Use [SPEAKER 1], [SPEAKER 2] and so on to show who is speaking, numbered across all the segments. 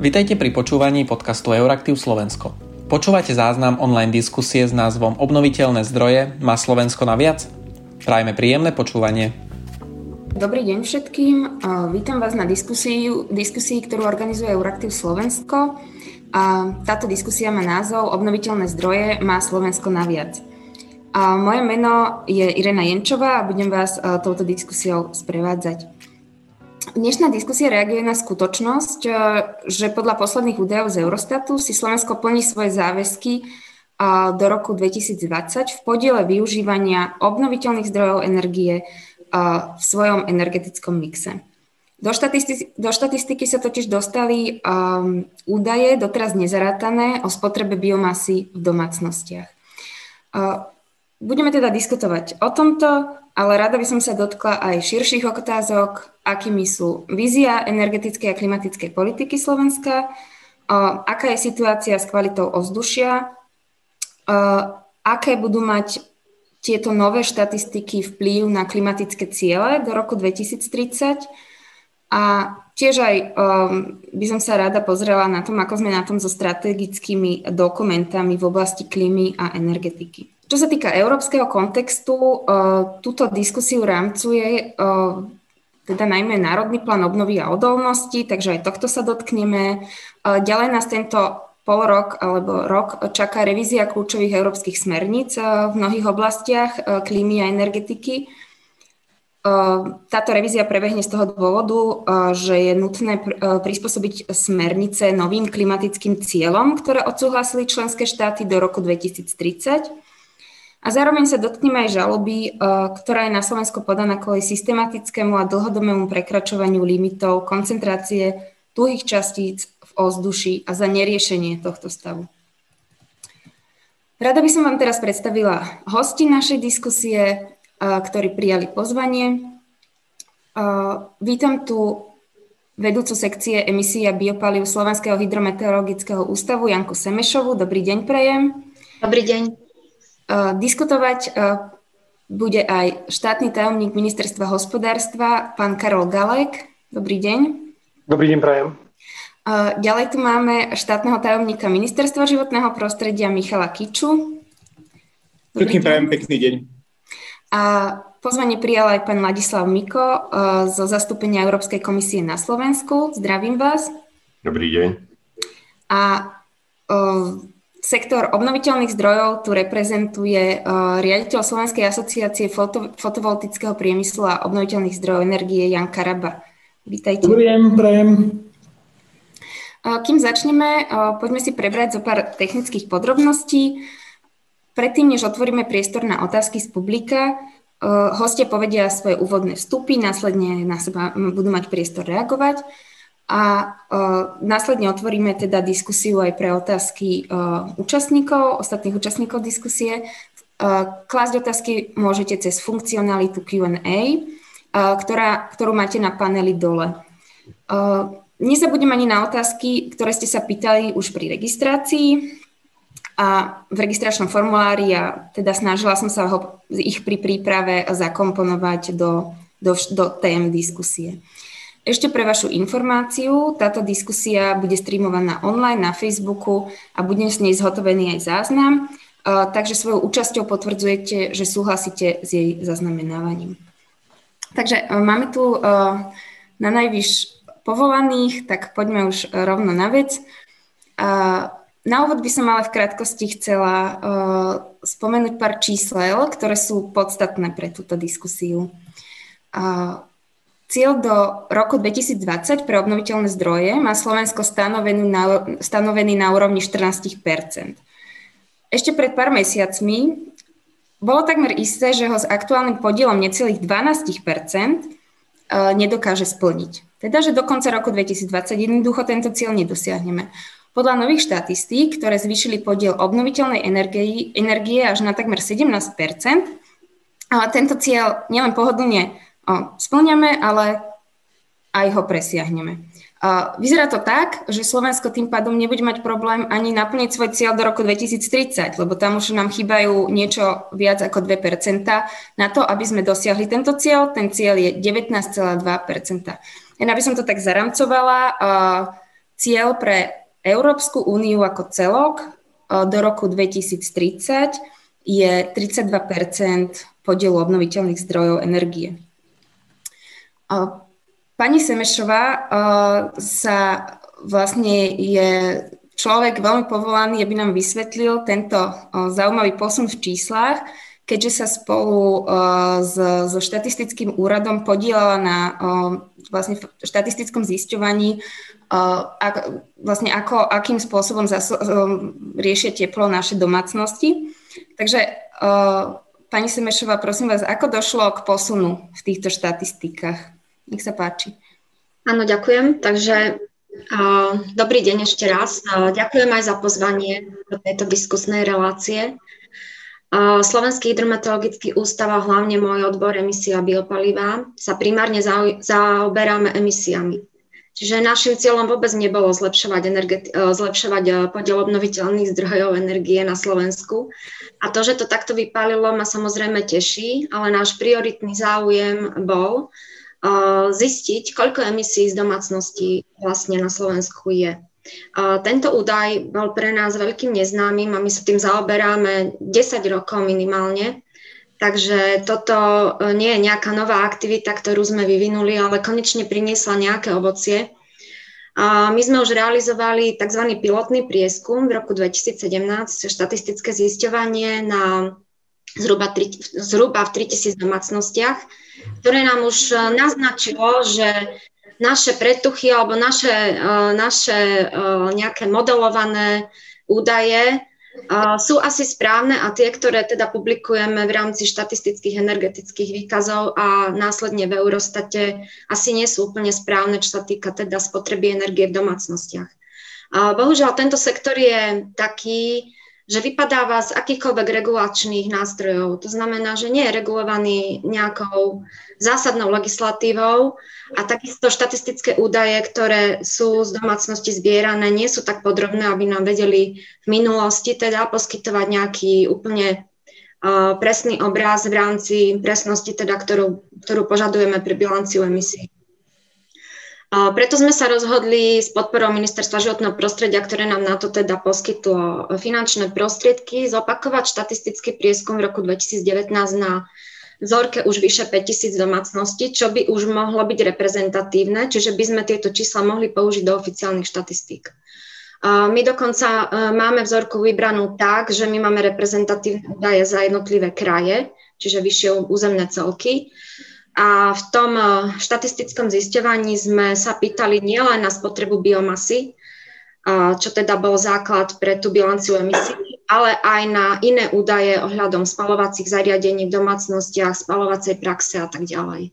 [SPEAKER 1] Vitajte pri počúvaní podcastu Euraktiv Slovensko. Počúvate záznam online diskusie s názvom Obnoviteľné zdroje má Slovensko na viac? Prajme príjemné počúvanie.
[SPEAKER 2] Dobrý deň všetkým. Vítam vás na diskusii, diskusii ktorú organizuje Euraktiv Slovensko. A táto diskusia má názov Obnoviteľné zdroje má Slovensko na viac. A moje meno je Irena Jenčová a budem vás e, touto diskusiou sprevádzať. Dnešná diskusia reaguje na skutočnosť, e, že podľa posledných údajov z Eurostatu si Slovensko plní svoje záväzky e, do roku 2020 v podiele využívania obnoviteľných zdrojov energie v svojom energetickom mixe. Do, štatistiky, do štatistiky sa totiž dostali um, údaje doteraz nezarátané o spotrebe biomasy v domácnostiach. Budeme teda diskutovať o tomto, ale rada by som sa dotkla aj širších otázok, akými sú vízia energetickej a klimatickej politiky Slovenska, aká je situácia s kvalitou ovzdušia, aké budú mať tieto nové štatistiky vplyv na klimatické ciele do roku 2030 a tiež aj um, by som sa rada pozrela na tom, ako sme na tom so strategickými dokumentami v oblasti klímy a energetiky. Čo sa týka európskeho kontextu, e, túto diskusiu rámcuje e, teda najmä Národný plán obnovy a odolnosti, takže aj tohto sa dotkneme. E, ďalej nás tento pol rok alebo rok čaká revízia kľúčových európskych smerníc v mnohých oblastiach klímy a energetiky. Táto revízia prebehne z toho dôvodu, že je nutné prispôsobiť smernice novým klimatickým cieľom, ktoré odsúhlasili členské štáty do roku 2030 a zároveň sa dotkneme aj žaloby, e, ktorá je na Slovensku podaná kvôli systematickému a dlhodobému prekračovaniu limitov koncentrácie tuhých častíc v ovzduši a za neriešenie tohto stavu. Rada by som vám teraz predstavila hosti našej diskusie, e, ktorí prijali pozvanie. E, vítam tu vedúcu sekcie emisí a biopalív Slovenského hydrometeorologického ústavu Janku Semešovu. Dobrý deň, prejem.
[SPEAKER 3] Dobrý deň.
[SPEAKER 2] Eh, diskutovať eh, bude aj štátny tajomník ministerstva hospodárstva, pán Karol Galek. Dobrý deň.
[SPEAKER 4] Dobrý deň, prajem.
[SPEAKER 2] Eh, ďalej tu máme štátneho tajomníka ministerstva životného prostredia Michala Kiču.
[SPEAKER 5] Všetkým prajem pekný deň.
[SPEAKER 2] A pozvanie prijal aj pán Ladislav Miko zo zastúpenia Európskej komisie na Slovensku. Zdravím vás.
[SPEAKER 6] Dobrý deň.
[SPEAKER 2] A Sektor obnoviteľných zdrojov tu reprezentuje uh, riaditeľ Slovenskej asociácie foto, fotovoltického priemyslu a obnoviteľných zdrojov energie Jan Karaba. Vítajte.
[SPEAKER 4] Dobrý deň, prajem.
[SPEAKER 2] Uh, kým začneme, uh, poďme si prebrať zo pár technických podrobností. Predtým, než otvoríme priestor na otázky z publika, hostia povedia svoje úvodné vstupy, následne na seba budú mať priestor reagovať a uh, následne otvoríme teda diskusiu aj pre otázky uh, účastníkov, ostatných účastníkov diskusie. Uh, klásť otázky môžete cez funkcionalitu Q&A, uh, ktorá, ktorú máte na paneli dole. Uh, nezabudnem ani na otázky, ktoré ste sa pýtali už pri registrácii a v registračnom formulári a teda snažila som sa ho, ich pri príprave zakomponovať do, do, do tém diskusie. Ešte pre vašu informáciu, táto diskusia bude streamovaná online na Facebooku a bude s nej zhotovený aj záznam, takže svojou účasťou potvrdzujete, že súhlasíte s jej zaznamenávaním. Takže máme tu na najvyš povolaných, tak poďme už rovno na vec. Na úvod by som ale v krátkosti chcela spomenúť pár čísel, ktoré sú podstatné pre túto diskusiu. Cieľ do roku 2020 pre obnoviteľné zdroje má Slovensko stanovený na, stanovený na úrovni 14% Ešte pred pár mesiacmi bolo takmer isté, že ho s aktuálnym podielom necelých 12 e, nedokáže splniť. Teda, že do konca roku 2020 jednoducho tento cieľ nedosiahneme. Podľa nových štatistík, ktoré zvýšili podiel obnoviteľnej energie, energie až na takmer 17% ale tento cieľ nielen pohodlne splňame, ale aj ho presiahneme. Vyzerá to tak, že Slovensko tým pádom nebude mať problém ani naplniť svoj cieľ do roku 2030, lebo tam už nám chýbajú niečo viac ako 2% na to, aby sme dosiahli tento cieľ. Ten cieľ je 19,2 Ja aby som to tak zaramcovala, cieľ pre Európsku úniu ako celok do roku 2030 je 32% podielu obnoviteľných zdrojov energie. Pani Semešová sa vlastne je človek veľmi povolaný, aby nám vysvetlil tento zaujímavý posun v číslach, keďže sa spolu so štatistickým úradom podielala na vlastne štatistickom zisťovaní vlastne ako, akým spôsobom zaso- riešia teplo naše domácnosti. Takže pani Semešová, prosím vás, ako došlo k posunu v týchto štatistikách? Nech sa páči.
[SPEAKER 3] Áno, ďakujem. Takže dobrý deň ešte raz. Ďakujem aj za pozvanie do tejto diskusnej relácie. Slovenský hydrometeorologický ústav a hlavne môj odbor emisia biopaliva sa primárne zaoberáme emisiami. Čiže našim cieľom vôbec nebolo zlepšovať, energeti- e, zlepšovať e, podiel obnoviteľných zdrojov energie na Slovensku. A to, že to takto vypálilo, ma samozrejme teší, ale náš prioritný záujem bol zistiť, koľko emisí z domácností vlastne na Slovensku je. Tento údaj bol pre nás veľkým neznámym a my sa tým zaoberáme 10 rokov minimálne. Takže toto e, nie je nejaká nová aktivita, ktorú sme vyvinuli, ale konečne priniesla nejaké ovocie. My sme už realizovali tzv. pilotný prieskum v roku 2017, štatistické zisťovanie na zhruba, 3, zhruba v 3000 domácnostiach, ktoré nám už e, naznačilo, že naše pretuchy alebo naše, e, naše nejaké modelované údaje sú asi správne a tie, ktoré teda publikujeme v rámci štatistických energetických výkazov a následne v Eurostate, asi nie sú úplne správne, čo sa týka teda spotreby energie v domácnostiach. Bohužiaľ, tento sektor je taký, že vypadáva z akýchkoľvek regulačných nástrojov. To znamená, že nie je regulovaný nejakou zásadnou legislatívou a takisto štatistické údaje, ktoré sú z domácnosti zbierané, nie sú tak podrobné, aby nám vedeli v minulosti teda poskytovať nejaký úplne uh, presný obraz v rámci presnosti, teda, ktorú, ktorú požadujeme pri bilanciu emisí. Preto sme sa rozhodli s podporou Ministerstva životného prostredia, ktoré nám na to teda poskytlo finančné prostriedky, zopakovať štatistický prieskum v roku 2019 na vzorke už vyše 5000 domácností, čo by už mohlo byť reprezentatívne, čiže by sme tieto čísla mohli použiť do oficiálnych štatistík. My dokonca e, máme vzorku vybranú tak, že my máme reprezentatívne údaje za jednotlivé kraje, čiže vyššie územné celky. A v tom eh, štatistickom zisťovaní sme sa pýtali nielen na spotrebu biomasy, eh, čo teda bol základ pre tú bilanciu emisí, ale aj na iné údaje ohľadom spalovacích zariadení v domácnostiach, spalovacej praxe a tak ďalej.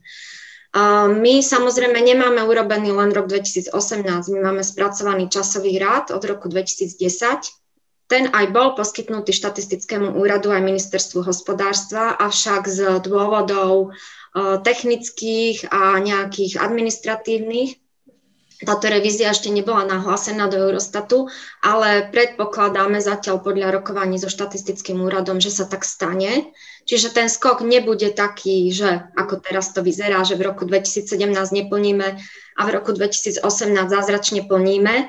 [SPEAKER 3] My samozrejme nemáme urobený len rok 2018, my máme spracovaný časový rád od roku 2010. Ten aj bol poskytnutý štatistickému úradu aj ministerstvu hospodárstva, avšak z dôvodov technických a nejakých administratívnych. Táto revízia ešte nebola nahlásená do Eurostatu, ale predpokladáme zatiaľ podľa rokovaní so štatistickým úradom, že sa tak stane. Čiže ten skok nebude taký, že ako teraz to vyzerá, že v roku 2017 neplníme a v roku 2018 zázračne plníme,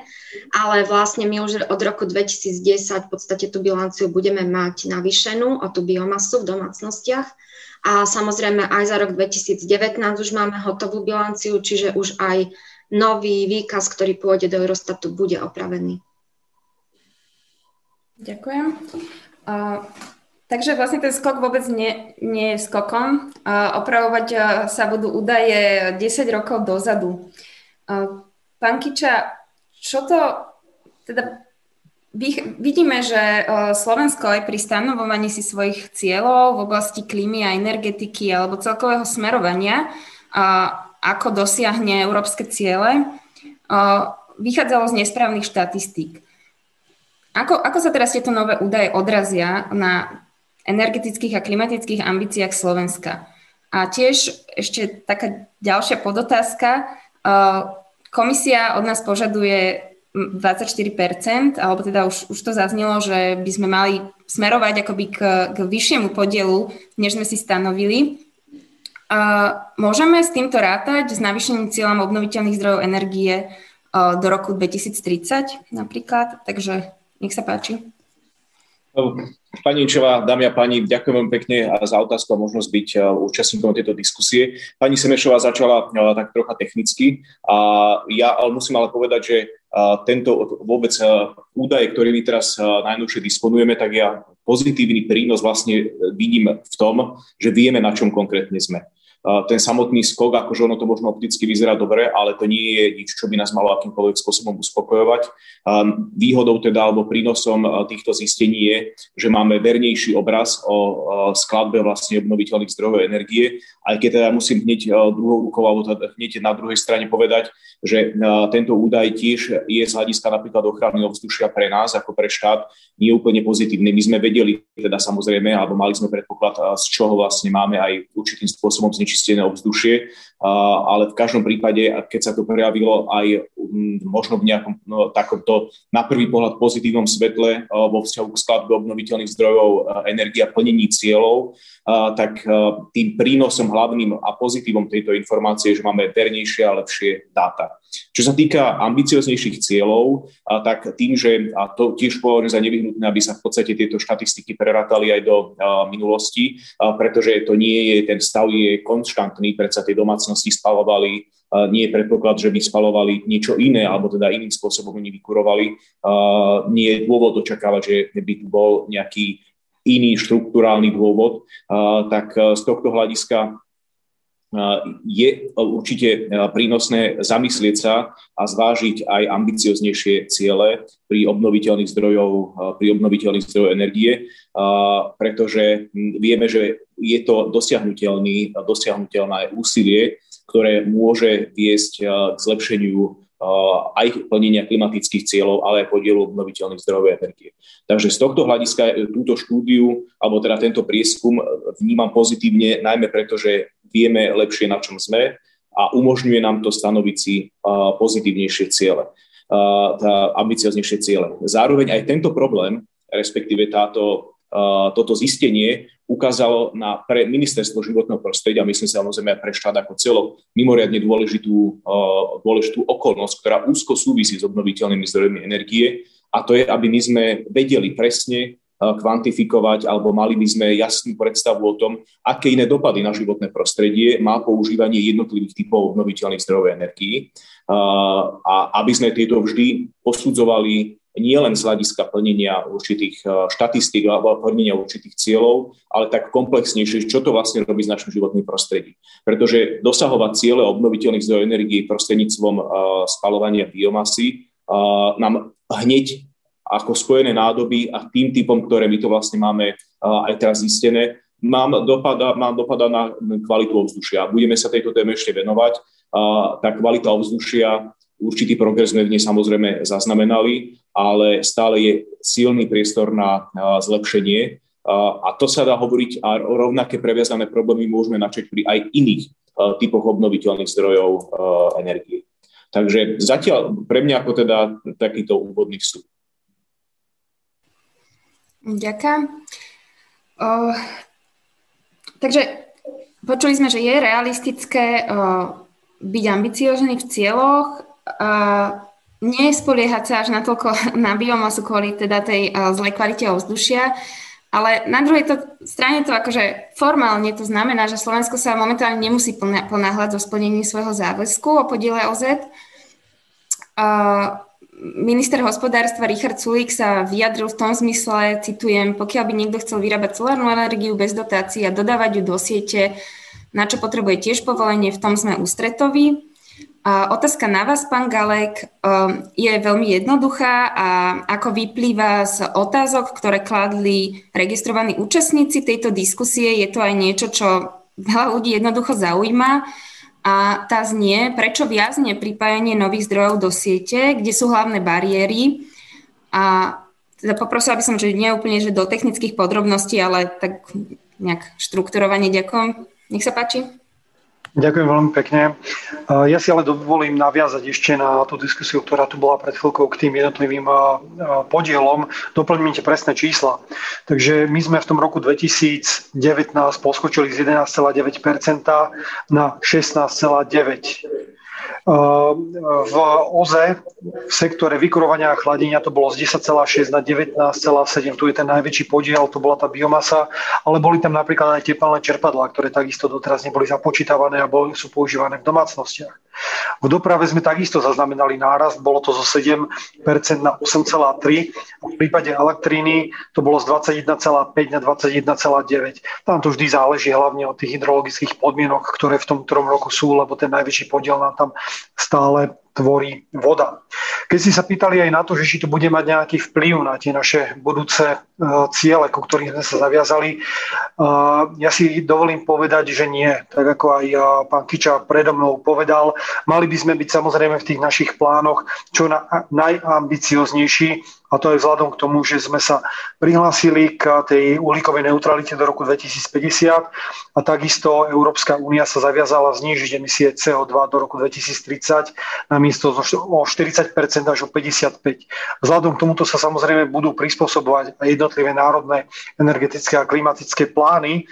[SPEAKER 3] ale vlastne my už od roku 2010 v podstate tú bilanciu budeme mať navýšenú o tú biomasu v domácnostiach a samozrejme aj za rok 2019 už máme hotovú bilanciu, čiže už aj nový výkaz, ktorý pôjde do Eurostatu, bude opravený.
[SPEAKER 2] Ďakujem. Uh, takže vlastne ten skok vôbec nie, nie je skokom. Uh, opravovať uh, sa budú údaje 10 rokov dozadu. Uh, pán Kiča, čo to teda Vidíme, že Slovensko aj pri stanovovaní si svojich cieľov v oblasti klímy a energetiky alebo celkového smerovania, ako dosiahne európske ciele, vychádzalo z nesprávnych štatistík. Ako, ako sa teraz tieto nové údaje odrazia na energetických a klimatických ambíciách Slovenska? A tiež ešte taká ďalšia podotázka. Komisia od nás požaduje 24%, alebo teda už, už to zaznelo, že by sme mali smerovať akoby k, k vyššiemu podielu, než sme si stanovili. Uh, môžeme s týmto rátať, s navýšením cieľom obnoviteľných zdrojov energie do roku 2030 napríklad. Takže nech sa páči.
[SPEAKER 5] Pani Inčová, dámy a páni, ďakujem veľmi pekne za otázku a možnosť byť účastníkom tejto diskusie. Pani Semešová začala tak trocha technicky a ja musím ale povedať, že tento vôbec údaje, ktorými teraz najnovšie disponujeme, tak ja pozitívny prínos vlastne vidím v tom, že vieme, na čom konkrétne sme ten samotný skok, akože ono to možno opticky vyzerá dobre, ale to nie je nič, čo by nás malo akýmkoľvek spôsobom uspokojovať. Výhodou teda alebo prínosom týchto zistení je, že máme vernejší obraz o skladbe vlastne obnoviteľných zdrojov energie, aj keď teda musím hneď druhou rukou alebo teda hneď na druhej strane povedať, že tento údaj tiež je z hľadiska napríklad ochrany ovzdušia pre nás ako pre štát nie úplne pozitívny. My sme vedeli teda samozrejme, alebo mali sme predpoklad, z čoho vlastne máme aj určitým spôsobom zničiť znečistené ovzdušie, ale v každom prípade, keď sa to prejavilo aj možno v nejakom no, takomto na prvý pohľad pozitívnom svetle vo vzťahu k skladbe obnoviteľných zdrojov energia plnení cieľov, tak tým prínosom hlavným a pozitívom tejto informácie je, že máme vernejšie a lepšie dáta. Čo sa týka ambicioznejších cieľov, tak tým, že a to tiež považujem za nevyhnutné, aby sa v podstate tieto štatistiky prerátali aj do minulosti, pretože to nie je, ten stav je konštantný, predsa tie domácnosti spalovali nie je predpoklad, že by spalovali niečo iné, alebo teda iným spôsobom oni vykurovali. Nie je dôvod očakávať, že by tu bol nejaký iný štruktúrálny dôvod, tak z tohto hľadiska je určite prínosné zamyslieť sa a zvážiť aj ambicioznejšie ciele pri obnoviteľných zdrojov, pri obnoviteľných zdrojov energie, pretože vieme, že je to dosiahnutelný, dosiahnutelné úsilie, ktoré môže viesť k zlepšeniu aj plnenia klimatických cieľov, ale aj podielu obnoviteľných zdrojov energie. Takže z tohto hľadiska e, túto štúdiu, alebo teda tento prieskum vnímam pozitívne, najmä preto, že vieme lepšie, na čom sme a umožňuje nám to stanoviť si pozitívnejšie ciele, ambicioznejšie ciele. Zároveň aj tento problém, respektíve táto, toto zistenie ukázalo na pre ministerstvo životného prostredia, myslím samozrejme aj pre štát ako celok, mimoriadne dôležitú, dôležitú okolnosť, ktorá úzko súvisí s obnoviteľnými zdrojmi energie a to je, aby my sme vedeli presne kvantifikovať alebo mali by sme jasnú predstavu o tom, aké iné dopady na životné prostredie má používanie jednotlivých typov obnoviteľných zdrojov energií a aby sme tieto vždy posudzovali nie len z hľadiska plnenia určitých eh, štatistík alebo plnenia určitých cieľov, ale tak komplexnejšie, čo to vlastne robí s našim životným prostredím. Pretože dosahovať ciele obnoviteľných zdrojov energie prostredníctvom uh, spalovania biomasy uh, nám hneď ako spojené nádoby a tým typom, ktoré my to vlastne máme aj teraz zistené, mám dopada, mám dopada na kvalitu ovzdušia. Budeme sa tejto téme ešte venovať. Tá kvalita ovzdušia Určitý progres sme v nej samozrejme zaznamenali, ale stále je silný priestor na zlepšenie. A to sa dá hovoriť a rovnaké previazané problémy môžeme načať pri aj iných typoch obnoviteľných zdrojov energie. Takže zatiaľ pre mňa ako teda takýto úvodný vstup.
[SPEAKER 2] Ďakujem. Uh, takže počuli sme, že je realistické uh, byť ambiciózny v cieľoch, nespoliehať sa až natoľko na biomasu kvôli teda tej zlej kvalite ovzdušia, ale na druhej to, strane to akože formálne to znamená, že Slovensko sa momentálne nemusí ponáhľať zo splnení svojho záväzku o podiele OZ. Uh, minister hospodárstva Richard Sulík sa vyjadril v tom zmysle, citujem, pokiaľ by niekto chcel vyrábať solárnu energiu bez dotácií a dodávať ju do siete, na čo potrebuje tiež povolenie, v tom sme ústretoví. Otázka na vás, pán Galek, um, je veľmi jednoduchá a ako vyplýva z otázok, ktoré kladli registrovaní účastníci tejto diskusie, je to aj niečo, čo veľa ľudí jednoducho zaujíma. A tá znie, prečo viazne pripájanie nových zdrojov do siete, kde sú hlavné bariéry. A teda poprosila by som, že nie úplne že do technických podrobností, ale tak nejak štrukturovanie. Ďakujem. Nech sa páči.
[SPEAKER 4] Ďakujem veľmi pekne. Ja si ale dovolím naviazať ešte na tú diskusiu, ktorá tu bola pred chvíľkou k tým jednotlivým podielom. Doplňujte presné čísla. Takže my sme v tom roku 2019 poskočili z 11,9% na 16,9%. V OZE v sektore vykurovania a chladenia to bolo z 10,6 na 19,7. Tu je ten najväčší podiel, to bola tá biomasa, ale boli tam napríklad aj tepelné čerpadlá, ktoré takisto doteraz neboli započítavané a sú používané v domácnostiach. V doprave sme takisto zaznamenali nárast, bolo to zo 7% na 8,3. V prípade elektríny to bolo z 21,5 na 21,9. Tam to vždy záleží hlavne od tých hydrologických podmienok, ktoré v tom ktorom roku sú, lebo ten najväčší podiel nám tam stále tvorí voda. Keď si sa pýtali aj na to, že či to bude mať nejaký vplyv na tie naše budúce e, ciele, ku ktorým sme sa zaviazali, e, ja si dovolím povedať, že nie. Tak ako aj e, pán Kiča predo mnou povedal, mali by sme byť samozrejme v tých našich plánoch čo na, najambicioznejší, a to aj vzhľadom k tomu, že sme sa prihlásili k tej uhlíkovej neutralite do roku 2050 a takisto Európska únia sa zaviazala znížiť emisie CO2 do roku 2030 na miesto o 40 až o 55 Vzhľadom k tomuto sa samozrejme budú prispôsobovať jednotlivé národné energetické a klimatické plány,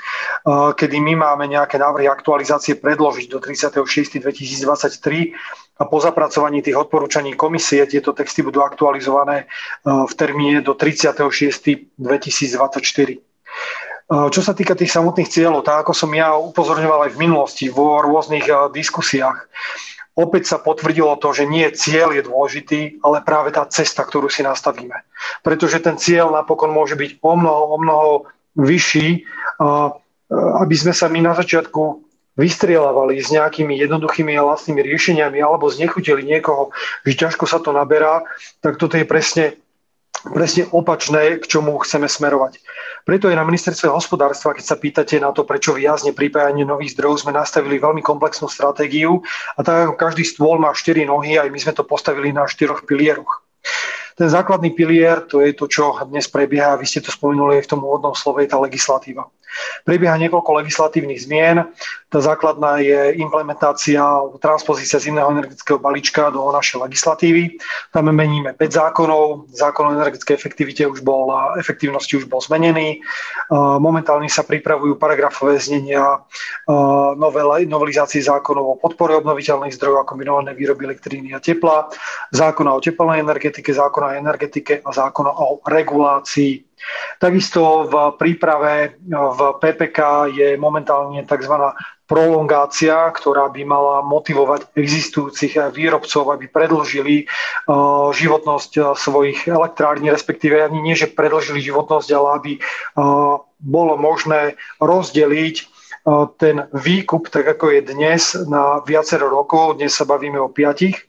[SPEAKER 4] kedy my máme nejaké návrhy aktualizácie predložiť do 36. 2023 a po zapracovaní tých odporúčaní komisie tieto texty budú aktualizované e, v termíne do 36. 2024. E, čo sa týka tých samotných cieľov, tak ako som ja upozorňoval aj v minulosti vo rôznych diskusiách, opäť sa potvrdilo to, že nie cieľ je dôležitý, ale práve tá cesta, ktorú si nastavíme. Pretože ten cieľ napokon môže byť o mnoho, o mnoho vyšší, aby sme sa my na začiatku vystrielavali s nejakými jednoduchými a vlastnými riešeniami alebo znechutili niekoho, že ťažko sa to naberá, tak toto je presne, presne opačné, k čomu chceme smerovať. Preto je na ministerstve hospodárstva, keď sa pýtate na to, prečo viazne pripájanie nových zdrojov, sme nastavili veľmi komplexnú stratégiu a tak ako každý stôl má 4 nohy, aj my sme to postavili na štyroch pilieroch. Ten základný pilier, to je to, čo dnes prebieha, vy ste to spomenuli aj v tom úvodnom slove, je tá legislatíva. Prebieha niekoľko legislatívnych zmien. Tá základná je implementácia, transpozícia zimného energetického balíčka do našej legislatívy. Tam meníme 5 zákonov. Zákon o energetickej efektivite už bol, efektívnosti už bol zmenený. Momentálne sa pripravujú paragrafové znenia novelizácií zákonov o podpore obnoviteľných zdrojov a kombinované výroby elektríny a tepla, zákona o teplnej energetike, zákona o energetike a zákona o regulácii Takisto v príprave v PPK je momentálne tzv. prolongácia, ktorá by mala motivovať existujúcich výrobcov, aby predlžili eh, životnosť eh, svojich elektrární, respektíve ani nie, že predlžili životnosť, ale aby eh, bolo možné rozdeliť ten výkup, tak ako je dnes, na viacero rokov. Dnes sa bavíme o piatich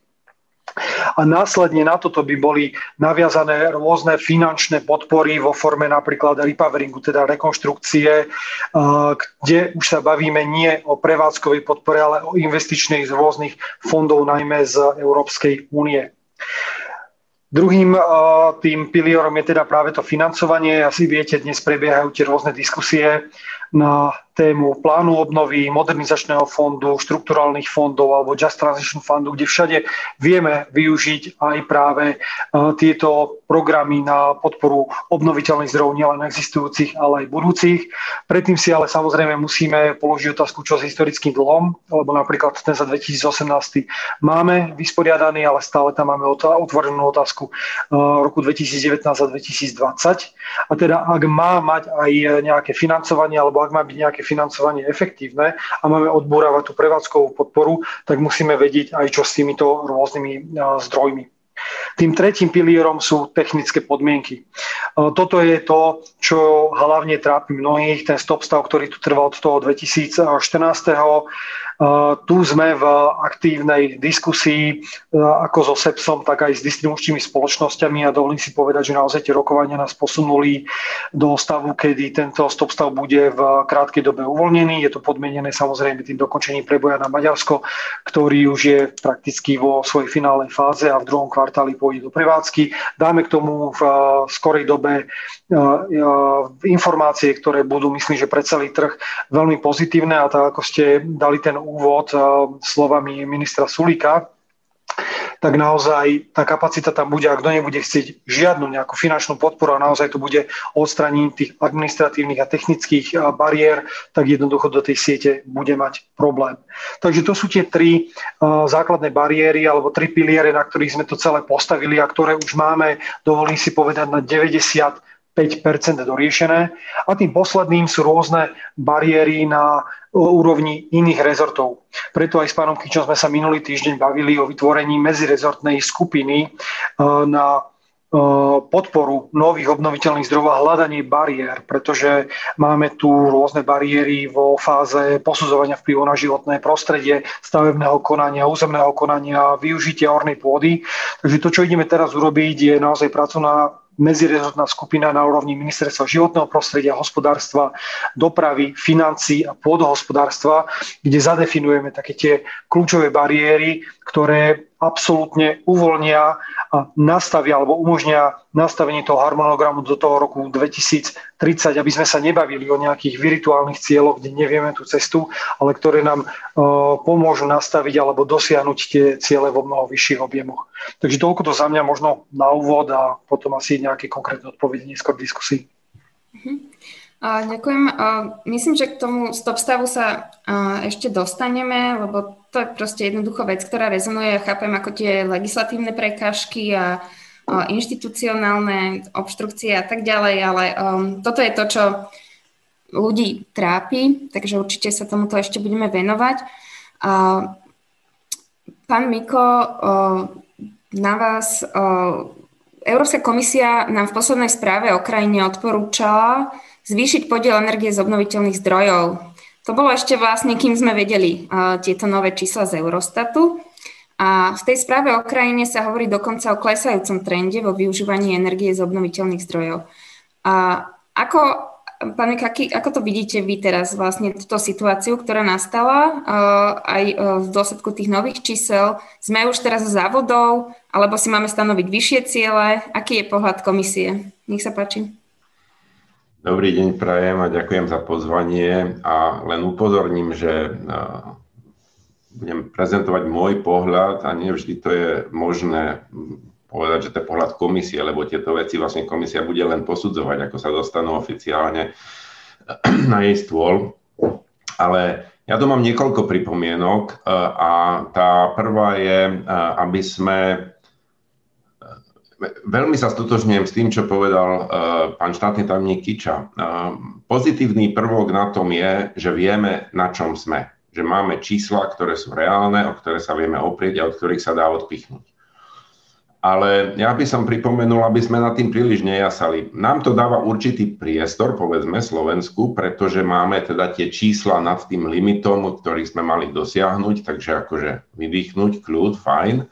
[SPEAKER 4] a následne na toto by boli naviazané rôzne finančné podpory vo forme napríklad repoweringu, teda rekonštrukcie, kde už sa bavíme nie o prevádzkovej podpore, ale o investičnej z rôznych fondov, najmä z Európskej únie. Druhým tým pilierom je teda práve to financovanie. Asi viete, dnes prebiehajú tie rôzne diskusie na tému plánu obnovy, modernizačného fondu, štrukturálnych fondov alebo Just Transition Fundu, kde všade vieme využiť aj práve e, tieto programy na podporu obnoviteľných zdrojov, nielen existujúcich, ale aj budúcich. Predtým si ale samozrejme musíme položiť otázku, čo s historickým dlhom, lebo napríklad ten za 2018 máme vysporiadaný, ale stále tam máme otvorenú otázku e, roku 2019 a 2020. A teda ak má mať aj nejaké financovanie alebo ak má byť nejaké financovanie efektívne a máme odbúravať tú prevádzkovú podporu, tak musíme vedieť aj čo s týmito rôznymi zdrojmi. Tým tretím pilierom sú technické podmienky. Toto je to, čo hlavne trápi mnohých, ten stop stav, ktorý tu trval od toho 2014. Tu sme v aktívnej diskusii ako so SEPSom, tak aj s distribučnými spoločnosťami a dovolím si povedať, že naozaj tie rokovania nás posunuli do stavu, kedy tento stop stav bude v krátkej dobe uvoľnený. Je to podmienené samozrejme tým dokončením preboja na Maďarsko, ktorý už je prakticky vo svojej finálnej fáze a v druhom kvartáli pôjde do prevádzky. Dáme k tomu v skorej dobe informácie, ktoré budú, myslím, že pre celý trh veľmi pozitívne a tak ako ste dali ten úvod eh, slovami ministra Sulika, tak naozaj tá kapacita tam bude, ak kto nebude chcieť žiadnu nejakú finančnú podporu a naozaj to bude odstraním tých administratívnych a technických bariér, tak jednoducho do tej siete bude mať problém. Takže to sú tie tri základné bariéry alebo tri piliere, na ktorých sme to celé postavili a ktoré už máme, dovolím si povedať, na 90 5% doriešené. A tým posledným sú rôzne bariéry na úrovni iných rezortov. Preto aj s pánom Kičom sme sa minulý týždeň bavili o vytvorení medzirezortnej skupiny e, na e, podporu nových obnoviteľných zdrojov a hľadanie bariér, pretože máme tu rôzne bariéry vo fáze posudzovania vplyvu na životné prostredie, stavebného konania, územného konania, využitia ornej pôdy. Takže to, čo ideme teraz urobiť, je naozaj pracovná medzirezortná skupina na úrovni ministerstva životného prostredia, hospodárstva, dopravy, financí a pôdohospodárstva, kde zadefinujeme také tie kľúčové bariéry, ktoré absolútne uvoľnia a nastavia alebo umožnia nastavenie toho harmonogramu do toho roku 2030, aby sme sa nebavili o nejakých virtuálnych cieľoch, kde nevieme tú cestu, ale ktoré nám uh, pomôžu nastaviť alebo dosiahnuť tie ciele vo mnoho vyšších objemoch. Takže toľko to za mňa možno na úvod a potom asi nejaké konkrétne odpovede neskôr v diskusii.
[SPEAKER 2] Ďakujem. Myslím, že k tomu stop stavu sa ešte dostaneme, lebo to je proste jednoducho vec, ktorá rezonuje. Ja chápem ako tie legislatívne prekážky a inštitucionálne obštrukcie a tak ďalej, ale um, toto je to, čo ľudí trápi, takže určite sa tomuto ešte budeme venovať. Pán Miko, na vás Európska komisia nám v poslednej správe o krajine odporúčala, zvýšiť podiel energie z obnoviteľných zdrojov. To bolo ešte vlastne, kým sme vedeli uh, tieto nové čísla z Eurostatu. A v tej správe o krajine sa hovorí dokonca o klesajúcom trende vo využívaní energie z obnoviteľných zdrojov. A ako, pán Kaki, ako to vidíte vy teraz vlastne túto situáciu, ktorá nastala uh, aj uh, v dôsledku tých nových čísel? Sme už teraz závodov, alebo si máme stanoviť vyššie ciele? Aký je pohľad komisie? Nech sa páči.
[SPEAKER 6] Dobrý deň, prajem a ďakujem za pozvanie a len upozorním, že budem prezentovať môj pohľad a nevždy to je možné povedať, že to je pohľad komisie, lebo tieto veci vlastne komisia bude len posudzovať, ako sa dostanú oficiálne na jej stôl. Ale ja tu mám niekoľko pripomienok a tá prvá je, aby sme Veľmi sa stotožňujem s tým, čo povedal uh, pán štátny tajomník Kiča. Uh, pozitívny prvok na tom je, že vieme, na čom sme. Že máme čísla, ktoré sú reálne, o ktoré sa vieme oprieť a od ktorých sa dá odpichnúť. Ale ja by som pripomenul, aby sme nad tým príliš nejasali. Nám to dáva určitý priestor, povedzme Slovensku, pretože máme teda tie čísla nad tým limitom, ktorý sme mali dosiahnuť, takže akože vydýchnuť, kľud, fajn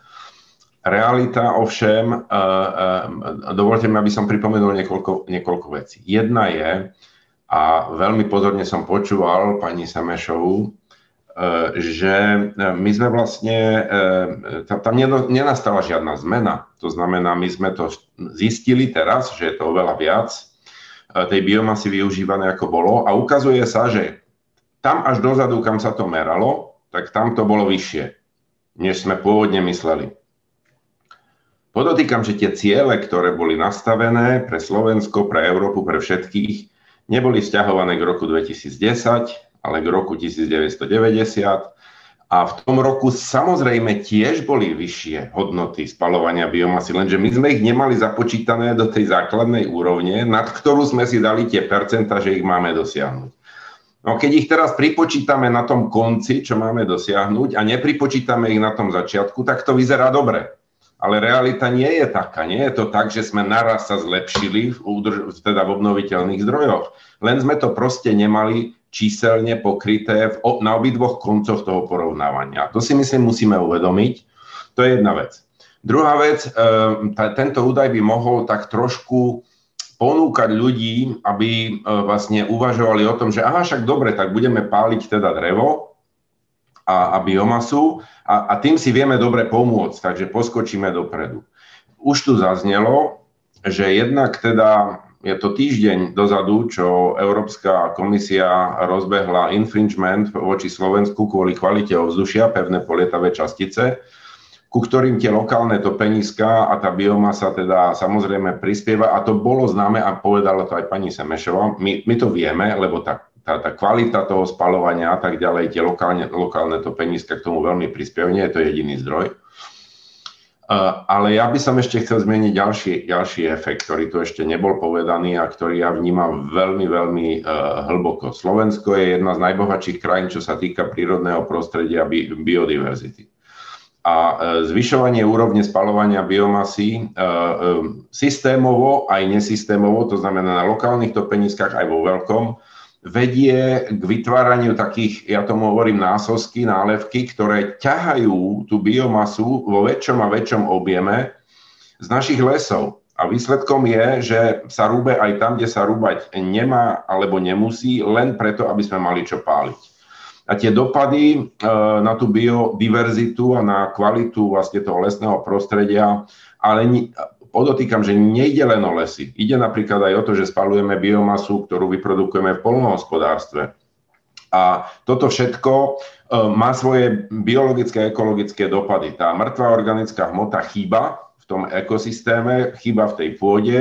[SPEAKER 6] Realita ovšem, eh, eh, dovolte mi, aby som pripomenul niekoľko, niekoľko vecí. Jedna je, a veľmi pozorne som počúval pani Semešovú, eh, že my sme vlastne, tam nenastala žiadna zmena. To znamená, my sme to zistili teraz, že je to oveľa viac tej biomasy využívané ako bolo a ukazuje sa, že tam až dozadu, kam sa to meralo, tak tam to bolo vyššie, než sme pôvodne mysleli. Podotýkam, že tie ciele, ktoré boli nastavené pre Slovensko, pre Európu, pre všetkých, neboli vzťahované k roku 2010, ale k roku 1990. A v tom roku samozrejme tiež boli vyššie hodnoty spalovania biomasy, lenže my sme ich nemali započítané do tej základnej úrovne, nad ktorú sme si dali tie percenta, že ich máme dosiahnuť. No keď ich teraz pripočítame na tom konci, čo máme dosiahnuť a nepripočítame ich na tom začiatku, tak to vyzerá dobre. Ale realita nie je taká. Nie je to tak, že sme naraz sa zlepšili v, údrž- teda v obnoviteľných zdrojoch. Len sme to proste nemali číselne pokryté v, na obidvoch koncoch toho porovnávania. To si myslím musíme uvedomiť. To je jedna vec. Druhá vec, e, tento údaj by mohol tak trošku ponúkať ľudí, aby e, vlastne uvažovali o tom, že aha, však dobre, tak budeme páliť teda drevo, a, a biomasu a, a tým si vieme dobre pomôcť, takže poskočíme dopredu. Už tu zaznelo, že jednak teda je to týždeň dozadu, čo Európska komisia rozbehla infringement voči Slovensku kvôli kvalite ovzdušia, pevné polietavé častice, ku ktorým tie lokálne topeniska a tá biomasa teda samozrejme prispieva a to bolo známe a povedala to aj pani Semešová. My, my to vieme, lebo tá, tá, tá kvalita toho spalovania a tak ďalej, tie lokálne, lokálne topeniska k tomu veľmi prispievajú, nie je to jediný zdroj. Ale ja by som ešte chcel zmeniť ďalší, ďalší efekt, ktorý tu ešte nebol povedaný a ktorý ja vnímam veľmi, veľmi uh, hlboko. Slovensko je jedna z najbohatších krajín, čo sa týka prírodného prostredia bi- biodiverzity. A uh, zvyšovanie úrovne spalovania biomasy uh, systémovo aj nesystémovo, to znamená na lokálnych topeniskách aj vo veľkom, vedie k vytváraniu takých, ja tomu hovorím násosky, nálevky, ktoré ťahajú tú biomasu vo väčšom a väčšom objeme z našich lesov. A výsledkom je, že sa rúbe aj tam, kde sa rúbať nemá alebo nemusí, len preto, aby sme mali čo páliť. A tie dopady e, na tú biodiverzitu a na kvalitu vlastne toho lesného prostredia, ale Podotýkam, že nejde len o lesy. Ide napríklad aj o to, že spalujeme biomasu, ktorú vyprodukujeme v polnohospodárstve. A toto všetko e, má svoje biologické a ekologické dopady. Tá mŕtva organická hmota chýba v tom ekosystéme, chýba v tej pôde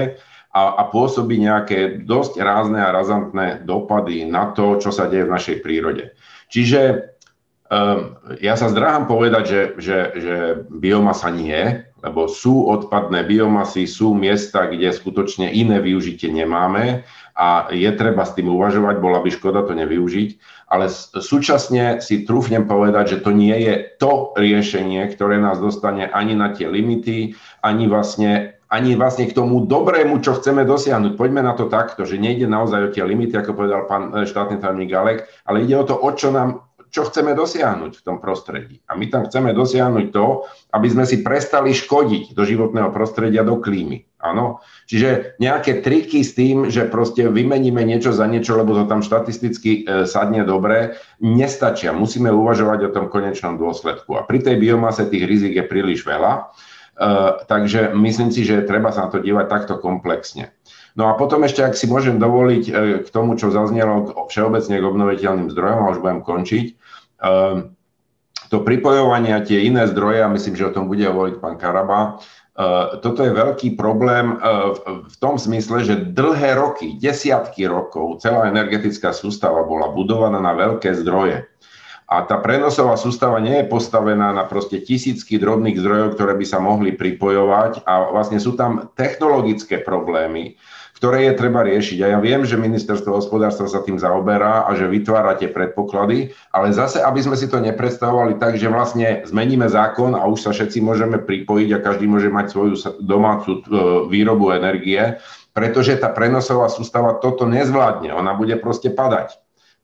[SPEAKER 6] a, a pôsobí nejaké dosť rázne a razantné dopady na to, čo sa deje v našej prírode. Čiže um, ja sa zdráham povedať, že, že, že biomasa nie, lebo sú odpadné biomasy, sú miesta, kde skutočne iné využitie nemáme a je treba s tým uvažovať, bola by škoda to nevyužiť, ale súčasne si trúfnem povedať, že to nie je to riešenie, ktoré nás dostane ani na tie limity, ani vlastne ani vlastne k tomu dobrému, čo chceme dosiahnuť. Poďme na to takto, že nejde naozaj o tie limity, ako povedal pán e, štátny tajomník Galek, ale ide o to, o čo nám čo chceme dosiahnuť v tom prostredí. A my tam chceme dosiahnuť to, aby sme si prestali škodiť do životného prostredia, do klímy. Áno? Čiže nejaké triky s tým, že proste vymeníme niečo za niečo, lebo to tam štatisticky e, sadne dobre, nestačia. Musíme uvažovať o tom konečnom dôsledku. A pri tej biomase tých rizik je príliš veľa. E, takže myslím si, že treba sa na to dívať takto komplexne. No a potom ešte, ak si môžem dovoliť e, k tomu, čo zaznelo všeobecne k obnoviteľným zdrojom, a už budem končiť, to pripojovanie a tie iné zdroje, a myslím, že o tom bude hovoriť pán Karaba, ehm, toto je veľký problém ehm, v tom smysle, že dlhé roky, desiatky rokov, celá energetická sústava bola budovaná na veľké zdroje. A tá prenosová sústava nie je postavená na proste tisícky drobných zdrojov, ktoré by sa mohli pripojovať a vlastne sú tam technologické problémy, ktoré je treba riešiť. A ja viem, že ministerstvo hospodárstva sa tým zaoberá a že vytvára tie predpoklady, ale zase, aby sme si to nepredstavovali tak, že vlastne zmeníme zákon a už sa všetci môžeme pripojiť a každý môže mať svoju domácu e, výrobu energie, pretože tá prenosová sústava toto nezvládne. Ona bude proste padať.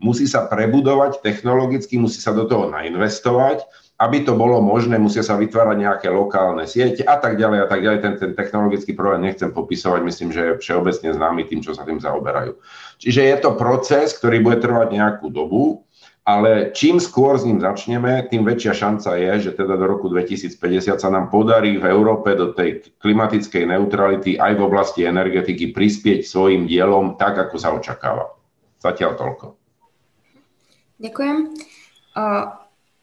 [SPEAKER 6] Musí sa prebudovať technologicky, musí sa do toho nainvestovať aby to bolo možné, musia sa vytvárať nejaké lokálne siete a tak ďalej a tak ďalej. Ten, ten technologický problém nechcem popisovať, myslím, že je všeobecne známy tým, čo sa tým zaoberajú. Čiže je to proces, ktorý bude trvať nejakú dobu, ale čím skôr s ním začneme, tým väčšia šanca je, že teda do roku 2050 sa nám podarí v Európe do tej klimatickej neutrality aj v oblasti energetiky prispieť svojim dielom tak, ako sa očakáva. Zatiaľ toľko.
[SPEAKER 2] Ďakujem.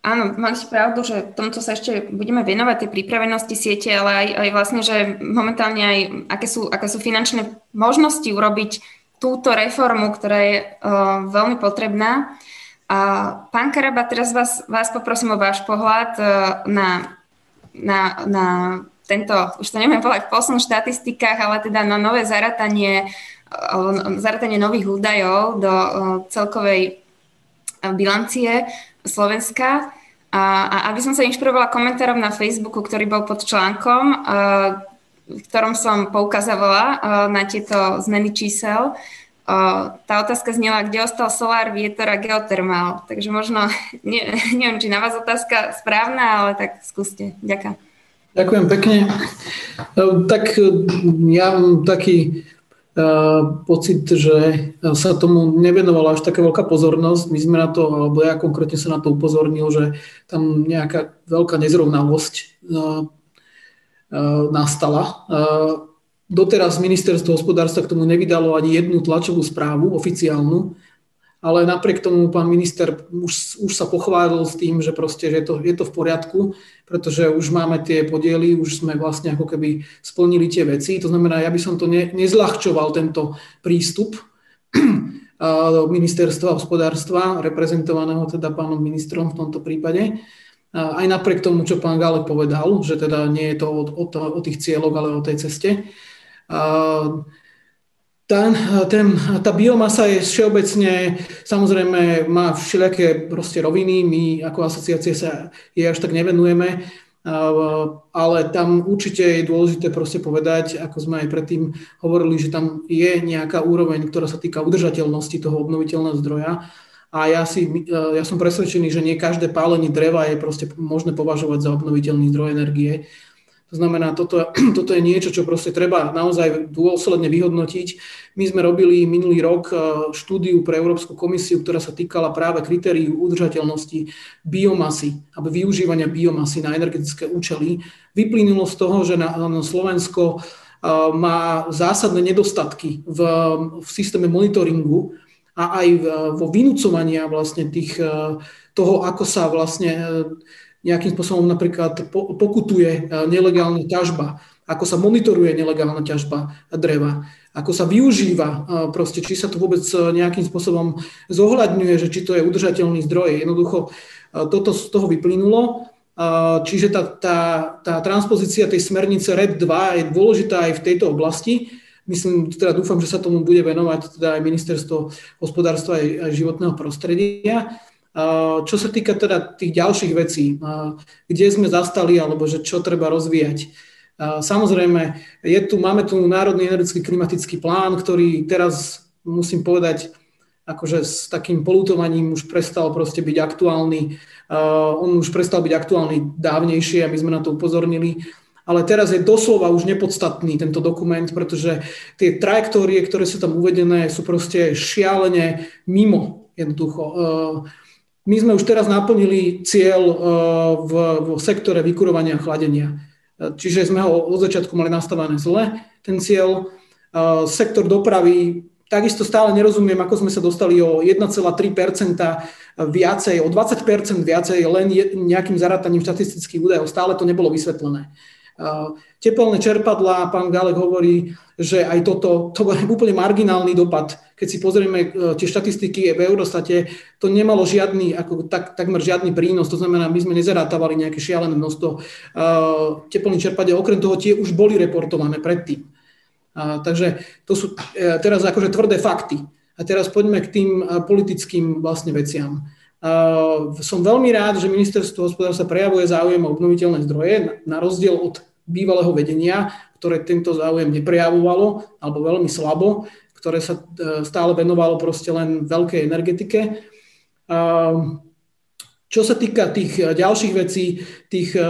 [SPEAKER 2] Áno, máš pravdu, že tomto sa ešte budeme venovať tej pripravenosti siete, ale aj, aj vlastne, že momentálne aj aké sú, aké sú finančné možnosti urobiť túto reformu, ktorá je uh, veľmi potrebná. A pán Karaba, teraz vás, vás poprosím o váš pohľad uh, na, na, na tento, už to neviem povedať v posledných štatistikách, ale teda na nové zaratanie, uh, zaratanie nových údajov do uh, celkovej bilancie Slovenska. A, a aby som sa inšpirovala komentárom na Facebooku, ktorý bol pod článkom, v ktorom som poukazovala na tieto zmeny čísel, tá otázka znela, kde ostal solár, vietor a geotermál. Takže možno, ne, neviem, či na vás otázka správna, ale tak skúste. Ďakujem.
[SPEAKER 7] Ďakujem pekne. Tak ja mám taký pocit, že sa tomu nevenovala až taká veľká pozornosť. My sme na to, alebo ja konkrétne sa na to upozornil, že tam nejaká veľká nezrovnalosť nastala. Doteraz ministerstvo hospodárstva k tomu nevydalo ani jednu tlačovú správu oficiálnu ale napriek tomu pán minister už, už sa pochválil s tým, že proste že je, to, je to v poriadku, pretože už máme tie podiely, už sme vlastne ako keby splnili tie veci. To znamená, ja by som to ne, nezľahčoval tento prístup ministerstva hospodárstva, reprezentovaného teda pánom ministrom v tomto prípade. Aj napriek tomu, čo pán Galek povedal, že teda nie je to o, o, o tých cieľoch, ale o tej ceste ten, ten, tá biomasa je všeobecne, samozrejme má všelijaké proste roviny, my ako asociácie sa jej až tak nevenujeme, ale tam určite je dôležité proste povedať, ako sme aj predtým hovorili, že tam je nejaká úroveň, ktorá sa týka udržateľnosti toho obnoviteľného zdroja. A ja, si, ja som presvedčený, že nie každé pálenie dreva je proste možné považovať za obnoviteľný zdroj energie to znamená, toto, toto je niečo, čo proste treba naozaj dôsledne vyhodnotiť. My sme robili minulý rok e, štúdiu pre Európsku komisiu, ktorá sa týkala práve kritérií udržateľnosti biomasy alebo využívania biomasy na energetické účely. Vyplynulo z toho, že na, na Slovensko e, má zásadné nedostatky v, v systéme monitoringu a aj vo vynúcovania vlastne tých, e, toho, ako sa vlastne nejakým spôsobom napríklad pokutuje e, nelegálna ťažba, ako sa monitoruje nelegálna ťažba dreva, ako sa využíva, e, proste, či sa to vôbec e, nejakým spôsobom zohľadňuje, že či to je udržateľný zdroj. Jednoducho toto z toho vyplynulo. Čiže tá, tá, tá transpozícia tej smernice RED 2 je dôležitá aj v tejto oblasti. Myslím, teda dúfam, že sa tomu bude venovať teda aj ministerstvo hospodárstva aj životného prostredia. Čo sa týka teda tých ďalších vecí, kde sme zastali alebo že čo treba rozvíjať. Samozrejme, je tu, máme tu Národný energetický klimatický plán, ktorý teraz, musím povedať, akože s takým polutovaním už prestal proste byť aktuálny. On už prestal byť aktuálny dávnejšie a my sme na to upozornili. Ale teraz je doslova už nepodstatný tento dokument, pretože tie trajektórie, ktoré sú tam uvedené, sú proste šialene mimo jednoducho. My sme už teraz naplnili cieľ e, v, v sektore vykurovania a chladenia. E, čiže sme ho od začiatku mali nastavené zle, ten cieľ. E, sektor dopravy, takisto stále nerozumiem, ako sme sa dostali o 1,3% viacej, o 20% viacej len nejakým zarátaním štatistických údajov. Stále to nebolo vysvetlené. Tepelné čerpadlá, pán Galek hovorí, že aj toto, to bol úplne marginálny dopad. Keď si pozrieme e, tie štatistiky v Eurostate, to nemalo žiadny, ako tak, takmer žiadny prínos, to znamená, my sme nezarátavali nejaké šialené množstvo uh, teplných čerpadiel, okrem toho tie už boli reportované predtým. Uh, takže to sú uh, teraz akože tvrdé fakty. A teraz poďme k tým politickým vlastne veciam. Uh, som veľmi rád, že ministerstvo hospodárstva prejavuje záujem o obnoviteľné zdroje, na, na rozdiel od bývalého vedenia, ktoré tento záujem neprejavovalo alebo veľmi slabo, ktoré sa e, stále venovalo proste len veľkej energetike. Čo sa týka tých e, ďalších vecí, tých, e,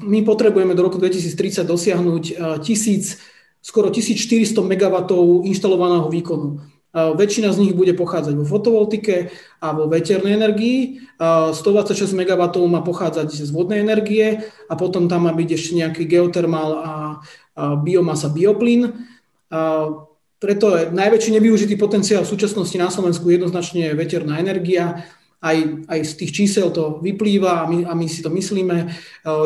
[SPEAKER 7] my potrebujeme do roku 2030 dosiahnuť tisíc, skoro 1400 MW inštalovaného výkonu. Väčšina z nich bude pochádzať vo fotovoltike a vo veternej energii. 126 MW má pochádzať z vodnej energie a potom tam má byť ešte nejaký geotermál a biomasa, bioplyn. Preto je najväčší nevyužitý potenciál v súčasnosti na Slovensku jednoznačne veterná energia aj, aj z tých čísel to vyplýva a my, a my si to myslíme. E,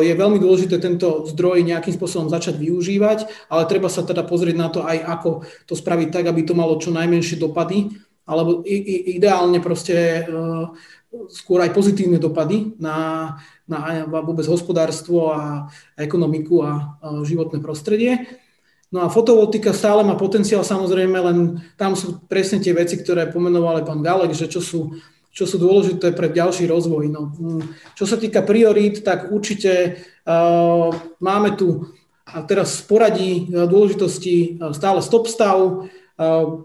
[SPEAKER 7] je veľmi dôležité tento zdroj nejakým spôsobom začať využívať, ale treba sa teda pozrieť na to aj, ako to spraviť tak, aby to malo čo najmenšie dopady, alebo ideálne proste e, skôr aj pozitívne dopady na, na vôbec hospodárstvo a ekonomiku a životné prostredie. No a fotovoltika stále má potenciál samozrejme, len tam sú presne tie veci, ktoré pomenoval pán Galek, že čo sú čo sú dôležité pre ďalší rozvoj. No, mm, čo sa týka priorít, tak určite uh, máme tu a teraz v poradí uh, dôležitosti uh, stále stop stav. Uh,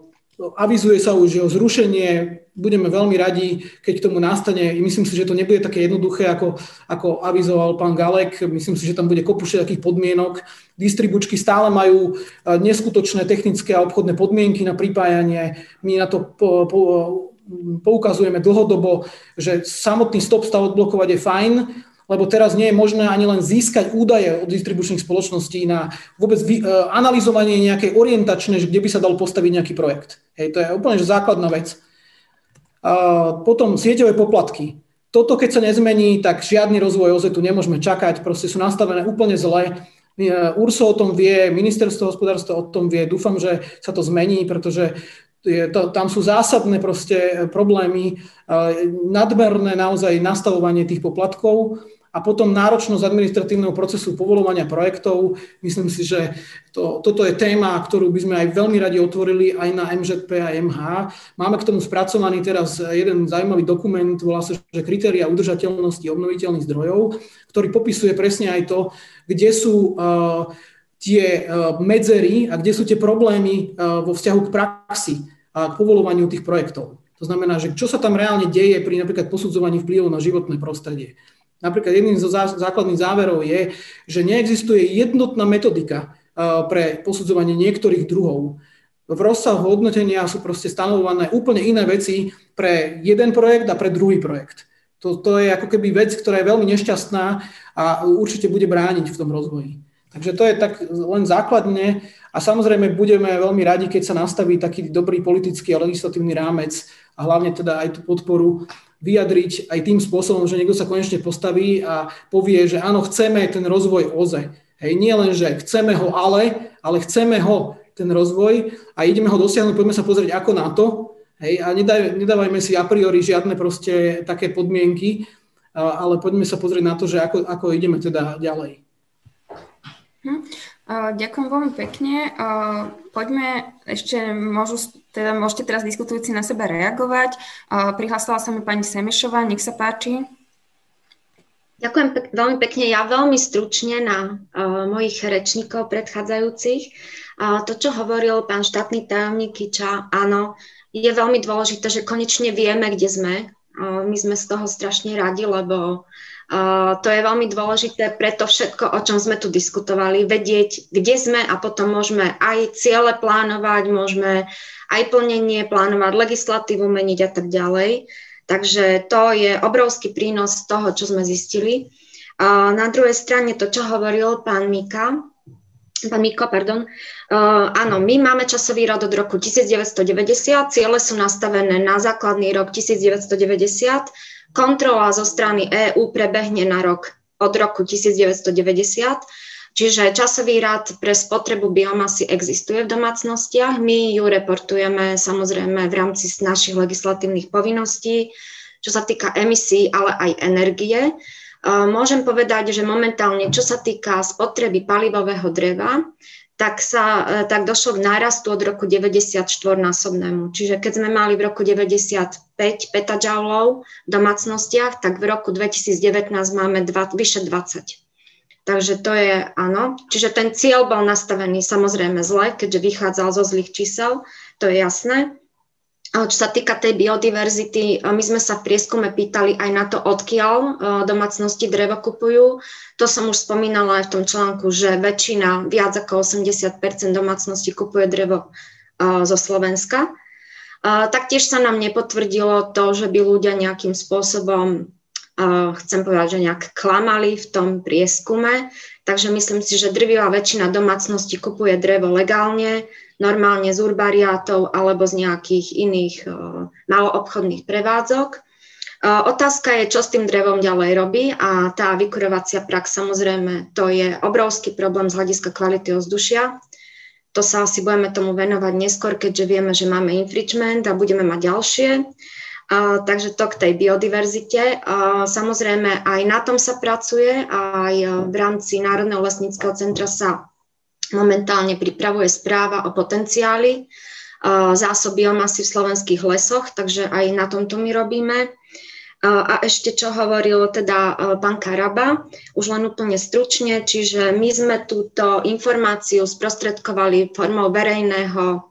[SPEAKER 7] avizuje sa už o zrušenie, budeme veľmi radi, keď k tomu nastane. Myslím si, že to nebude také jednoduché, ako, ako avizoval pán Galek. Myslím si, že tam bude kopu takých podmienok. Distribučky stále majú neskutočné technické a obchodné podmienky na pripájanie. My na to po, po, poukazujeme dlhodobo, že samotný stop stav odblokovať je fajn, lebo teraz nie je možné ani len získať údaje od distribučných spoločností na vôbec vy, uh, analyzovanie nejakej orientačnej, že kde by sa dal postaviť nejaký projekt. Hej, to je úplne že základná vec. Potom sieťové poplatky. Toto, keď sa nezmení, tak žiadny rozvoj tu nemôžeme čakať, proste sú nastavené úplne zle. URSO o tom vie, ministerstvo hospodárstva o tom vie, dúfam, že sa to zmení, pretože je to, tam sú zásadné proste problémy, nadmerné naozaj nastavovanie tých poplatkov a potom náročnosť administratívneho procesu povolovania projektov. Myslím si, že to, toto je téma, ktorú by sme aj veľmi radi otvorili aj na MŽP a MH. Máme k tomu spracovaný teraz jeden zaujímavý dokument, volá sa, že kritéria udržateľnosti obnoviteľných zdrojov, ktorý popisuje presne aj to, kde sú uh, tie medzery a kde sú tie problémy vo vzťahu k praxi a k povolovaniu tých projektov. To znamená, že čo sa tam reálne deje pri napríklad posudzovaní vplyvu na životné prostredie. Napríklad jedným zo základných záverov je, že neexistuje jednotná metodika pre posudzovanie niektorých druhov. V rozsahu hodnotenia sú proste stanovované úplne iné veci pre jeden projekt a pre druhý projekt. To, to je ako keby vec, ktorá je veľmi nešťastná a určite bude brániť v tom rozvoji. Takže to je tak len základne a samozrejme budeme veľmi radi, keď sa nastaví taký dobrý politický a legislatívny rámec a hlavne teda aj tú podporu vyjadriť aj tým spôsobom, že niekto sa konečne postaví a povie, že áno, chceme ten rozvoj OZE. Hej, nie len, že chceme ho ale, ale chceme ho, ten rozvoj a ideme ho dosiahnuť, poďme sa pozrieť ako na to. Hej, a nedaj, nedávajme si a priori žiadne proste také podmienky, ale poďme sa pozrieť na to, že ako, ako ideme teda ďalej.
[SPEAKER 2] Ďakujem veľmi pekne. Poďme ešte, môžu, teda môžete teraz diskutujúci na seba reagovať. Prihlásila sa mi pani Semešová, nech sa páči.
[SPEAKER 3] Ďakujem pek- veľmi pekne. Ja veľmi stručne na uh, mojich rečníkov predchádzajúcich. Uh, to, čo hovoril pán štátny tajomník Kiča, áno, je veľmi dôležité, že konečne vieme, kde sme. Uh, my sme z toho strašne radi, lebo to je veľmi dôležité pre to všetko, o čom sme tu diskutovali, vedieť, kde sme a potom môžeme aj ciele plánovať, môžeme aj plnenie plánovať, legislatívu meniť a tak ďalej. Takže to je obrovský prínos toho, čo sme zistili. Na druhej strane to, čo hovoril pán Mika, pán Miko, pardon, uh, áno, my máme časový rod od roku 1990, ciele sú nastavené na základný rok 1990, Kontrola zo strany EÚ prebehne na rok od roku 1990, čiže časový rád pre spotrebu biomasy existuje v domácnostiach. My ju reportujeme samozrejme v rámci našich legislatívnych povinností, čo sa týka emisí, ale aj energie. Môžem povedať, že momentálne, čo sa týka spotreby palivového dreva, tak, sa, e, tak došlo k nárastu od roku 94-násobnému. Čiže keď sme mali v roku 95 petajoulov v domácnostiach, tak v roku 2019 máme dva, vyše 20. Takže to je áno. Čiže ten cieľ bol nastavený samozrejme zle, keďže vychádzal zo zlých čísel, to je jasné. Čo sa týka tej biodiverzity, my sme sa v prieskume pýtali aj na to, odkiaľ domácnosti drevo kupujú. To som už spomínala aj v tom článku, že väčšina, viac ako 80% domácností kupuje drevo zo Slovenska. Taktiež sa nám nepotvrdilo to, že by ľudia nejakým spôsobom, chcem povedať, že nejak klamali v tom prieskume. Takže myslím si, že drvivá väčšina domácností kupuje drevo legálne, normálne z urbariátov alebo z nejakých iných maloobchodných prevádzok. Otázka je, čo s tým drevom ďalej robí a tá vykurovacia prax samozrejme to je obrovský problém z hľadiska kvality ovzdušia. To sa asi budeme tomu venovať neskôr, keďže vieme, že máme infringement a budeme mať ďalšie. Uh, takže to k tej biodiverzite. Uh, samozrejme, aj na tom sa pracuje, aj v rámci Národného lesníckého centra sa Momentálne pripravuje správa o potenciáli zásob biomasy v slovenských lesoch, takže aj na tomto my robíme. A ešte čo hovoril teda pán Karaba, už len úplne stručne, čiže my sme túto informáciu sprostredkovali formou verejného,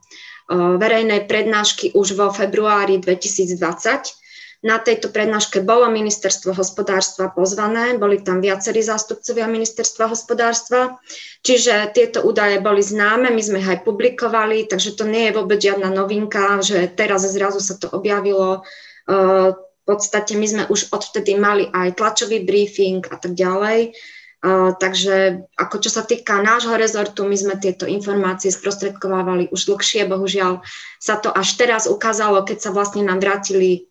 [SPEAKER 3] verejnej prednášky už vo februári 2020 na tejto prednáške bolo ministerstvo hospodárstva pozvané, boli tam viacerí zástupcovia ministerstva hospodárstva, čiže tieto údaje boli známe, my sme ich aj publikovali, takže to nie je vôbec žiadna novinka, že teraz zrazu sa to objavilo. V podstate my sme už odvtedy mali aj tlačový briefing a tak ďalej. Uh, takže ako čo sa týka nášho rezortu, my sme tieto informácie sprostredkovávali už dlhšie, bohužiaľ sa to až teraz ukázalo, keď sa vlastne nám vrátili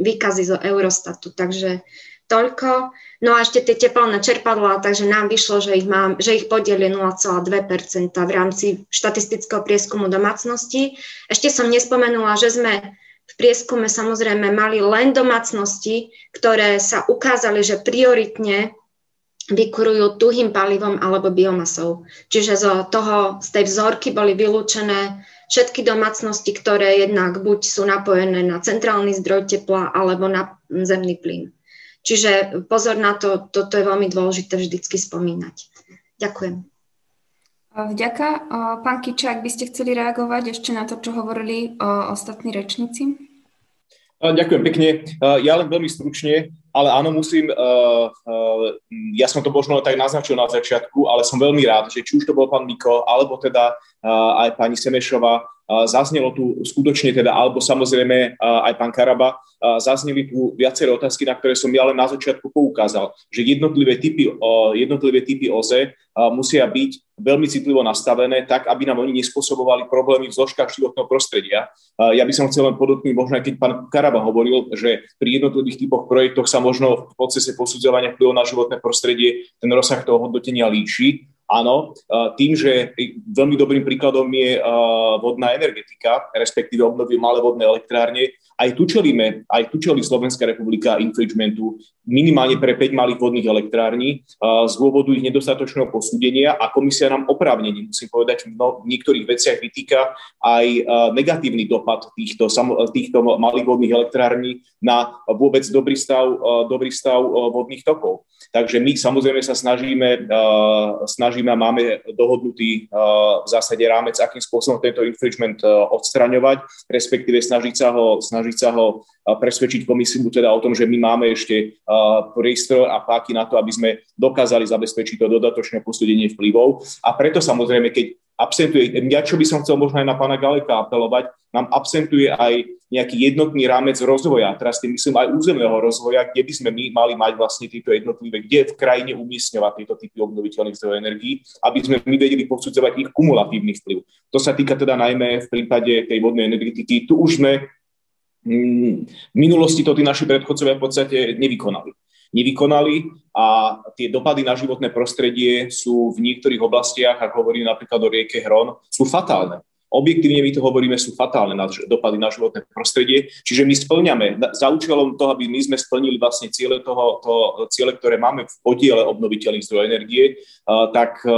[SPEAKER 3] výkazy zo Eurostatu. Takže toľko. No a ešte tie teplné čerpadlá, takže nám vyšlo, že ich, mám, že ich podiel je 0,2 v rámci štatistického prieskumu domácnosti. Ešte som nespomenula, že sme v prieskume samozrejme mali len domácnosti, ktoré sa ukázali, že prioritne vykurujú tuhým palivom alebo biomasou. Čiže z, toho, z tej vzorky boli vylúčené všetky domácnosti, ktoré jednak buď sú napojené na centrálny zdroj tepla alebo na zemný plyn. Čiže pozor na to, toto je veľmi dôležité vždycky spomínať. Ďakujem.
[SPEAKER 2] Vďaka. Pán Kiča, ak by ste chceli reagovať ešte na to, čo hovorili ostatní rečníci?
[SPEAKER 5] Ďakujem pekne. Ja len veľmi stručne, ale áno, musím, ja som to možno tak naznačil na začiatku, ale som veľmi rád, že či už to bol pán Miko, alebo teda aj pani Semešová, Zaznelo tu skutočne teda, alebo samozrejme aj pán Karaba, zazneli tu viaceré otázky, na ktoré som ja len na začiatku poukázal, že jednotlivé typy, jednotlivé typy OZE musia byť veľmi citlivo nastavené tak, aby nám oni nespôsobovali problémy v zložkách životného prostredia. Ja by som chcel len podotknúť, možno aj keď pán Karaba hovoril, že pri jednotlivých typoch projektoch sa možno v procese posudzovania vplyvu na životné prostredie ten rozsah toho hodnotenia líši. Áno, tým, že veľmi dobrým príkladom je vodná energetika, respektíve obnovy malé vodné elektrárne, aj tu čelíme, aj tu čelí Slovenská republika infringementu minimálne pre 5 malých vodných elektrární z dôvodu ich nedostatočného posúdenia a komisia nám oprávnenie, musím povedať, v niektorých veciach vytýka aj negatívny dopad týchto, týchto malých vodných elektrární na vôbec dobrý stav, dobrý stav vodných tokov. Takže my samozrejme sa snažíme, snažíme a máme dohodnutý v zásade rámec, akým spôsobom tento infringement odstraňovať, respektíve snažiť sa ho, snažiť sa ho presvedčiť komisiu teda o tom, že my máme ešte priestor a páky na to, aby sme dokázali zabezpečiť to dodatočné posúdenie vplyvov. A preto samozrejme, keď absentuje, ja čo by som chcel možno aj na pána Galeka apelovať, nám absentuje aj nejaký jednotný rámec rozvoja, teraz tým myslím aj územného rozvoja, kde by sme my mali mať vlastne tieto jednotlivé, kde v krajine umiestňovať tieto typy obnoviteľných zdrojov energií, aby sme my vedeli posudzovať ich kumulatívny vplyv. To sa týka teda najmä v prípade tej vodnej energetiky. Tu už sme mm, v minulosti to tí naši predchodcovia v podstate nevykonali nevykonali a tie dopady na životné prostredie sú v niektorých oblastiach, ako hovorím napríklad o rieke Hron, sú fatálne. Objektívne my to hovoríme, sú fatálne na, dopady na životné prostredie. Čiže my splňame za účelom toho, aby my sme splnili vlastne ciele, toho, to, ciele ktoré máme v podiele obnoviteľných zdrojov energie, tak e,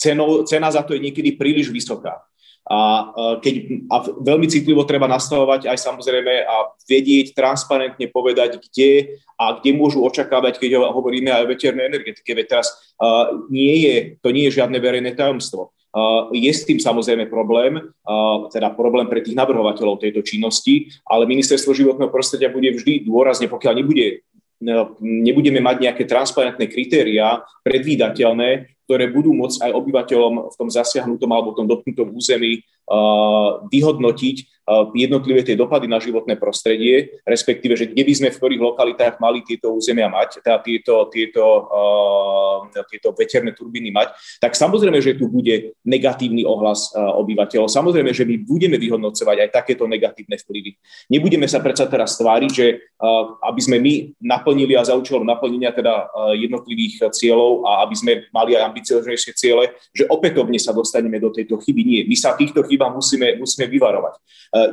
[SPEAKER 5] cenou, cena za to je niekedy príliš vysoká. A, keď, a veľmi citlivo treba nastavovať aj samozrejme a vedieť, transparentne povedať, kde a kde môžu očakávať, keď hovoríme aj o veternej energetike. Veď teraz uh, nie je, to nie je žiadne verejné tajomstvo. Uh, je s tým samozrejme problém, uh, teda problém pre tých navrhovateľov tejto činnosti, ale ministerstvo životného prostredia bude vždy dôrazne, pokiaľ nebude nebudeme mať nejaké transparentné kritériá, predvídateľné, ktoré budú môcť aj obyvateľom v tom zasiahnutom alebo v tom dotknutom území vyhodnotiť jednotlivé tie dopady na životné prostredie, respektíve, že kde by sme v ktorých lokalitách mali tieto územia mať, teda tieto, tieto, tieto veterné turbíny mať, tak samozrejme, že tu bude negatívny ohlas obyvateľov. Samozrejme, že my budeme vyhodnocovať aj takéto negatívne vplyvy. Nebudeme sa predsa teraz tváriť, že aby sme my naplnili a za účelom naplnenia teda jednotlivých cieľov a aby sme mali aj ambicioznejšie ciele, že opätovne sa dostaneme do tejto chyby. Nie, my sa týchto chybách musíme, musíme vyvarovať. E,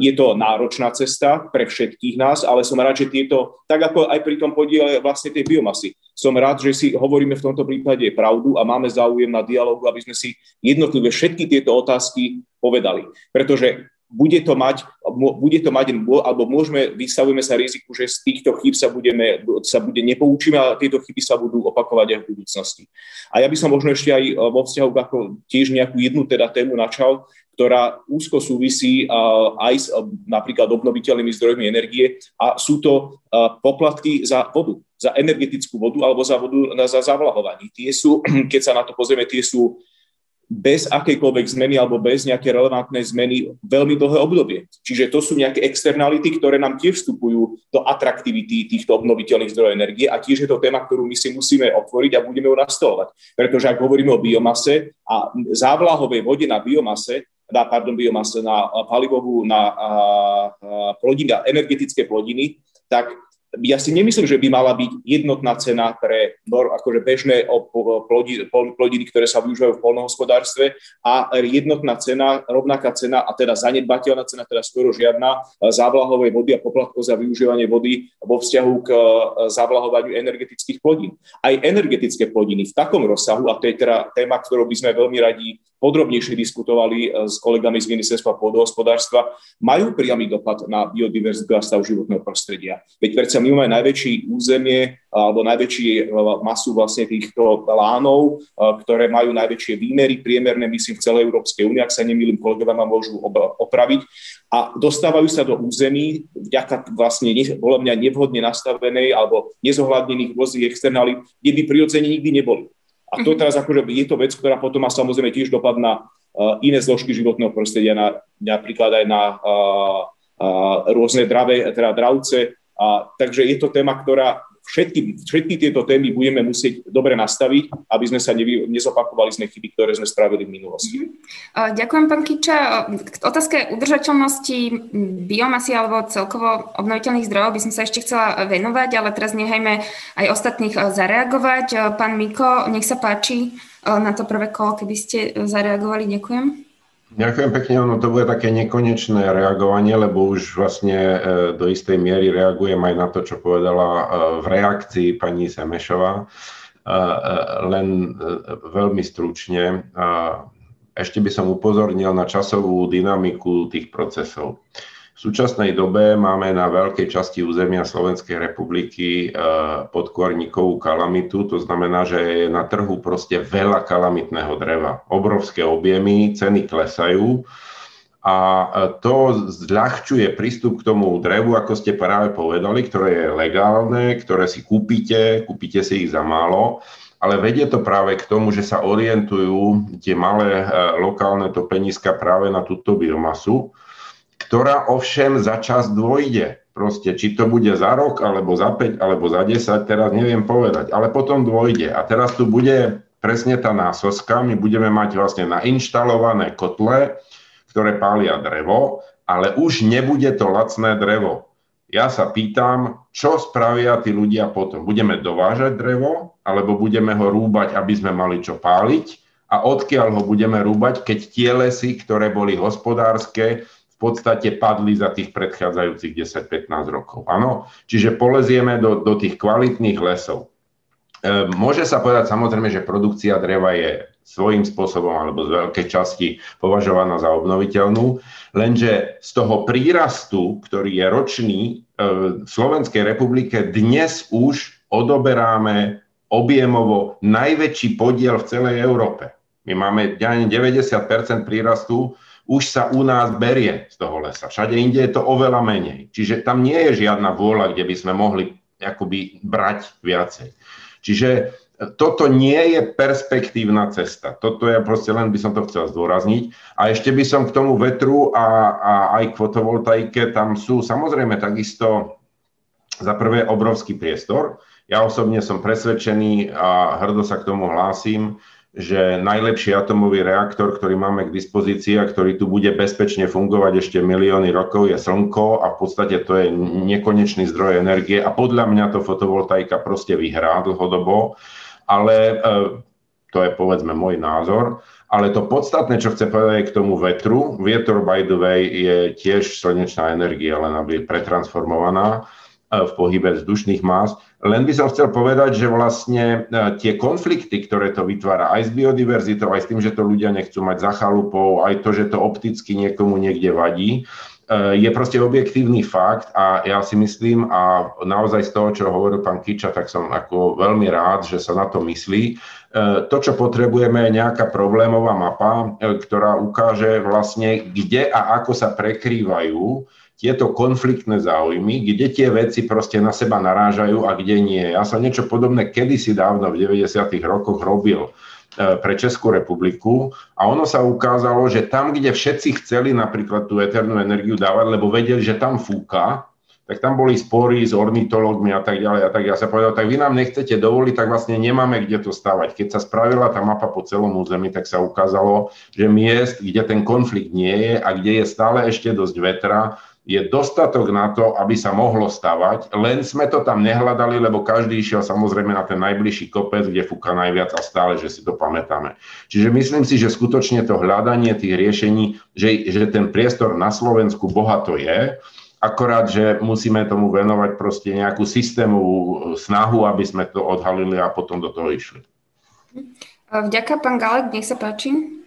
[SPEAKER 5] je to náročná cesta pre všetkých nás, ale som rád, že tieto, tak ako aj pri tom podiele vlastne tej biomasy, som rád, že si hovoríme v tomto prípade pravdu a máme záujem na dialogu, aby sme si jednotlivé všetky tieto otázky povedali. Pretože bude to mať, bude to mať, alebo môžeme, vystavujeme sa riziku, že z týchto chýb sa, budeme, sa bude nepoučíme a tieto chyby sa budú opakovať aj v budúcnosti. A ja by som možno ešte aj vo vzťahu ako tiež nejakú jednu teda tému načal, ktorá úzko súvisí aj s napríklad obnoviteľnými zdrojmi energie a sú to poplatky za vodu, za energetickú vodu alebo za vodu za zavlahovanie. Tie sú, keď sa na to pozrieme, tie sú bez akejkoľvek zmeny alebo bez nejaké relevantnej zmeny veľmi dlhé obdobie. Čiže to sú nejaké externality, ktoré nám tiež vstupujú do atraktivity týchto obnoviteľných zdrojov energie a tiež je to téma, ktorú my si musíme otvoriť a budeme ju nastolovať. Pretože ak hovoríme o biomase a závlahovej vode na biomase, na, pardon, biomase, na palivovú, na plodiny, energetické plodiny, tak ja si nemyslím, že by mala byť jednotná cena pre akože bežné plodiny, ktoré sa využívajú v polnohospodárstve a jednotná cena, rovnaká cena a teda zanedbateľná cena, teda skoro žiadna závlahovej vody a poplatkov za využívanie vody vo vzťahu k závlahovaniu energetických plodín. Aj energetické plodiny v takom rozsahu, a to je teda téma, ktorú by sme veľmi radi podrobnejšie diskutovali eh, s kolegami z ministerstva pôdohospodárstva, majú priamy dopad na biodiverzitu a stav životného prostredia. Veď predsa my máme najväčší územie alebo najväčší eh, masu vlastne týchto lánov, eh, ktoré majú najväčšie výmery, priemerné myslím v celej Európskej únii, ak sa nemýlim, kolegovia ma môžu opraviť, a dostávajú sa do území vďaka vlastne podľa mňa nevhodne nastavenej alebo nezohľadnených rôznych externálít, kde by prirodzene nikdy neboli. A to teraz akože je to vec, ktorá potom má samozrejme tiež dopad na uh, iné zložky životného prostredia, na, napríklad aj na uh, uh, rôzne dravé, teda dravce. A, takže je to téma, ktorá všetky, všetky tieto témy budeme musieť dobre nastaviť, aby sme sa nevy, nezopakovali z chyby, ktoré sme spravili v minulosti.
[SPEAKER 2] Mm-hmm. Ďakujem, pán Kiča. K otázke udržateľnosti biomasy alebo celkovo obnoviteľných zdrojov by som sa ešte chcela venovať, ale teraz nechajme aj ostatných eh, zareagovať. Pán Miko, nech sa páči eh, na to prvé kolo, keby ste zareagovali. Ďakujem.
[SPEAKER 6] Ďakujem pekne, ono to bude také nekonečné reagovanie, lebo už vlastne e, do istej miery reagujem aj na to, čo povedala e, v reakcii pani Semešová. E, len veľmi stručne, ešte by som upozornil na časovú dynamiku tých procesov. V súčasnej dobe máme na veľkej časti územia Slovenskej republiky e, podkorníkovú kalamitu, to znamená, že je na trhu proste veľa kalamitného dreva. Obrovské objemy, ceny klesajú. A e, to zľahčuje prístup k tomu drevu, ako ste práve povedali, ktoré je legálne, ktoré si kúpite, kúpite si ich za málo, ale vedie to práve k tomu, že sa orientujú tie malé e, lokálne topeniska práve na túto biomasu ktorá ovšem za čas dôjde. Proste, či to bude za rok, alebo za 5, alebo za 10, teraz neviem povedať, ale potom dôjde. A teraz tu bude presne tá násoska, my budeme mať vlastne nainštalované kotle, ktoré pália drevo, ale už nebude to lacné drevo. Ja sa pýtam, čo spravia tí ľudia potom? Budeme dovážať drevo, alebo budeme ho rúbať, aby sme mali čo páliť? A odkiaľ ho budeme rúbať, keď tie lesy, ktoré boli hospodárske, podstate padli za tých predchádzajúcich 10-15 rokov. Áno? Čiže polezieme do, do tých kvalitných lesov. E, môže sa povedať samozrejme, že produkcia dreva je svojím spôsobom alebo z veľkej časti považovaná za obnoviteľnú, lenže z toho prírastu, ktorý je ročný e, v Slovenskej republike, dnes už odoberáme objemovo najväčší podiel v celej Európe. My máme 90% prírastu už sa u nás berie z toho lesa. Všade inde je to oveľa menej. Čiže tam nie je žiadna vôľa, kde by sme mohli akoby brať viacej. Čiže e, toto nie je perspektívna cesta. Toto je proste len by som to chcel zdôrazniť. A ešte by som k tomu vetru a, a aj k fotovoltaike, tam sú samozrejme takisto za prvé obrovský priestor. Ja osobne som presvedčený a hrdo sa k tomu hlásim, že najlepší atomový reaktor, ktorý máme k dispozícii a ktorý tu bude bezpečne fungovať ešte milióny rokov, je Slnko a v podstate to je nekonečný zdroj energie a podľa mňa to fotovoltaika proste vyhrá dlhodobo, ale e, to je povedzme môj názor. Ale to podstatné, čo chce povedať k tomu vetru, vietor by the way je tiež slnečná energia, len aby pretransformovaná v pohybe vzdušných más. Len by som chcel povedať, že vlastne e, tie konflikty, ktoré to vytvára aj s biodiverzitou, aj s tým, že to ľudia nechcú mať za chalupou, aj to, že to opticky niekomu niekde vadí, e, je proste objektívny fakt a ja si myslím a naozaj z toho, čo hovoril pán Kiča, tak som ako veľmi rád, že sa na to myslí. To, čo potrebujeme, je nejaká problémová mapa, ktorá ukáže vlastne, kde a ako sa prekrývajú tieto konfliktné záujmy, kde tie veci proste na seba narážajú a kde nie. Ja som niečo podobné kedysi dávno v 90. rokoch robil e, pre Českú republiku a ono sa ukázalo, že tam, kde všetci chceli napríklad tú eternú energiu dávať, lebo vedeli, že tam fúka, tak tam boli spory s ornitológmi a tak ďalej a tak ja sa povedal, tak vy nám nechcete dovoliť, tak vlastne nemáme kde to stavať. Keď sa spravila tá mapa po celom území, tak sa ukázalo, že miest, kde ten konflikt nie je a kde je stále ešte dosť vetra, je dostatok na to, aby sa mohlo stavať, len sme to tam nehľadali, lebo každý išiel samozrejme na ten najbližší kopec, kde fúka najviac a stále, že si to pamätáme. Čiže myslím si, že skutočne to hľadanie tých riešení, že, že ten priestor na Slovensku bohato je, akorát, že musíme tomu venovať proste nejakú systémovú snahu, aby sme to odhalili a potom do toho išli.
[SPEAKER 2] Vďaka, pán Galek, nech sa páči.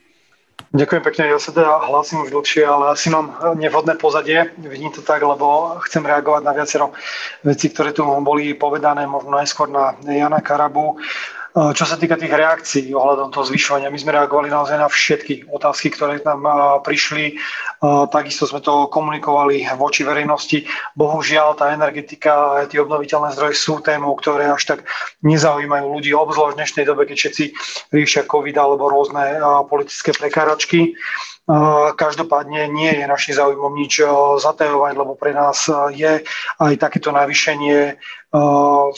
[SPEAKER 4] Ďakujem pekne, ja sa teda hlásim už dlhšie, ale asi mám nevhodné pozadie. Vidím to tak, lebo chcem reagovať na viacero veci, ktoré tu boli povedané možno najskôr na Jana Karabu. Čo sa týka tých reakcií ohľadom toho zvyšovania, my sme reagovali naozaj na všetky otázky, ktoré nám prišli. Takisto sme to komunikovali voči verejnosti. Bohužiaľ, tá energetika a tie obnoviteľné zdroje sú témou, ktoré až tak nezaujímajú ľudí, obzvlášť v dnešnej dobe, keď všetci riešia COVID alebo rôzne politické prekáračky. Každopádne nie je našim záujmom nič zatajovať, lebo pre nás je aj takéto navýšenie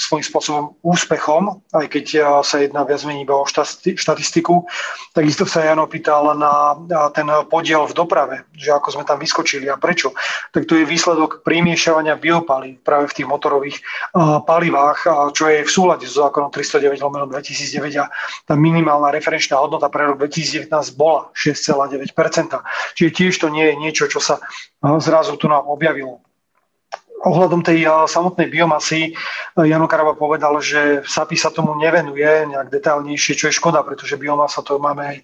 [SPEAKER 4] svojím spôsobom úspechom, aj keď sa jedná viac menej iba o štatistiku. Takisto sa Jano pýtal na ten podiel v doprave, že ako sme tam vyskočili a prečo. Tak to je výsledok primiešavania biopalív práve v tých motorových palivách, čo je v súlade so zákonom 309 2009 a tá minimálna referenčná hodnota pre rok 2019 bola 6,9% Čiže tiež to nie je niečo, čo sa zrazu tu nám objavilo ohľadom tej samotnej biomasy, Jano Karaba povedal, že SAPI sa tomu nevenuje nejak detailnejšie, čo je škoda, pretože biomasa to máme aj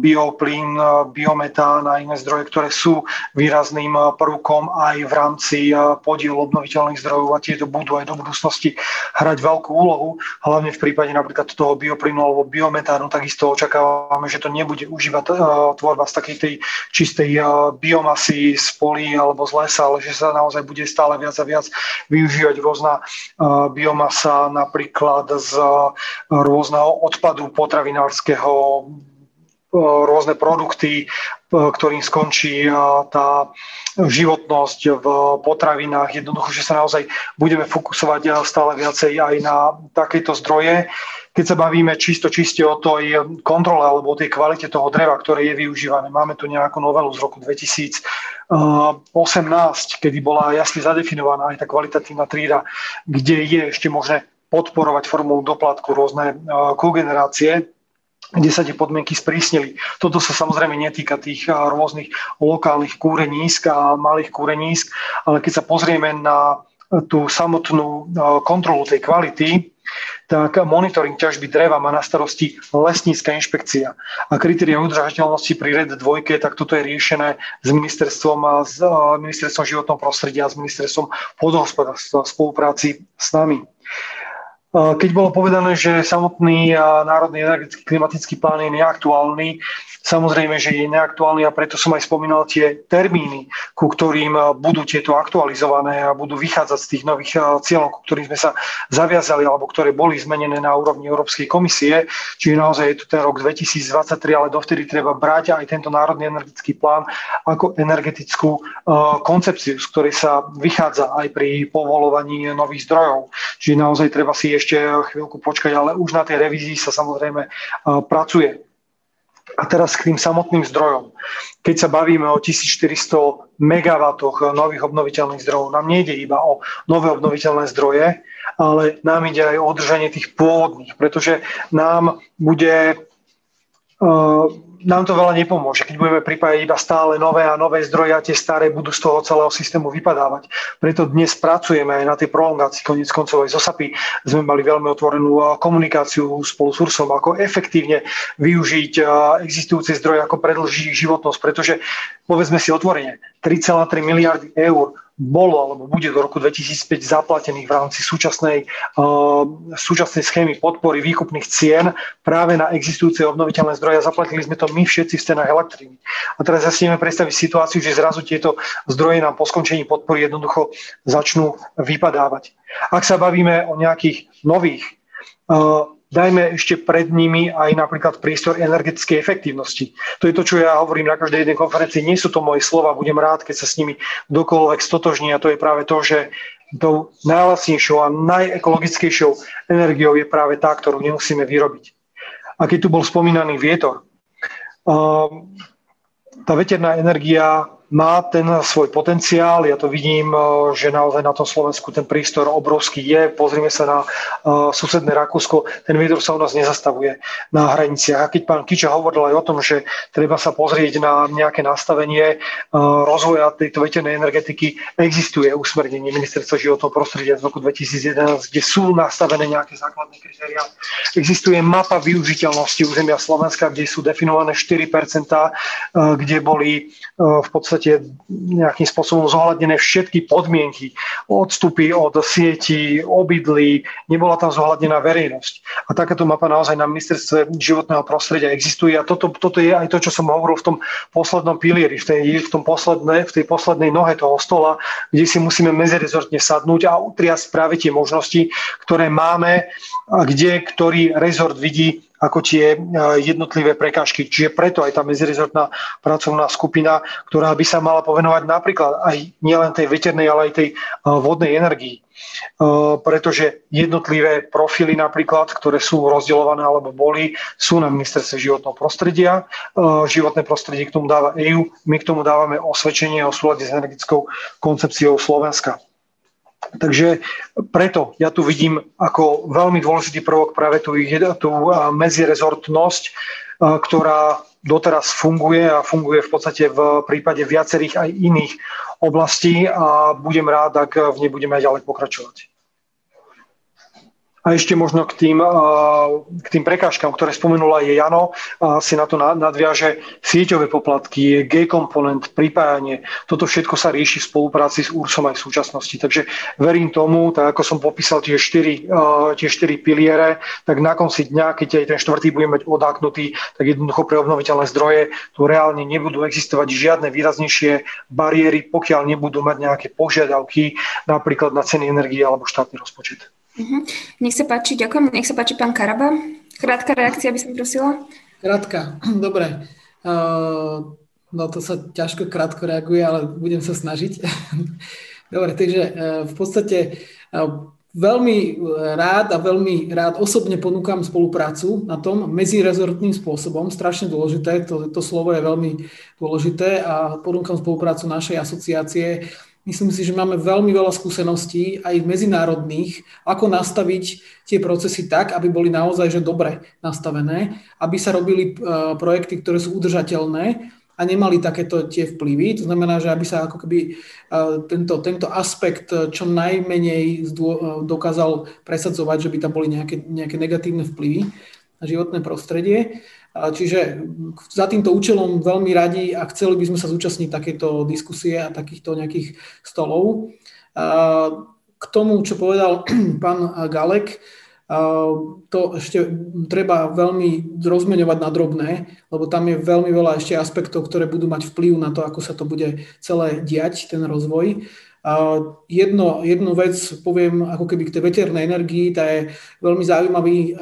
[SPEAKER 4] bioplyn, biometán a iné zdroje, ktoré sú výrazným prvkom aj v rámci podielu obnoviteľných zdrojov a tieto budú aj do budúcnosti hrať veľkú úlohu, hlavne v prípade napríklad toho bioplynu alebo biometánu, takisto očakávame, že to nebude užívať tvorba z takej tej čistej biomasy z polí alebo z lesa, ale že sa naozaj bude stále viac a viac využívať rôzna biomasa, napríklad z rôzneho odpadu potravinárskeho, rôzne produkty, ktorým skončí tá životnosť v potravinách. Jednoducho, že sa naozaj budeme fokusovať stále viacej aj na takéto zdroje keď sa bavíme čisto čiste o tej kontrole alebo o tej kvalite toho dreva, ktoré je využívané. Máme tu nejakú novelu z roku 2018, kedy bola jasne zadefinovaná aj tá kvalitatívna trída, kde je ešte možné podporovať formou doplatku rôzne kogenerácie, kde sa tie podmienky sprísnili. Toto sa samozrejme netýka tých rôznych lokálnych kúrenísk a malých kúrenísk, ale keď sa pozrieme na tú samotnú kontrolu tej kvality, tak monitoring ťažby dreva má na starosti lesnícka inšpekcia. A kritéria udržateľnosti pri RED 2, tak toto je riešené s ministerstvom, s ministerstvom životného prostredia a s ministerstvom podhospodárstva v spolupráci s nami. Keď bolo povedané, že samotný národný energetický klimatický plán je neaktuálny, Samozrejme, že je neaktuálny a preto som aj spomínal tie termíny, ku ktorým eh, budú tieto aktualizované a budú vychádzať z tých nových eh, cieľov, ku ktorým sme sa zaviazali alebo ktoré boli zmenené na úrovni Európskej komisie. Čiže naozaj je tu ten rok 2023, ale dovtedy treba brať aj tento národný energetický plán ako energetickú eh, koncepciu, z ktorej sa vychádza aj pri povolovaní nových zdrojov. Čiže naozaj treba si ešte chvíľku počkať, ale už na tej revízii sa samozrejme pracuje. A teraz k tým samotným zdrojom. Keď sa bavíme o 1400 megawattoch nových obnoviteľných zdrojov, nám nejde iba o nové obnoviteľné zdroje, ale nám ide aj o udržanie tých pôvodných, pretože nám bude uh, nám to veľa nepomôže, keď budeme pripájať iba stále nové a nové zdroje a tie staré budú z toho celého systému vypadávať. Preto dnes pracujeme aj na tej prolongácii, konec koncov aj zo SAPy sme mali veľmi otvorenú komunikáciu spolu s Ursom, ako efektívne využiť existujúce zdroje, ako predlžiť životnosť, pretože povedzme si otvorene, 3,3 miliardy eur bolo alebo bude do roku 2005 zaplatených v rámci súčasnej, uh, súčasnej schémy podpory výkupných cien práve na existujúce obnoviteľné zdroje zaplatili sme to my všetci v cenách elektriny. A teraz si ideme predstaviť situáciu, že zrazu tieto zdroje nám po skončení podpory jednoducho začnú vypadávať. Ak sa bavíme o nejakých nových uh, dajme ešte pred nimi aj napríklad prístor energetickej efektívnosti. To je to, čo ja hovorím na každej jednej konferencii. Nie sú to moje slova, budem rád, keď sa s nimi dokoľvek stotožní a to je práve to, že tou najlacnejšou a najekologickejšou energiou je práve tá, ktorú nemusíme vyrobiť. A keď tu bol spomínaný vietor, tá veterná energia má ten svoj potenciál. Ja to vidím, eh, že naozaj na tom Slovensku ten prístor obrovský je. Pozrime sa na uh, susedné Rakúsko. Ten vietor sa u nás nezastavuje na hraniciach. A keď pán Kiča hovoril aj o tom, že treba sa pozrieť na nejaké nastavenie uh, rozvoja tejto veternej energetiky, existuje usmernenie ministerstva životného prostredia z roku 2011, kde sú nastavené nejaké základné kritéria. Existuje mapa využiteľnosti územia Slovenska, kde sú definované 4%, uh, kde boli v podstate nejakým spôsobom zohľadnené všetky podmienky, odstupy od sieti, obydlí, nebola tam zohľadnená verejnosť. A takáto mapa naozaj na ministerstve životného prostredia existuje a toto, toto je aj to, čo som hovoril v tom poslednom pilieri, v tej, v, tom posledné, v tej poslednej nohe toho stola, kde si musíme medzirezortne sadnúť a utriasť práve tie možnosti, ktoré máme a kde ktorý rezort vidí ako tie e, jednotlivé prekážky. Čiže preto aj tá medzirezortná pracovná skupina, ktorá by sa mala povenovať napríklad aj nielen tej veternej, ale aj tej e, vodnej energii. E, pretože jednotlivé profily napríklad, ktoré sú rozdeľované alebo boli, sú na ministerstve životného prostredia. Životné prostredie k tomu dáva EU, my k tomu dávame osvedčenie o súlade s energetickou koncepciou Slovenska. Takže preto ja tu vidím ako veľmi dôležitý prvok práve tú, tú medzirezortnosť, ktorá doteraz funguje a funguje v podstate v prípade viacerých aj iných oblastí a budem rád, ak v nej budeme aj ďalej pokračovať. A ešte možno k tým, k tým prekážkam, ktoré spomenula je Jano, si na to nadviaže sieťové poplatky, G-komponent, pripájanie. Toto všetko sa rieši v spolupráci s URSom aj v súčasnosti. Takže verím tomu, tak ako som popísal tie štyri, tie štyri piliere, tak na konci dňa, keď aj ten štvrtý bude mať odáknutý, tak jednoducho pre obnoviteľné zdroje tu reálne nebudú existovať žiadne výraznejšie bariéry, pokiaľ nebudú mať nejaké požiadavky napríklad na ceny energie alebo štátny rozpočet.
[SPEAKER 2] Uh-huh. Nech sa páči, ďakujem. Nech sa páči pán Karaba. Krátka reakcia by som prosila.
[SPEAKER 7] Krátka, dobre. Uh, no to sa ťažko krátko reaguje, ale budem sa snažiť. dobre, takže uh, v podstate uh, veľmi rád a veľmi rád osobne ponúkam spoluprácu na tom medzirezortným spôsobom. Strašne dôležité, to, to slovo je veľmi dôležité a ponúkam spoluprácu našej asociácie Myslím si, že máme veľmi veľa skúseností aj medzinárodných, ako nastaviť tie procesy tak, aby boli naozaj že dobre nastavené, aby sa robili e, projekty, ktoré sú udržateľné a nemali takéto tie vplyvy. To znamená, že aby sa ako keby e, tento, tento aspekt čo najmenej dokázal presadzovať, že by tam boli nejaké, nejaké negatívne vplyvy na životné prostredie. Čiže za týmto účelom veľmi radi a chceli by sme sa zúčastniť takéto diskusie a takýchto nejakých stolov. K tomu, čo povedal pán Galek, to ešte treba veľmi rozmeňovať na drobné, lebo tam je veľmi veľa ešte aspektov, ktoré budú mať vplyv na to, ako sa to bude celé diať, ten rozvoj. Jedno, jednu vec poviem ako keby k tej veternej energii, tá je veľmi zaujímavý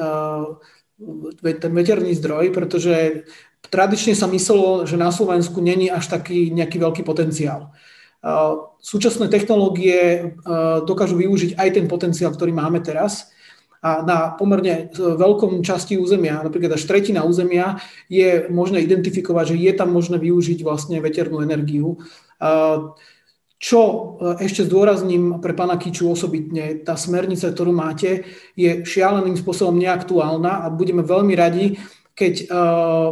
[SPEAKER 7] ten veterný zdroj, pretože tradične sa myslelo, že na Slovensku není až taký nejaký veľký potenciál. Súčasné technológie dokážu využiť aj ten potenciál, ktorý máme teraz a na pomerne veľkom časti územia, napríklad až tretina územia, je možné identifikovať, že je tam možné využiť vlastne veternú energiu. Čo e, ešte zdôrazním pre pána Kiču osobitne, tá smernica, ktorú máte, je šialeným spôsobom neaktuálna a budeme veľmi radi, keď e,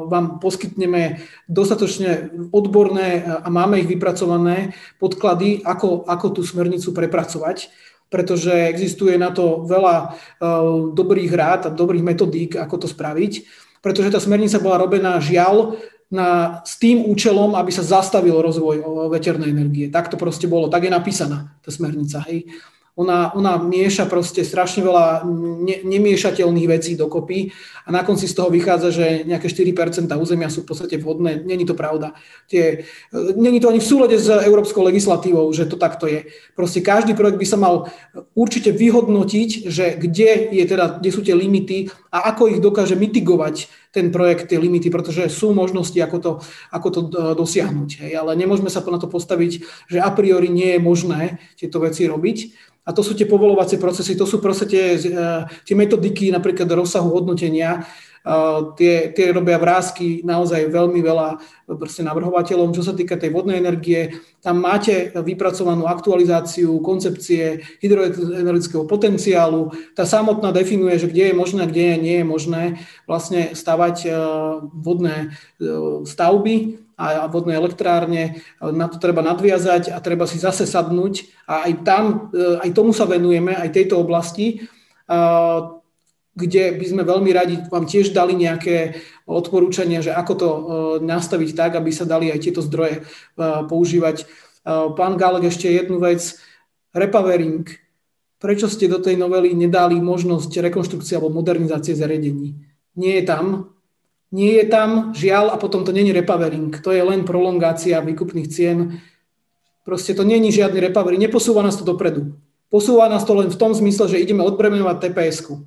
[SPEAKER 7] vám poskytneme dostatočne odborné a máme ich vypracované podklady, ako, ako tú smernicu prepracovať pretože existuje na to veľa e, dobrých rád a dobrých metodík, ako to spraviť, pretože tá smernica bola robená žiaľ na, s tým účelom, aby sa zastavil rozvoj veternej energie. Tak to proste bolo, tak je napísaná tá smernica. Hej. Ona, ona mieša proste strašne veľa ne, nemiešateľných vecí dokopy a na konci z toho vychádza, že nejaké 4% územia sú v podstate vhodné. Není to pravda. Tie, není to ani v súlade s európskou legislatívou, že to takto je. Proste každý projekt by sa mal určite vyhodnotiť, že kde, je teda, kde sú tie limity a ako ich dokáže mitigovať ten projekt, tie limity, pretože sú možnosti, ako to, ako to dosiahnuť. Hej. Ale nemôžeme sa na to postaviť, že a priori nie je možné tieto veci robiť. A to sú tie povolovacie procesy, to sú proste tie, eh, tie metodiky napríklad rozsahu hodnotenia, eh, tie, tie robia vrázky naozaj veľmi veľa proste navrhovateľom. Čo sa týka tej vodnej energie, tam máte vypracovanú aktualizáciu koncepcie hydroenergetického potenciálu. Tá samotná definuje, že kde je možné kde nie je možné vlastne stavať eh, vodné stavby a vodné elektrárne, na to treba nadviazať a treba si zase sadnúť a aj tam, e, aj tomu sa venujeme, aj tejto oblasti, kde by sme veľmi radi vám tiež dali nejaké odporúčania, že ako to e, nastaviť tak, aby sa dali aj tieto zdroje e, používať. Pán Galek, ešte jednu vec. Repowering. Prečo ste do tej novely nedali možnosť rekonštrukcie alebo modernizácie zariadení? Nie je tam, nie je tam, žiaľ, a potom to není repowering. To je len prolongácia výkupných cien. Proste to není žiadny repowering. Neposúva nás to dopredu. Posúva nás to len v tom zmysle, že ideme odbremenovať TPS-ku.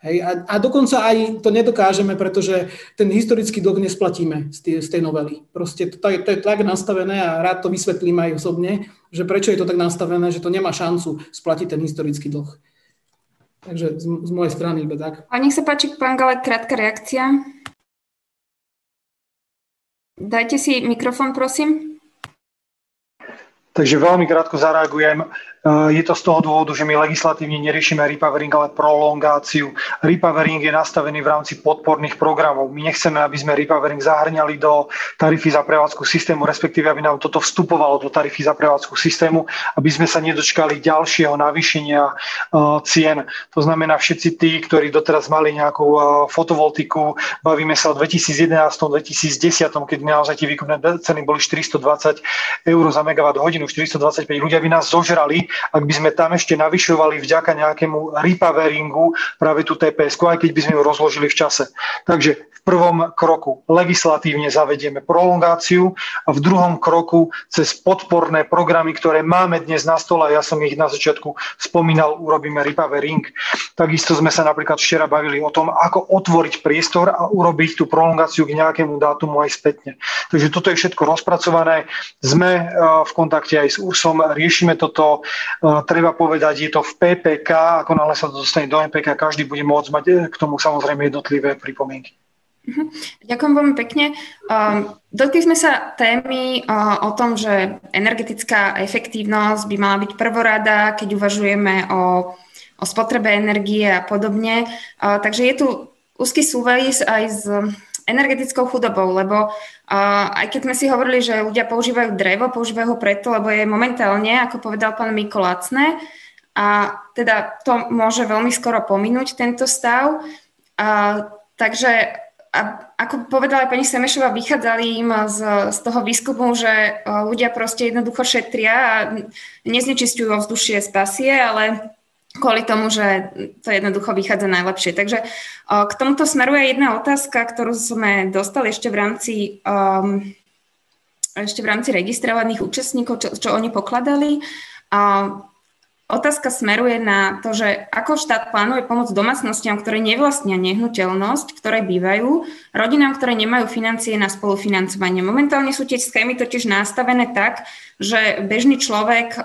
[SPEAKER 7] Hej, a, a dokonca aj to nedokážeme, pretože ten historický dlh nesplatíme z tej, z tej novely. Proste to, to, je, to je tak nastavené a rád to vysvetlím aj osobne, že prečo je to tak nastavené, že to nemá šancu splatiť ten historický dlh. Takže z, z mojej strany iba tak.
[SPEAKER 2] A nech sa páči, pán Galek, krátka reakcia. Dajte si mikrofón, prosím.
[SPEAKER 4] Takže veľmi krátko zareagujem. Eh, je to z toho dôvodu, že my legislatívne neriešime repowering, ale prolongáciu. Repowering je nastavený v rámci podporných programov. My nechceme, aby sme repowering zahrňali do tarify za prevádzku systému, respektíve aby nám toto vstupovalo do tarify za prevádzku systému, aby sme sa nedočkali ďalšieho navýšenia eh, cien. To znamená, všetci tí, ktorí doteraz mali nejakú eh, fotovoltiku, bavíme sa o 2011-2010, keď naozaj tie výkupné ceny boli 420 eur za megawatt hodinu, 425 ľudia by nás zožrali, ak by sme tam ešte navyšovali vďaka nejakému repoweringu práve tú TPS, aj keď by sme ju rozložili v čase. Takže v prvom kroku legislatívne zavedieme prolongáciu a v druhom kroku cez podporné programy, ktoré máme dnes na stole, ja som ich na začiatku spomínal, urobíme repowering. Takisto sme sa napríklad včera bavili o tom, ako otvoriť priestor a urobiť tú prolongáciu k nejakému dátumu aj spätne. Takže toto je všetko rozpracované. Sme eh, v kontakte aj s URSom, riešime toto. Treba povedať, je to v PPK, ako náhle sa to dostane do MPK, každý bude môcť mať e, k tomu samozrejme jednotlivé pripomienky.
[SPEAKER 2] Mhm. Ďakujem veľmi pekne. Dotkli sme sa témy o tom, že energetická efektívnosť by mala byť prvorada, keď uvažujeme o, o spotrebe energie a podobne. Takže je tu úzky súvis aj s energetickou chudobou, lebo uh, aj keď sme si hovorili, že ľudia používajú drevo, používajú ho preto, lebo je momentálne, ako povedal pán Miko, lacné a teda to môže veľmi skoro pominúť tento stav. Uh, takže a ako povedala pani Semešová, vychádzali im z, z toho výskumu, že ľudia proste jednoducho šetria a neznečistujú ovzdušie z pasie, ale kvôli tomu, že to jednoducho vychádza najlepšie. Takže k tomuto smeruje jedna otázka, ktorú sme dostali ešte v rámci um, ešte v rámci registrovaných účastníkov, čo, čo oni pokladali. A otázka smeruje na to, že ako štát plánuje pomôcť domácnostiam, ktoré nevlastnia nehnuteľnosť, ktoré bývajú, rodinám, ktoré nemajú financie na spolufinancovanie. Momentálne sú tie schémy totiž nastavené tak, že bežný človek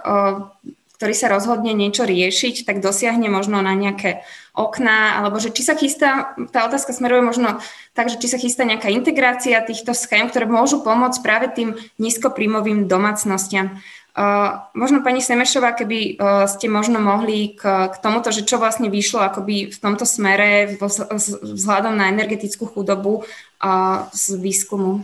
[SPEAKER 2] ktorý sa rozhodne niečo riešiť, tak dosiahne možno na nejaké okná, alebo že či sa chystá, tá otázka smeruje možno tak, že či sa chystá nejaká integrácia týchto schém, ktoré môžu pomôcť práve tým nízkoprímovým domácnostiam. Uh, možno pani Semešová, keby uh, ste možno mohli k, k tomuto, že čo vlastne vyšlo akoby v tomto smere vzhľadom na energetickú chudobu uh, z výskumu.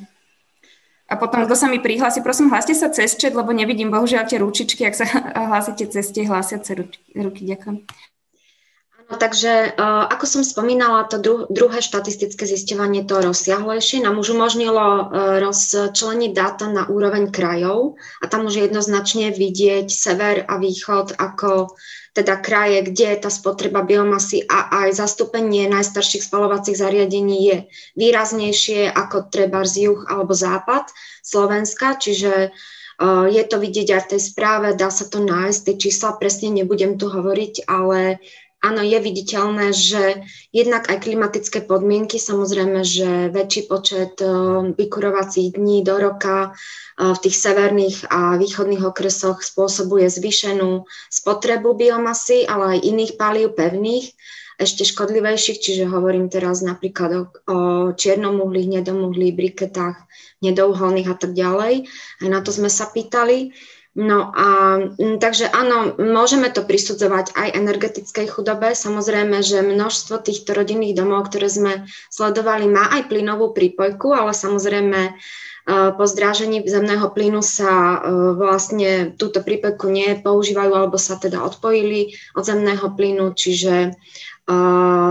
[SPEAKER 2] A potom, kto sa mi prihlási, prosím, hláste sa cez chat, lebo nevidím bohužiaľ tie ručičky, ak sa hlásite cez tie hlásiace ruky. Ďakujem.
[SPEAKER 3] Áno, takže uh, ako som spomínala, to dru- druhé štatistické zisťovanie to rozsiahlejšie nám už umožnilo uh, rozčleniť dáta na úroveň krajov a tam už jednoznačne vidieť sever a východ ako teda kraje, kde tá spotreba biomasy a aj zastúpenie najstarších spalovacích zariadení je výraznejšie ako treba z juh alebo západ Slovenska, čiže uh, je to vidieť aj v tej správe, dá sa to nájsť, tie čísla presne nebudem tu hovoriť, ale áno, je viditeľné, že jednak aj klimatické podmienky, samozrejme, že väčší počet eh, vykurovacích dní do roka eh, v tých severných a východných okresoch spôsobuje zvýšenú spotrebu biomasy, ale aj iných palív pevných, ešte škodlivejších, čiže hovorím teraz napríklad o, o čiernom uhlí, hnedom uhlí, briketách, nedouholných a tak ďalej. Aj na to sme sa pýtali. No a mm, takže áno, môžeme to prisudzovať aj energetickej chudobe. Samozrejme, že množstvo týchto rodinných domov, ktoré sme sledovali, má aj plynovú prípojku, ale samozrejme e, po zdrážení zemného plynu sa e, vlastne túto prípojku nepoužívajú alebo sa teda odpojili od zemného plynu, čiže e,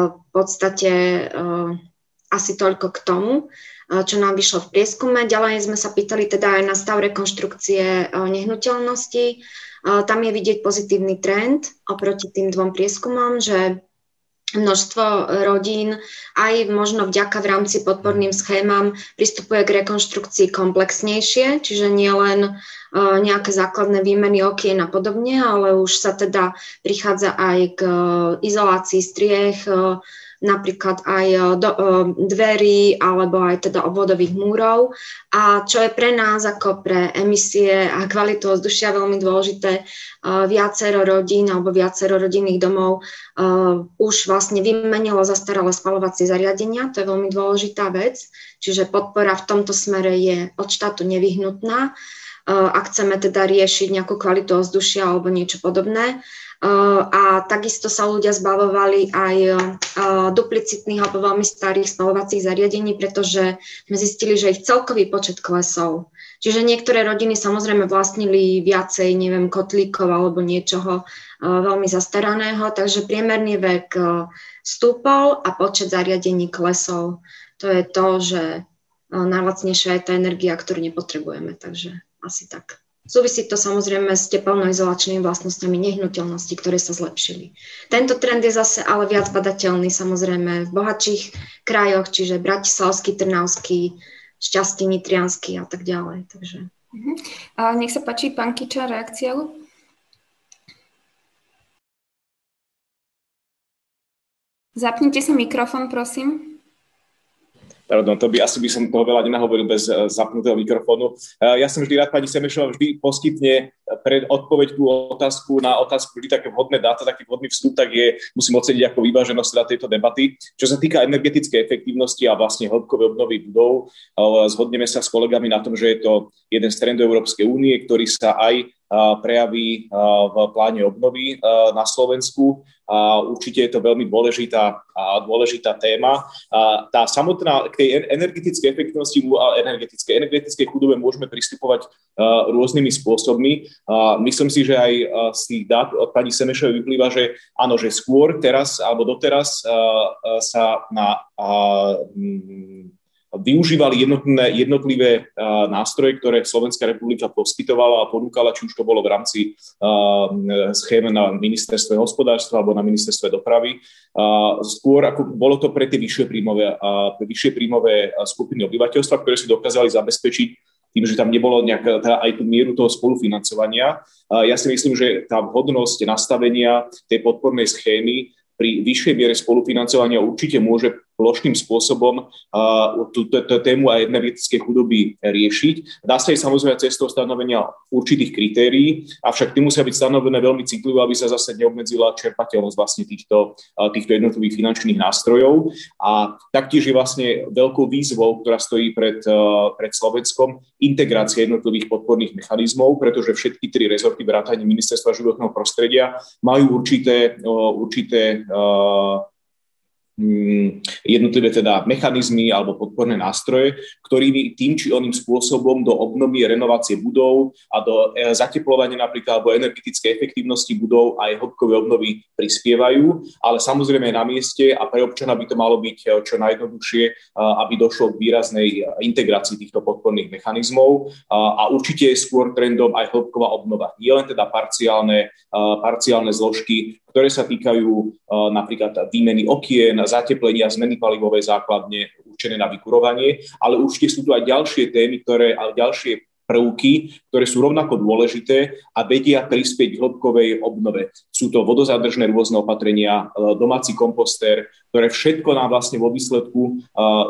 [SPEAKER 3] v podstate asi toľko k tomu čo nám vyšlo v prieskume. Ďalej sme sa pýtali teda aj na stav rekonštrukcie nehnuteľnosti. Tam je vidieť pozitívny trend oproti tým dvom prieskumom, že množstvo rodín aj možno vďaka v rámci podporným schémam pristupuje k rekonštrukcii komplexnejšie, čiže nie len nejaké základné výmeny okien a podobne, ale už sa teda prichádza aj k izolácii striech, napríklad aj e, do, e, dverí alebo aj teda obvodových múrov. A čo je pre nás ako pre emisie a kvalitu ovzdušia veľmi dôležité, e, viacero rodín alebo viacero rodinných domov už vlastne vymenilo zastaralé spalovacie zariadenia, to je veľmi dôležitá vec, čiže podpora v tomto smere je od štátu nevyhnutná ak chceme teda riešiť nejakú kvalitu ovzdušia alebo niečo podobné. A takisto sa ľudia zbavovali aj eh, duplicitných alebo veľmi starých spalovacích zariadení, pretože sme zistili, že ich celkový počet klesol. Čiže niektoré rodiny samozrejme vlastnili viacej, neviem, kotlíkov alebo niečoho eh, veľmi zastaraného, takže priemerný vek stúpol a počet zariadení klesol. To je to, že najlacnejšia je tá energia, ktorú nepotrebujeme, takže asi tak. Súvisí to samozrejme s tepelnoizolačnými vlastnosťami nehnuteľnosti, ktoré sa zlepšili. Tento trend je zase ale viac badateľný samozrejme v bohatších krajoch, čiže Bratislavský, Trnavský, Šťastný, Nitriansky a tak ďalej. Takže.
[SPEAKER 2] Uh-huh. A nech sa páči, pán Kiča, reakcia? Zapnite si mikrofón, prosím.
[SPEAKER 5] Pardon, to by asi by som toho veľa nenahovoril bez uh, zapnutého mikrofónu. Uh, ja som vždy rád, pani Semešová vždy poskytne pred odpoveď tú otázku na otázku vždy také vhodné dáta, taký vhodný vstup, tak je, musím oceniť ako vyváženosť teda tejto debaty. Čo sa týka energetickej efektívnosti a vlastne hĺbkovej obnovy budov, uh, zhodneme sa s kolegami na tom, že je to jeden z trendov Európskej únie, ktorý sa aj prejaví v pláne obnovy na Slovensku. Určite je to veľmi dôležitá, dôležitá téma. Tá samotná, k tej energetickej efektivnosti a energetickej, energetickej chudobe môžeme pristupovať rôznymi spôsobmi. Myslím si, že aj z tých dát od pani Semešovej vyplýva, že áno, že skôr teraz alebo doteraz sa na využívali jednotné, jednotlivé nástroje, ktoré Slovenská republika poskytovala a ponúkala, či už to bolo v rámci schém na ministerstve hospodárstva alebo na ministerstve dopravy. Skôr ako bolo to pre tie vyššie príjmové, vyššie príjmové skupiny obyvateľstva, ktoré si dokázali zabezpečiť tým, že tam nebolo nejaká, teda aj tú mieru toho spolufinancovania. Ja si myslím, že tá vhodnosť nastavenia tej podpornej schémy pri vyššej miere spolufinancovania určite môže plošným spôsobom túto tému a energetické chudoby riešiť. Dá sa aj samozrejme cestou stanovenia určitých kritérií, avšak tie musia byť stanovené veľmi citlivo, aby sa zase neobmedzila čerpateľnosť vlastne týchto, týchto jednotlivých finančných nástrojov. A taktiež je vlastne veľkou výzvou, ktorá stojí pred, pred Slovenskom, integrácia jednotlivých podporných mechanizmov, pretože všetky tri rezorty vrátane ministerstva životného prostredia majú určité, určité jednotlivé teda mechanizmy alebo podporné nástroje, ktorými tým či oným spôsobom do obnovy renovácie budov a do e, zateplovania napríklad alebo energetické efektívnosti budov aj hĺbkové obnovy prispievajú, ale samozrejme na mieste a pre občana by to malo byť e, čo najjednoduchšie, e, aby došlo k výraznej integrácii týchto podporných mechanizmov a určite je skôr trendom aj hĺbková obnova. Nie len teda parciálne, parciálne zložky, ktoré sa týkajú napríklad výmeny okien, zateplenia, zmeny palivovej základne určené na vykurovanie, ale určite sú tu aj ďalšie témy, ktoré, ale ďalšie prvky, ktoré sú rovnako dôležité a vedia prispieť k hĺbkovej obnove. Sú to vodozádržné rôzne opatrenia, e, domáci komposter, ktoré všetko nám vlastne vo výsledku e,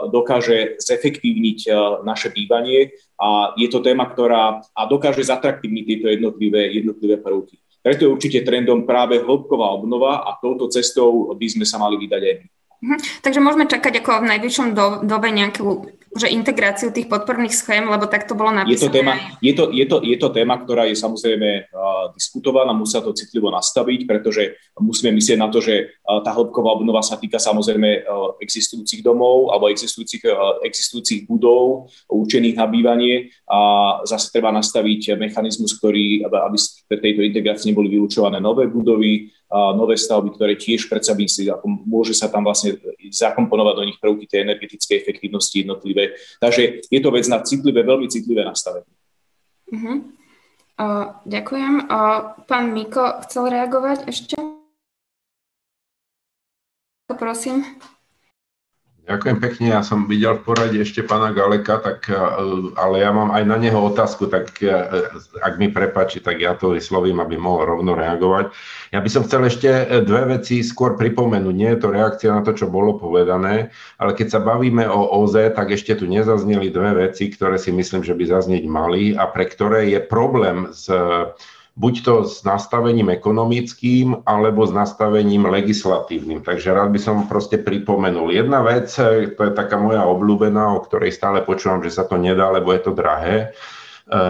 [SPEAKER 5] dokáže zefektívniť naše bývanie a je to téma, ktorá a dokáže zatraktívniť tieto jednotlivé, jednotlivé prvky. Preto je určite trendom práve hĺbková obnova a touto cestou by sme sa mali vydať aj my.
[SPEAKER 2] Mhm. Takže môžeme čakať ako v najbližšom do, dobe nejakú že integráciu tých podporných schém, lebo tak to bolo napísané.
[SPEAKER 5] Je to téma, je to, je to, je to téma ktorá je samozrejme uh, diskutovaná, musia to citlivo nastaviť, pretože musíme myslieť na to, že tá hĺbková obnova sa týka samozrejme uh, existujúcich domov alebo existujúcich, uh, existujúcich budov určených na bývanie a zase treba nastaviť mechanizmus, ktorý, aby z tejto integrácie neboli vylúčované nové budovy, nové stavby, ktoré tiež predsa by si, ako môže sa tam vlastne zakomponovať do nich prvky tej energetickej efektívnosti jednotlivé. Takže je to vec na citlivé, veľmi citlivé nastavenie.
[SPEAKER 2] Uh-huh. Uh, ďakujem. Uh, pán Miko chcel reagovať ešte? Prosím.
[SPEAKER 6] Ďakujem pekne, ja som videl v poradí ešte pána Galeka, tak, e, ale ja mám aj na neho otázku, tak e, ak mi prepačí, tak ja to vyslovím, aby mohol rovno reagovať. Ja by som chcel ešte e, dve veci skôr pripomenúť. Nie je to reakcia na to, čo bolo povedané, ale keď sa bavíme o OZE, tak ešte tu nezazneli dve veci, ktoré si myslím, že by zaznieť mali a pre ktoré je problém s buď to s nastavením ekonomickým, alebo s nastavením legislatívnym. Takže rád by som proste pripomenul. Jedna vec, e, to je taká moja obľúbená, o ktorej stále počúvam, že sa to nedá, lebo je to drahé. E,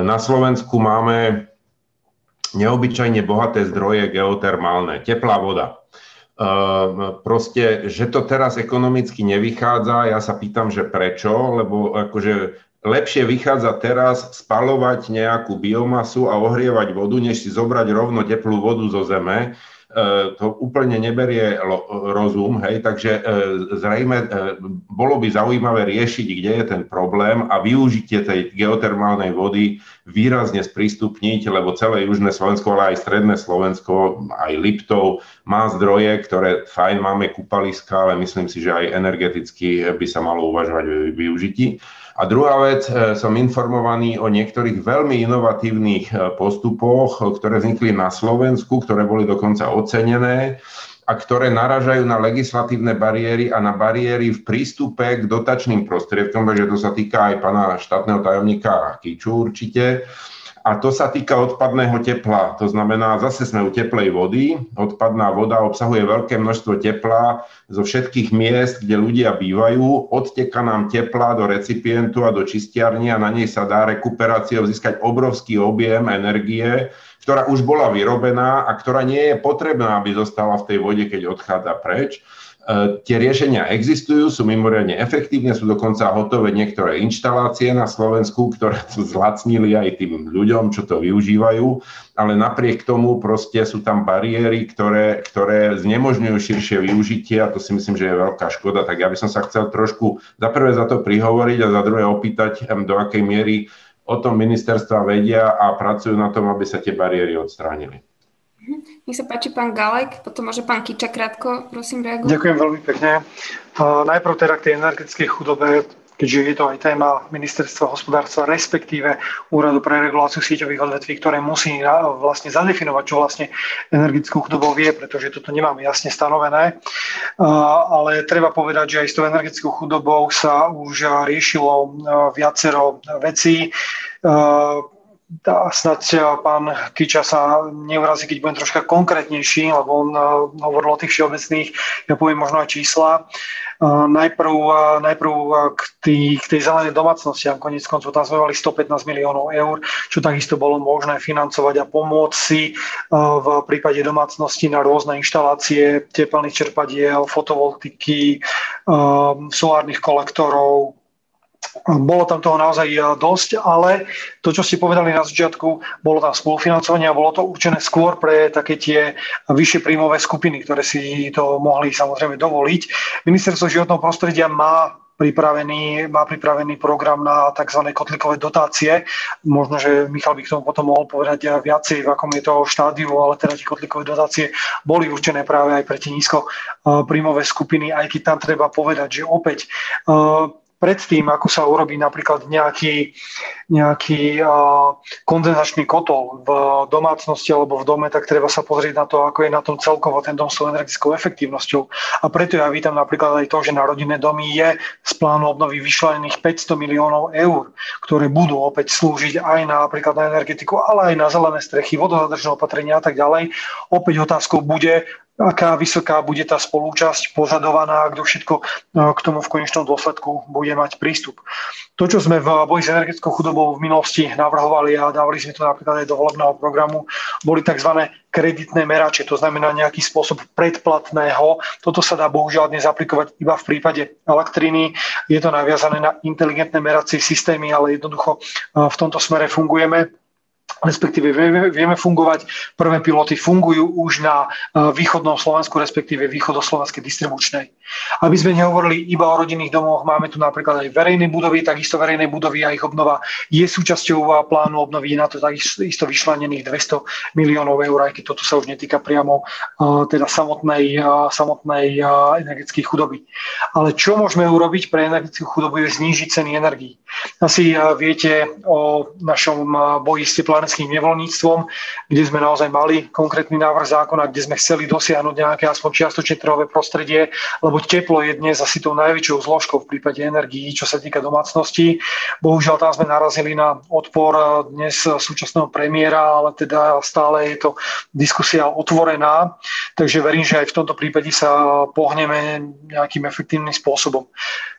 [SPEAKER 6] na Slovensku máme neobyčajne bohaté zdroje geotermálne, teplá voda. E, proste, že to teraz ekonomicky nevychádza, ja sa pýtam, že prečo, lebo akože lepšie vychádza teraz spalovať nejakú biomasu a ohrievať vodu, než si zobrať rovno teplú vodu zo zeme. E, to úplne neberie rozum, hej, takže e, zrejme e, bolo by zaujímavé riešiť, kde je ten problém a využitie tej geotermálnej vody výrazne sprístupniť, lebo celé južné Slovensko, ale aj stredné Slovensko, aj Liptov má zdroje, ktoré fajn, máme kúpaliska, ale myslím si, že aj energeticky by sa malo uvažovať o využití. A druhá vec, e, som informovaný o niektorých veľmi inovatívnych e, postupoch, ktoré vznikli na Slovensku, ktoré boli dokonca ocenené a ktoré naražajú na legislatívne bariéry a na bariéry v prístupe k dotačným prostriedkom, takže to sa týka aj pána štátneho tajomníka Kiču určite. A to sa týka odpadného tepla. To znamená, zase sme u teplej vody. Odpadná voda obsahuje veľké množstvo tepla zo všetkých miest, kde ľudia bývajú. Odteka nám tepla do recipientu a do čistiarní a na nej sa dá rekuperáciou získať obrovský objem energie, ktorá už bola vyrobená a ktorá nie je potrebná, aby zostala v tej vode, keď odchádza preč. E, tie riešenia existujú, sú mimoriadne efektívne, sú dokonca hotové niektoré inštalácie na Slovensku, ktoré sú zlacnili aj tým ľuďom, čo to využívajú, ale napriek tomu proste sú tam bariéry, ktoré, ktoré znemožňujú širšie využitie a to si myslím, že je veľká škoda. Tak ja by som sa chcel trošku za prvé za to prihovoriť a za druhé opýtať, do akej miery o tom ministerstva vedia a pracujú na tom, aby sa tie bariéry odstránili.
[SPEAKER 2] Mhm. Nech sa páči pán Galek, potom môže pán Kiča krátko, prosím, reagovať.
[SPEAKER 4] Ďakujem veľmi pekne. najprv teda k tej energetickej chudobe, keďže je to aj téma ministerstva hospodárstva, respektíve Úradu pre reguláciu síťových odvetví, ktoré musí vlastne zadefinovať, čo vlastne energetickú chudobou vie, pretože toto nemáme jasne stanovené. Ale treba povedať, že aj s tou energetickou chudobou sa už riešilo viacero vecí snať pán Kiča sa neurazí, keď budem troška konkrétnejší, lebo on hovoril o tých všeobecných, ja poviem možno aj čísla. Najprv, najprv k, tý, k tej zelenej domácnosti, a konec koncov tam sme mali 115 miliónov eur, čo takisto bolo možné financovať a pomôcť si v prípade domácnosti na rôzne inštalácie teplných čerpadiel, fotovoltiky, solárnych kolektorov, bolo tam toho naozaj e, dosť, ale to, čo ste povedali na začiatku, bolo tam spolufinancovanie a bolo to určené skôr pre také tie vyššie príjmové skupiny, ktoré si to mohli samozrejme dovoliť. Ministerstvo životného prostredia má pripravený, má pripravený program na tzv. kotlikové dotácie. Možno, že Michal by k tomu potom mohol povedať viacej, v akom je to štádiu, ale teda tie kotlikové dotácie boli určené práve aj pre tie nízko príjmové skupiny, aj keď tam treba povedať, že opäť predtým, ako sa urobí napríklad nejaký, nejaký uh, kondenzačný kotol v domácnosti alebo v dome, tak treba sa pozrieť na to, ako je na tom celkovo ten dom s energetickou efektívnosťou. A preto ja vítam napríklad aj to, že na rodinné domy je z plánu obnovy vyšlených 500 miliónov eur, ktoré budú opäť slúžiť aj na napríklad na energetiku, ale aj na zelené strechy, vodozadržné opatrenia a tak ďalej. Opäť otázkou bude, aká vysoká bude tá spolúčasť požadovaná kto všetko e, k tomu v konečnom dôsledku bude mať prístup. To, čo sme v boji s energetickou chudobou v minulosti navrhovali a dávali sme to napríklad aj do volebného programu, boli tzv. kreditné merače, to znamená nejaký spôsob predplatného. Toto sa dá bohužiaľ dnes aplikovať iba v prípade elektriny. Je to naviazané na inteligentné meracie systémy, ale jednoducho e, v tomto smere fungujeme respektíve vieme, fungovať. Prvé piloty fungujú už na e, východnom Slovensku, respektíve východoslovenskej distribučnej. Aby sme nehovorili iba o rodinných domoch, máme tu napríklad aj verejné budovy, takisto verejné budovy a ich obnova je súčasťou plánu obnovy na to takisto vyšlenených 200 miliónov eur, aj keď toto sa už netýka priamo e, teda samotnej, e, samotnej energetickej chudoby. Ale čo môžeme urobiť pre energetickú chudobu je znížiť ceny energií. Asi viete o našom boji s teplárnym slovenským nevoľníctvom, kde sme naozaj mali konkrétny návrh zákona, kde sme chceli dosiahnuť nejaké aspoň čiastočne trhové prostredie, lebo teplo je dnes asi tou najväčšou zložkou v prípade energií, čo sa týka domácností. Bohužiaľ tam sme narazili na odpor dnes súčasného premiéra, ale teda stále je to diskusia otvorená, takže verím, že aj v tomto prípade sa pohneme nejakým efektívnym spôsobom.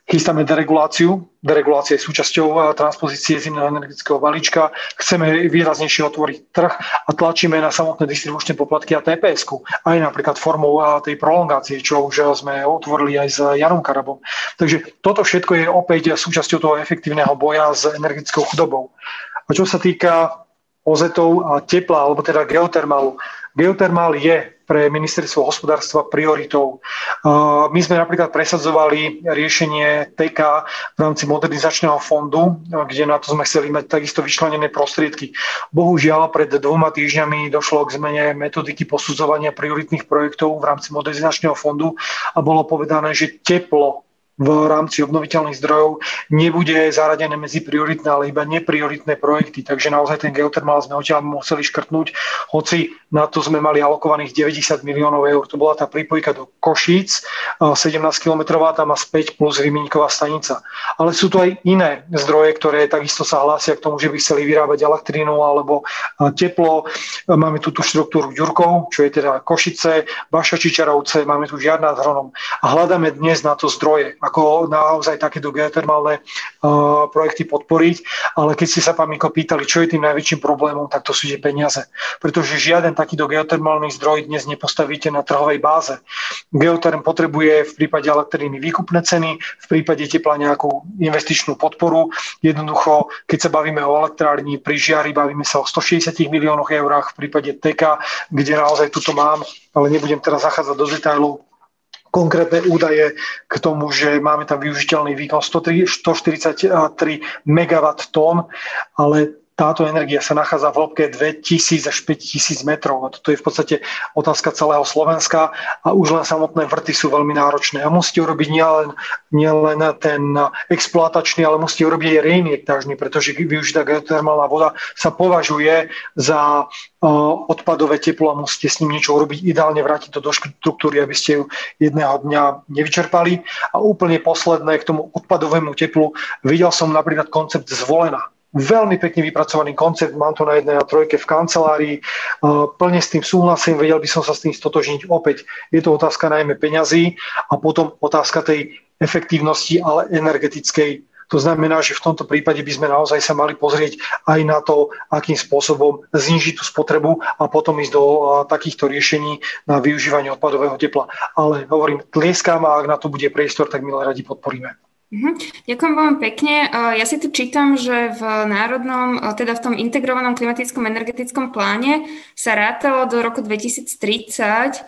[SPEAKER 4] Chystáme dereguláciu. Deregulácia je súčasťou transpozície zimného energetického balíčka. Chceme výraznejšie otvoriť trh a tlačíme na samotné distribučné poplatky a tps aj napríklad formou tej prolongácie, čo už sme otvorili aj s Janom Karabom. Takže toto všetko je opäť súčasťou toho efektívneho boja s energetickou chudobou. A čo sa týka ozetov a tepla, alebo teda geotermálu. Geotermál je pre ministerstvo hospodárstva prioritou. My sme napríklad presadzovali riešenie TK v rámci modernizačného fondu, kde na to sme chceli mať takisto vyčlenené prostriedky. Bohužiaľ, pred dvoma týždňami došlo k zmene metodiky posudzovania prioritných projektov v rámci modernizačného fondu a bolo povedané, že teplo v rámci obnoviteľných zdrojov nebude zaradené medzi prioritné, ale iba neprioritné projekty. Takže naozaj ten geotermál sme odtiaľ museli škrtnúť, hoci na to sme mali alokovaných 90 miliónov eur. To bola tá prípojka do Košíc, 17 km tam má späť plus Vymieňková stanica. Ale sú tu aj iné zdroje, ktoré takisto sa hlásia k tomu, že by chceli vyrábať elektrínu alebo teplo. Máme tu tú štruktúru Ďurkov, čo je teda Košice, Baša Čičarovce, máme tu žiadna s Hronom. A hľadáme dnes na to zdroje ako naozaj takéto geotermálne uh, projekty podporiť. Ale keď ste sa, pán Miko, pýtali, čo je tým najväčším problémom, tak to sú tie peniaze. Pretože žiaden takýto geotermálny zdroj dnes nepostavíte na trhovej báze. Geoterm potrebuje v prípade elektriny výkupné ceny, v prípade tepla nejakú investičnú podporu. Jednoducho, keď sa bavíme o elektrárni pri Žiari, bavíme sa o 160 miliónoch eurách, v prípade TK, kde naozaj tuto mám, ale nebudem teraz zachádzať do detailov, konkrétne údaje k tomu, že máme tam využiteľný výkon 143 MW tón, ale táto energia sa nachádza v hĺbke 2000 až 5000 metrov. A toto je v podstate otázka celého Slovenska a už len samotné vrty sú veľmi náročné. A musíte urobiť nielen, nielen ten exploatačný, ale musíte urobiť aj reinjektážny, pretože využitá geotermálna voda sa považuje za odpadové teplo a musíte s ním niečo urobiť, ideálne vrátiť to do štruktúry, aby ste ju jedného dňa nevyčerpali. A úplne posledné k tomu odpadovému teplu, videl som napríklad koncept zvolená veľmi pekne vypracovaný koncept, mám to na jednej a trojke v kancelárii, plne s tým súhlasím, vedel by som sa s tým stotožniť opäť. Je to otázka najmä peňazí a potom otázka tej efektívnosti, ale energetickej. To znamená, že v tomto prípade by sme naozaj sa mali pozrieť aj na to, akým spôsobom znižiť tú spotrebu a potom ísť do takýchto riešení na využívanie odpadového tepla. Ale hovorím, tlieskám a ak na to bude priestor, tak milé radi podporíme.
[SPEAKER 2] Mhm. Ďakujem veľmi pekne. Ja si tu čítam, že v národnom, teda v tom integrovanom klimatickom energetickom pláne sa rátalo do roku 2030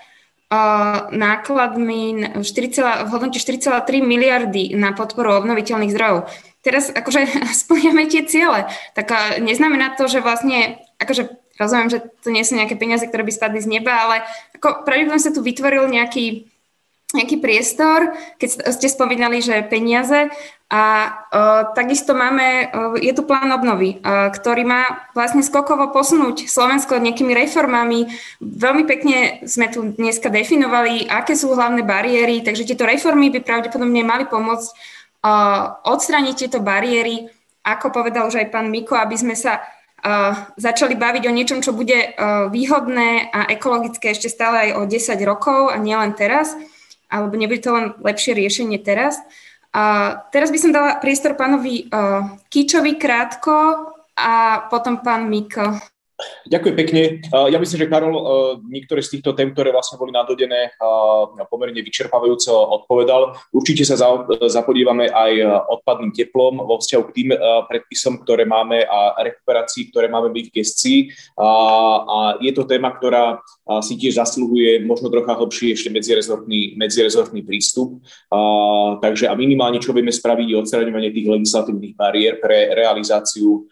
[SPEAKER 2] nákladmi 4, v hodnote 4,3 miliardy na podporu obnoviteľných zdrojov. Teraz akože splňame tie ciele, tak neznamená to, že vlastne, akože rozumiem, že to nie sú nejaké peniaze, ktoré by spadli z neba, ale ako pravdepodobne sa tu vytvoril nejaký nejaký priestor, keď ste spomínali, že peniaze. A uh, takisto máme, uh, je tu plán obnovy, uh, ktorý má vlastne skokovo posunúť Slovensko nejakými reformami. Veľmi pekne sme tu dneska definovali, aké sú hlavné bariéry, takže tieto reformy by pravdepodobne mali pomôcť uh, odstrániť tieto bariéry, ako povedal už aj pán Miko, aby sme sa uh, začali baviť o niečom, čo bude uh, výhodné a ekologické ešte stále aj o 10 rokov a nielen teraz alebo nebude to len lepšie riešenie teraz. A teraz by som dala priestor pánovi uh, Kíčovi krátko a potom pán Miko.
[SPEAKER 5] Ďakujem pekne. Ja myslím, že Karol niektoré z týchto tém, ktoré vlastne boli nadodené, pomerne vyčerpávajúco odpovedal. Určite sa zapodívame aj odpadným teplom vo vzťahu k tým predpisom, ktoré máme a rekuperácii, ktoré máme byť v gestii. A je to téma, ktorá si tiež zasluhuje možno trocha hlbší ešte medzirezortný, medzirezortný prístup. Takže a minimálne, čo vieme spraviť, je odstraňovanie tých legislatívnych bariér pre realizáciu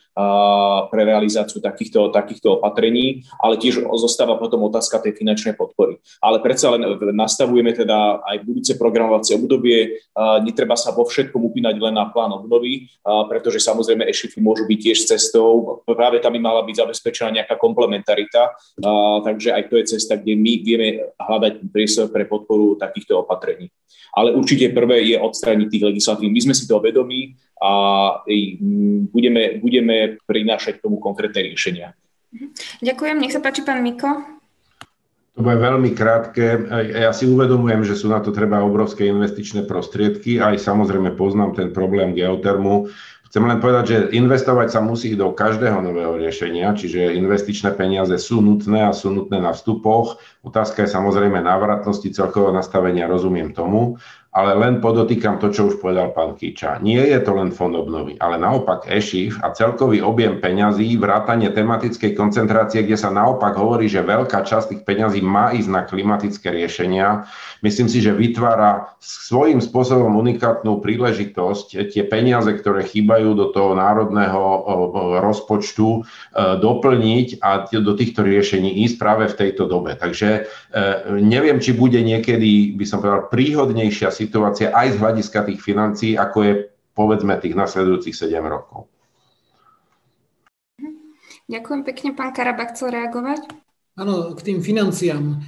[SPEAKER 5] pre realizáciu takýchto, takýchto opatrení, ale tiež zostáva potom otázka tej finančnej podpory. Ale predsa len nastavujeme teda aj budúce programovacie obdobie, netreba sa vo všetkom upínať len na plán obnovy, pretože samozrejme e-shifty môžu byť tiež cestou, práve tam by mala byť zabezpečená nejaká komplementarita, takže aj to je cesta, kde my vieme hľadať priestor pre podporu takýchto opatrení. Ale určite prvé je odstrániť tých legislatív. My sme si toho vedomí, a budeme, budeme prinášať k tomu konkrétne riešenia.
[SPEAKER 2] Ďakujem, nech sa páči pán Miko.
[SPEAKER 6] To bude veľmi krátke. Ja si uvedomujem, že sú na to treba obrovské investičné prostriedky. Aj samozrejme poznám ten problém geotermu. Chcem len povedať, že investovať sa musí do každého nového riešenia, čiže investičné peniaze sú nutné a sú nutné na vstupoch. Otázka je samozrejme návratnosti celkového nastavenia, rozumiem tomu, ale len podotýkam to, čo už povedal pán Kiča. Nie je to len fond obnovy, ale naopak EŠIF a celkový objem peňazí, vrátanie tematickej koncentrácie, kde sa naopak hovorí, že veľká časť tých peňazí má ísť na klimatické riešenia. Myslím si, že vytvára svojím spôsobom unikátnu príležitosť tie peniaze, ktoré chýbajú do toho národného rozpočtu, e, doplniť a do týchto riešení ísť práve v tejto dobe. Takže e, neviem, či bude niekedy, by som povedal, príhodnejšia situácia aj z hľadiska tých financií, ako je povedzme tých nasledujúcich 7 rokov.
[SPEAKER 2] Ďakujem pekne. Pán Karabak chcel reagovať?
[SPEAKER 7] Áno, k tým financiám.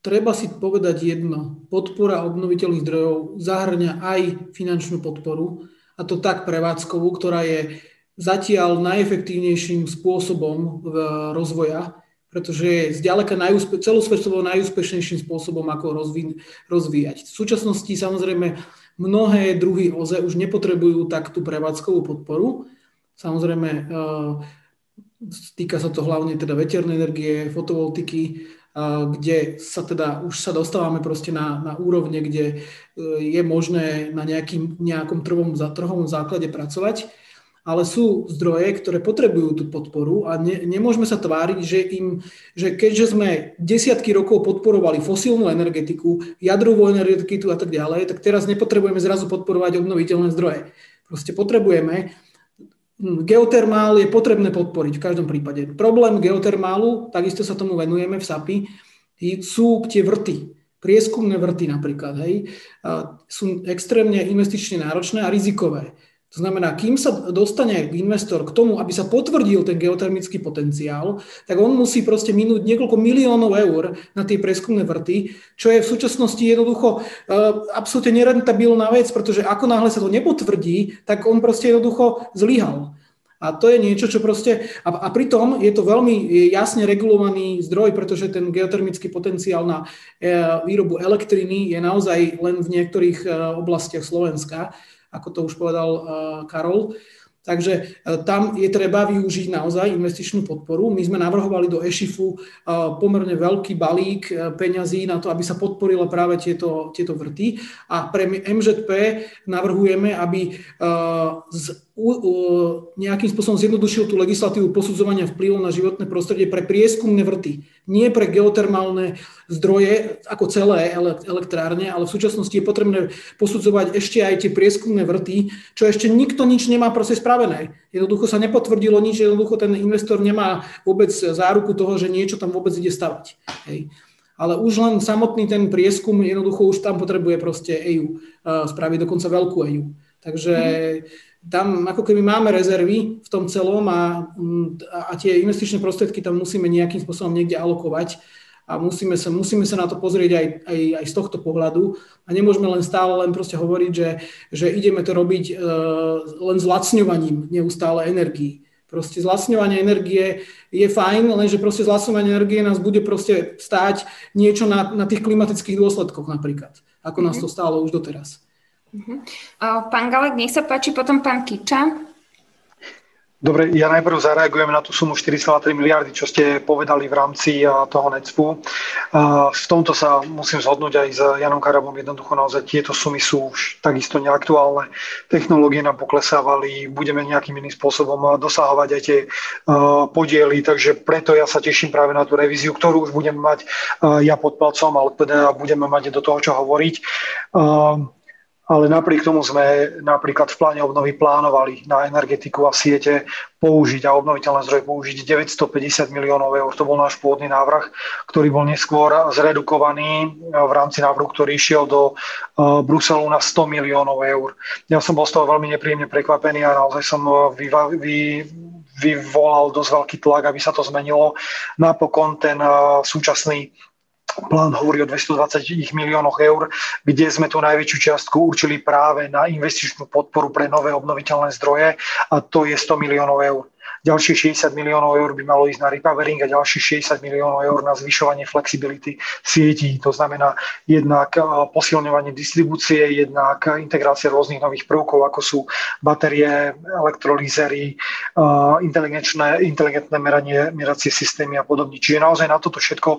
[SPEAKER 7] Treba si povedať jedno. Podpora obnoviteľných zdrojov zahrňa aj finančnú podporu, a to tak prevádzkovú, ktorá je zatiaľ najefektívnejším spôsobom rozvoja pretože je zďaleka najúspe- celosvetovo najúspešnejším spôsobom, ako rozví- rozvíjať. V súčasnosti samozrejme mnohé druhy OZE už nepotrebujú tak tú prevádzkovú podporu. Samozrejme, e, týka sa to hlavne teda veternej energie, fotovoltiky, e, kde sa teda už sa dostávame proste na, na úrovne, kde e, je možné na nejakým, nejakom trhovom, trhovom základe pracovať ale sú zdroje, ktoré potrebujú tú podporu a ne, nemôžeme sa tváriť, že, im, že keďže sme desiatky rokov podporovali fosílnu energetiku, jadrovú energetiku a tak ďalej, tak teraz nepotrebujeme zrazu podporovať obnoviteľné zdroje. Proste potrebujeme hm, Geotermál je potrebné podporiť v každom prípade. Problém geotermálu, takisto sa tomu venujeme v SAPI, sú tie vrty, prieskumné vrty napríklad, hej, sú extrémne investične náročné a rizikové. To znamená, kým sa dostane investor k tomu, aby sa potvrdil ten geotermický potenciál, tak on musí proste minúť niekoľko miliónov eur na tie preskumné vrty, čo je v súčasnosti jednoducho uh, absolútne nerentabilná vec, pretože ako náhle sa to nepotvrdí, tak on proste jednoducho zlyhal. A to je niečo, čo proste... A, a pritom je to veľmi jasne regulovaný zdroj, pretože ten geotermický potenciál na e, výrobu elektriny je naozaj len v niektorých e, oblastiach Slovenska ako to už povedal uh, Karol. Takže uh, tam je treba využiť naozaj investičnú podporu. My sme navrhovali do EŠIFu uh, pomerne veľký balík peňazí na to, aby sa podporilo práve tieto, tieto vrty. A pre MŽP navrhujeme, aby z nejakým spôsobom zjednodušil tú legislatívu posudzovania vplyvov na životné prostredie pre prieskumné vrty. Nie pre geotermálne zdroje ako celé elektrárne, ale v súčasnosti je potrebné posudzovať ešte aj tie prieskumné vrty, čo ešte nikto nič nemá proste spravené. Jednoducho sa nepotvrdilo nič, jednoducho ten investor nemá vôbec záruku toho, že niečo tam vôbec ide stavať. Hej ale už len samotný ten prieskum jednoducho už tam potrebuje proste EU spraviť dokonca veľkú EU. Takže mm tam ako keby máme rezervy v tom celom a, a tie investičné prostriedky tam musíme nejakým spôsobom niekde alokovať a musíme sa, musíme sa na to pozrieť aj, aj, aj z tohto pohľadu a nemôžeme len stále len proste hovoriť, že, že ideme to robiť uh, len zlacňovaním neustále energii. Proste zlacňovanie energie je fajn, lenže proste zlacňovanie energie nás bude proste stáť niečo na, na tých klimatických dôsledkoch napríklad, ako nás mhm. to stálo už doteraz.
[SPEAKER 2] Uh-huh. Pán Galek, nech sa páči, potom pán Kiča.
[SPEAKER 4] Dobre, ja najprv zareagujem na tú sumu 4,3 miliardy, čo ste povedali v rámci toho NECPu. V tomto sa musím zhodnúť aj s Janom Karabom. Jednoducho naozaj tieto sumy sú už takisto neaktuálne. Technológie nám poklesávali, budeme nejakým iným spôsobom dosahovať aj tie podiely, takže preto ja sa teším práve na tú revíziu, ktorú už budem mať ja pod palcom, ale teda budeme mať do toho, čo hovoriť ale napriek tomu sme napríklad v pláne obnovy plánovali na energetiku a siete použiť a obnoviteľné zdroje použiť 950 miliónov eur. To bol náš pôvodný návrh, ktorý bol neskôr zredukovaný v rámci návrhu, ktorý išiel do uh, Bruselu na 100 miliónov eur. Ja som bol z toho veľmi nepríjemne prekvapený a naozaj som uh, vyva, vy, vyvolal dosť veľký tlak, aby sa to zmenilo. Napokon ten uh, súčasný Plán hovorí o 220 miliónoch eur, kde sme tú najväčšiu čiastku určili práve na investičnú podporu pre nové obnoviteľné zdroje a to je 100 miliónov eur. Ďalších 60 miliónov eur by malo ísť na repowering a ďalších 60 miliónov eur na zvyšovanie flexibility sietí. To znamená jednak posilňovanie distribúcie, jednak integrácia rôznych nových prvkov, ako sú batérie, elektrolízery, inteligentné, inteligentné meranie, meracie systémy a podobne. Čiže naozaj na toto všetko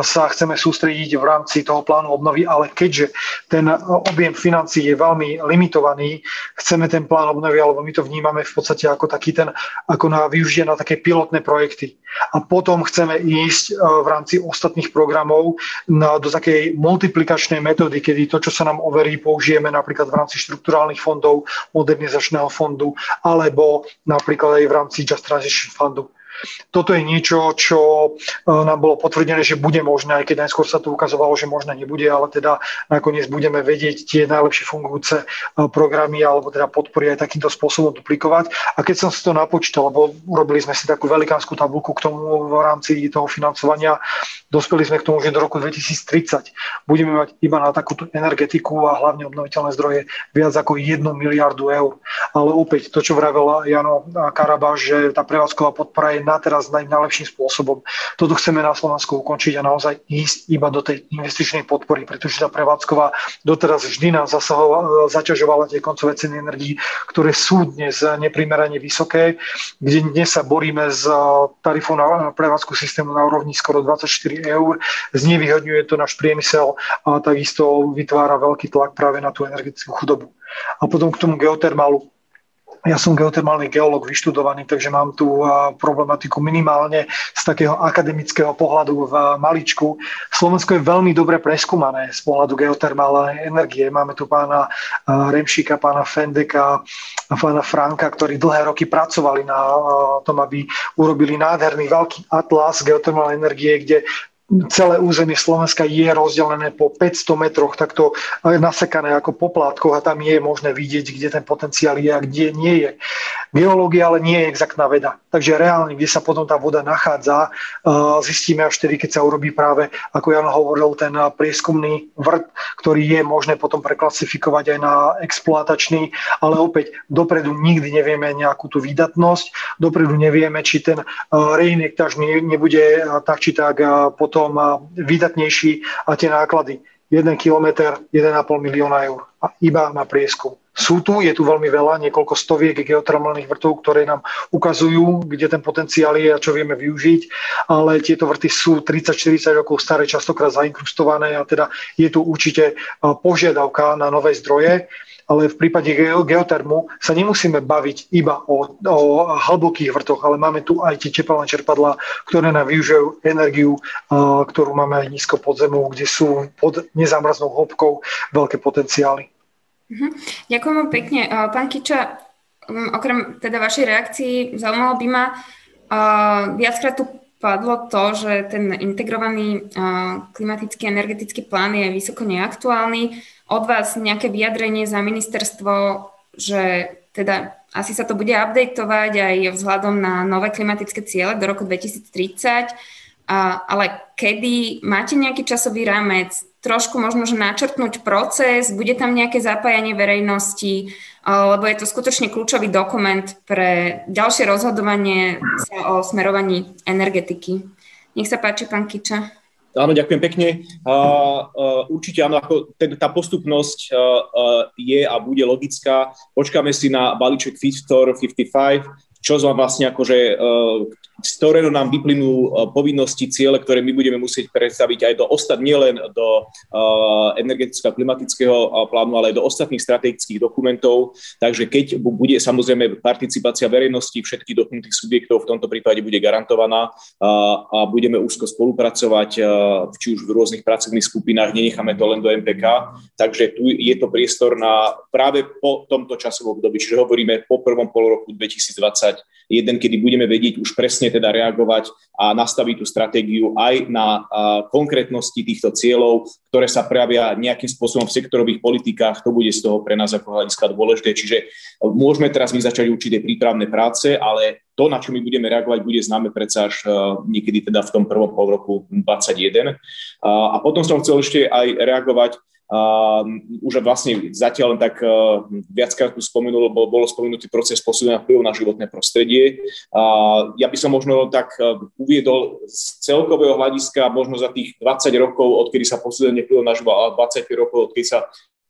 [SPEAKER 4] sa chceme sústrediť v rámci toho plánu obnovy, ale keďže ten objem financií je veľmi limitovaný, chceme ten plán obnovy, alebo my to vnímame v podstate ako taký ten, ako na využitie na také pilotné projekty. A potom chceme ísť e, v rámci ostatných programov na, do takej multiplikačnej metódy, kedy to, čo sa nám overí, použijeme napríklad v rámci štrukturálnych fondov, modernizačného fondu, alebo napríklad aj v rámci Just Transition Fundu. Toto je niečo, čo e, nám bolo potvrdené, že bude možné, aj keď najskôr sa to ukazovalo, že možné nebude, ale teda nakoniec budeme vedieť tie najlepšie fungujúce e, programy alebo teda podpory aj takýmto spôsobom duplikovať. A keď som si to napočítal, lebo urobili sme si takú velikánsku tabulku k tomu v rámci toho financovania, dospeli sme k tomu, že do roku 2030 budeme mať iba na takúto energetiku a hlavne obnoviteľné zdroje viac ako 1 miliardu eur. Ale opäť to, čo vravel Jano Karaba, že tá prevádzková podpora je na teraz najlepším spôsobom. Toto chceme na Slovensku ukončiť a naozaj ísť iba do tej investičnej podpory, pretože tá prevádzková doteraz vždy nás zaťažovala tie koncové ceny energií, ktoré sú dnes neprimerane vysoké, kde dnes sa boríme s tarifou na prevádzku systému na úrovni skoro 24 eur. Znevýhodňuje to náš priemysel a takisto vytvára veľký tlak práve na tú energetickú chudobu. A potom k tomu geotermálu ja som geotermálny geológ vyštudovaný, takže mám tú problematiku minimálne z takého akademického pohľadu v maličku. Slovensko je veľmi dobre preskúmané z pohľadu geotermálnej energie. Máme tu pána Remšika, pána Fendeka pána Franka, ktorí dlhé roky pracovali na tom, aby urobili nádherný veľký atlas geotermálnej energie, kde celé územie Slovenska je rozdelené po 500 metroch, takto nasekané ako po a tam je možné vidieť, kde ten potenciál je a kde nie je. Geológia ale nie je exaktná veda. Takže reálne, kde sa potom tá voda nachádza, zistíme až vtedy, keď sa urobí práve, ako Jan hovoril, ten prieskumný vrt, ktorý je možné potom preklasifikovať aj na exploatačný, ale opäť dopredu nikdy nevieme nejakú tú výdatnosť, dopredu nevieme, či ten reinektáž nebude tak či tak potom výdatnejší a tie náklady. 1 km, 1,5 milióna eur. Iba na prieskum. Sú tu, je tu veľmi veľa, niekoľko stoviek geotermálnych vrtov, ktoré nám ukazujú, kde ten potenciál je a čo vieme využiť, ale tieto vrty sú 30-40 rokov staré, častokrát zainkrustované a teda je tu určite požiadavka na nové zdroje ale v prípade geotermu sa nemusíme baviť iba o, o hlbokých vrtoch, ale máme tu aj tie tepelné čerpadlá, ktoré nám využijú energiu, ktorú máme aj nízko pod zemou, kde sú pod nezamraznou hĺbkou veľké potenciály.
[SPEAKER 2] Mhm. Ďakujem pekne. Pán Kiča, okrem teda vašej reakcii, zaujímalo by ma, viackrát tu padlo to, že ten integrovaný klimatický energetický plán je vysoko neaktuálny od vás nejaké vyjadrenie za ministerstvo, že teda asi sa to bude updateovať aj vzhľadom na nové klimatické ciele do roku 2030, a, ale kedy? Máte nejaký časový rámec, trošku možno, že načrtnúť proces, bude tam nejaké zapájanie verejnosti, lebo je to skutočne kľúčový dokument pre ďalšie rozhodovanie sa o smerovaní energetiky. Nech sa páči, pán Kiča.
[SPEAKER 5] Áno, ďakujem pekne. Uh, uh, určite áno, ako ten, tá postupnosť uh, uh, je a bude logická. Počkáme si na balíček Fit for 55, čo vám vlastne akože, uh, z ktorého nám vyplynú e, povinnosti, ciele, ktoré my budeme musieť predstaviť aj do ostat, nielen do e, energetického a klimatického e, plánu, ale aj do ostatných strategických dokumentov. Takže keď bude samozrejme participácia verejnosti všetkých dotknutých subjektov, v tomto prípade bude garantovaná a budeme úzko spolupracovať, či už v rôznych pracovných skupinách, nenecháme to len do MPK. Takže tu je to priestor na práve po tomto časovom období, čiže hovoríme po prvom pol roku 2020 jeden, kedy budeme vedieť už presne teda reagovať a nastaviť tú stratégiu aj na konkrétnosti týchto cieľov, ktoré sa prejavia nejakým spôsobom v sektorových politikách, to bude z toho pre nás ako hľadiska dôležité. Čiže e, môžeme teraz my začať určité prípravné práce, ale to, na čo my budeme reagovať, bude známe predsa až e, niekedy teda v tom prvom pol roku 2021. A potom som chcel ešte aj reagovať už vlastne zatiaľ len tak uh, viackrát tu spomenul, bol, bolo spomenutý proces posúdenia vplyvu na životné prostredie. Ja by som možno tak uh, uviedol z celkového hľadiska možno za tých 20 rokov, odkedy sa posúdenie vplyvu na životné 25 rokov, odkedy sa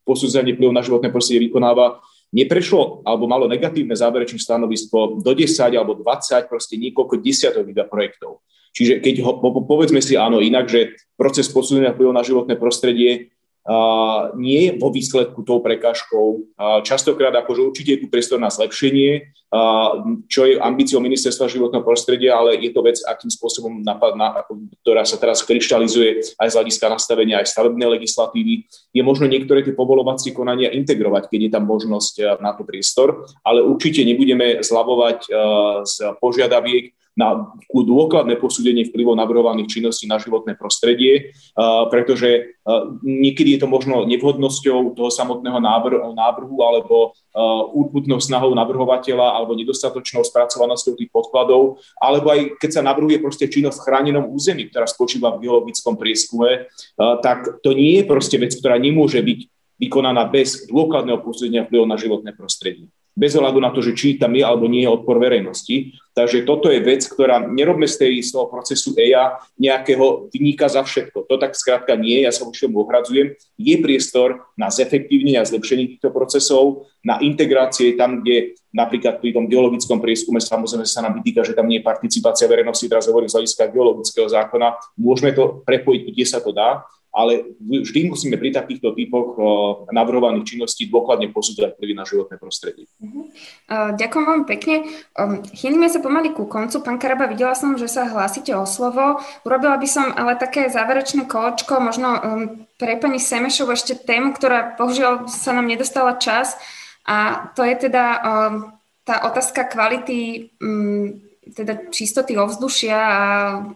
[SPEAKER 5] posúdenie vplyvu na životné prostredie vykonáva, neprešlo alebo malo negatívne záverečné stanovisko do 10 alebo 20, proste niekoľko desiatok projektov. Čiže keď ho, povedzme si áno inak, že proces posúdenia vplyvu na životné prostredie nie je vo výsledku tou prekážkou. Častokrát akože určite je tu priestor na zlepšenie, čo je ambíciou ministerstva životného prostredia, ale je to vec, akým spôsobom napadná, ktorá sa teraz kryštalizuje aj z hľadiska nastavenia aj stavebnej legislatívy. Je možno niektoré tie povolovacie konania integrovať, keď je tam možnosť na to priestor, ale určite nebudeme zľavovať z požiadaviek, na dôkladné posúdenie vplyvov navrhovaných činností na životné prostredie, pretože niekedy je to možno nevhodnosťou toho samotného návrhu, návrhu alebo úputnou snahou navrhovateľa alebo nedostatočnou spracovanosťou tých podkladov, alebo aj keď sa navrhuje proste činnosť v chránenom území, ktorá spočíva v geologickom prieskume, tak to nie je proste vec, ktorá nemôže byť vykonaná bez dôkladného posúdenia vplyvu na životné prostredie bez ohľadu na to, že či tam je alebo nie je odpor verejnosti. Takže toto je vec, ktorá nerobme z, tej, z toho procesu EIA nejakého vyníka za všetko. To tak skrátka nie, ja sa voči tomu ohradzujem. Je priestor na zefektívnenie a zlepšenie týchto procesov, na integrácie tam, kde napríklad pri tom geologickom prieskume samozrejme sa nám vytýka, že tam nie je participácia verejnosti, teraz hovorím z hľadiska geologického zákona. Môžeme to prepojiť, kde sa to dá, ale vždy musíme pri takýchto typoch navrhovaných činností dôkladne posudzovať prvý na životné prostredie.
[SPEAKER 2] Uh-huh. ďakujem veľmi pekne. Um, chýlime sa pomaly ku koncu. Pán Karaba, videla som, že sa hlásite o slovo. Urobila by som ale také záverečné koločko, možno um, pre pani Semešov ešte tému, ktorá bohužiaľ sa nám nedostala čas. A to je teda um, tá otázka kvality um, teda čistoty ovzdušia a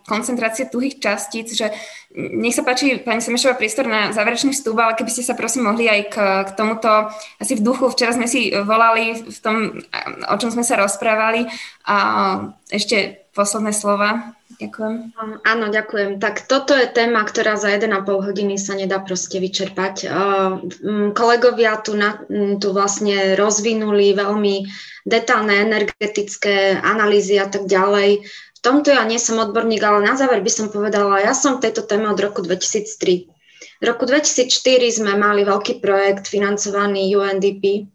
[SPEAKER 2] koncentrácie tuhých častíc, že nech sa páči, pani Semešová, priestor na záverečný vstup, ale keby ste sa prosím mohli aj k, k tomuto, asi v duchu, včera sme si volali v tom, o čom sme sa rozprávali a ešte posledné slova. Ďakujem.
[SPEAKER 3] Áno, ďakujem. Tak toto je téma, ktorá za 1,5 hodiny sa nedá proste vyčerpať. Kolegovia tu, na, tu vlastne rozvinuli veľmi detálne energetické analýzy a tak ďalej. V tomto ja nie som odborník, ale na záver by som povedala, ja som v tejto téme od roku 2003. V roku 2004 sme mali veľký projekt financovaný UNDP,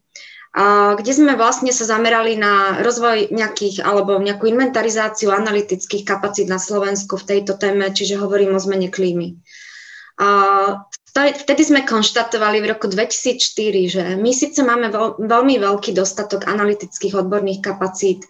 [SPEAKER 3] kde sme vlastne sa zamerali na rozvoj nejakých alebo nejakú inventarizáciu analytických kapacít na Slovensku v tejto téme, čiže hovorím o zmene klímy. Vtedy sme konštatovali v roku 2004, že my síce máme veľmi veľký dostatok analytických odborných kapacít,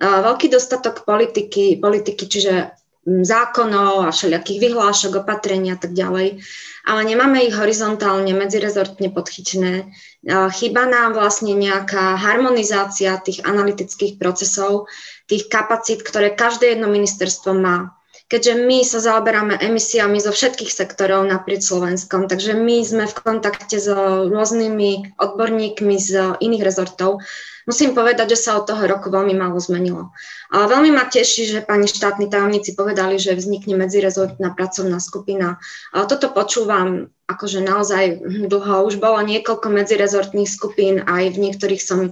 [SPEAKER 3] veľký dostatok politiky, politiky čiže zákonov a všelijakých vyhlášok, opatrení a tak ďalej, ale nemáme ich horizontálne, medzirezortne podchytené. Chýba nám vlastne nejaká harmonizácia tých analytických procesov, tých kapacít, ktoré každé jedno ministerstvo má. Keďže my sa zaoberáme emisiami zo všetkých sektorov naprieč Slovenskom, takže my sme v kontakte s rôznymi odborníkmi z iných rezortov, Musím povedať, že sa od toho roku veľmi málo zmenilo. A veľmi ma teší, že pani štátni tajomníci povedali, že vznikne medzirezortná pracovná skupina. A toto počúvam akože naozaj dlho. Už bolo niekoľko medzirezortných skupín, aj v niektorých som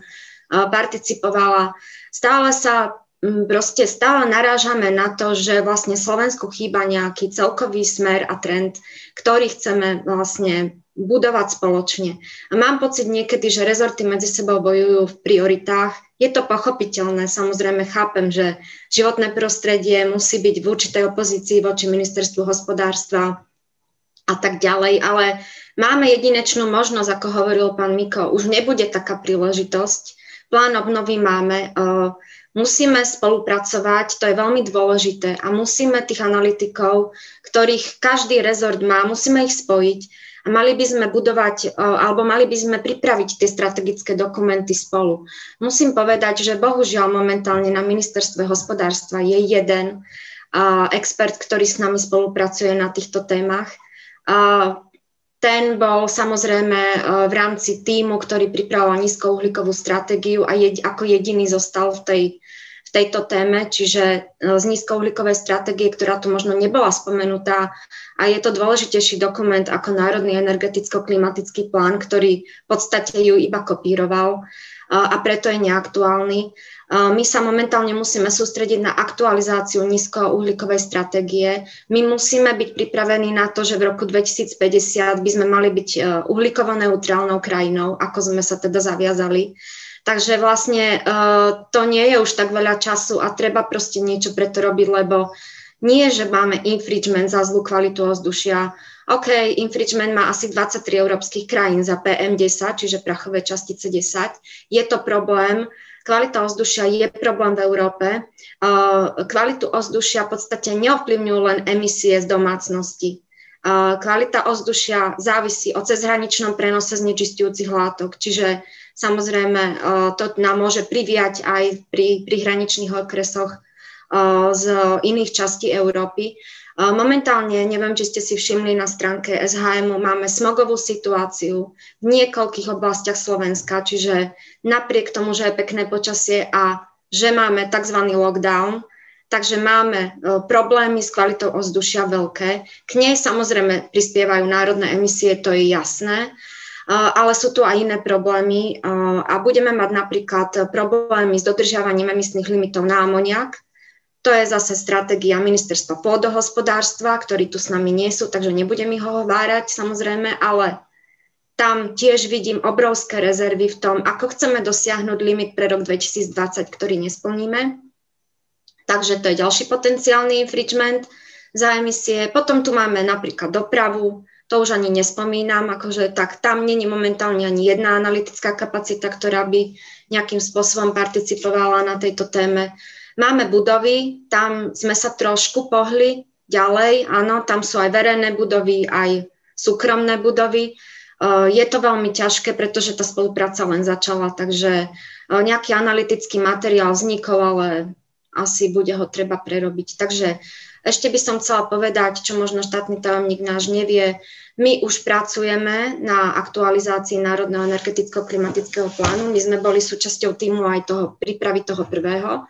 [SPEAKER 3] participovala. Stále sa proste stále narážame na to, že vlastne Slovensku chýba nejaký celkový smer a trend, ktorý chceme vlastne budovať spoločne. A mám pocit niekedy, že rezorty medzi sebou bojujú v prioritách. Je to pochopiteľné, samozrejme chápem, že životné prostredie musí byť v určitej opozícii voči ministerstvu hospodárstva a tak ďalej, ale máme jedinečnú možnosť, ako hovoril pán Miko, už nebude taká príležitosť. Plán obnovy máme, musíme spolupracovať, to je veľmi dôležité a musíme tých analytikov, ktorých každý rezort má, musíme ich spojiť a mali by sme budovať, alebo mali by sme pripraviť tie strategické dokumenty spolu. Musím povedať, že bohužiaľ momentálne na ministerstve hospodárstva je jeden expert, ktorý s nami spolupracuje na týchto témach. Ten bol samozrejme v rámci týmu, ktorý pripravoval nízkouhlíkovú stratégiu a ako jediný zostal v tej v tejto téme, čiže e, z nízkouhlíkovej stratégie, ktorá tu možno nebola spomenutá a je to dôležitejší dokument ako Národný energeticko-klimatický plán, ktorý v podstate ju iba kopíroval a preto je neaktuálny. My sa momentálne musíme sústrediť na aktualizáciu nízkouhlíkovej stratégie. My musíme byť pripravení na to, že v roku 2050 by sme mali byť e, uhlíkovo neutrálnou krajinou, ako sme sa teda zaviazali. Takže vlastne uh, to nie je už tak veľa času a treba proste niečo preto robiť, lebo nie, že máme infringement za zlú kvalitu ovzdušia. OK, infringement má asi 23 európskych krajín za PM10, čiže prachové častice 10. Je to problém. Kvalita ovzdušia je problém v Európe. Kvalitu ovzdušia v podstate neovplyvňujú len emisie z domácnosti. Kvalita ovzdušia závisí o cezhraničnom prenose znečistujúcich látok, čiže Samozrejme, to nám môže priviať aj pri, pri hraničných okresoch z iných častí Európy. Momentálne, neviem, či ste si všimli na stránke SHM, máme smogovú situáciu v niekoľkých oblastiach Slovenska, čiže napriek tomu, že je pekné počasie a že máme tzv. lockdown, takže máme problémy s kvalitou ovzdušia veľké. K nej samozrejme prispievajú národné emisie, to je jasné, ale sú tu aj iné problémy a budeme mať napríklad problémy s dodržiavaním emisných limitov na amoniak. To je zase stratégia ministerstva pôdohospodárstva, ktorí tu s nami nie sú, takže nebudem ich hovárať samozrejme, ale tam tiež vidím obrovské rezervy v tom, ako chceme dosiahnuť limit pre rok 2020, ktorý nesplníme. Takže to je ďalší potenciálny infringement za emisie. Potom tu máme napríklad dopravu, to už ani nespomínam, akože tak tam není momentálne ani jedna analytická kapacita, ktorá by nejakým spôsobom participovala na tejto téme. Máme budovy, tam sme sa trošku pohli ďalej, áno, tam sú aj verejné budovy, aj súkromné budovy. Je to veľmi ťažké, pretože tá spolupráca len začala, takže nejaký analytický materiál vznikol, ale asi bude ho treba prerobiť. Takže ešte by som chcela povedať, čo možno štátny tajomník náš nevie. My už pracujeme na aktualizácii Národného energetického klimatického plánu. My sme boli súčasťou týmu aj toho prípravy toho prvého.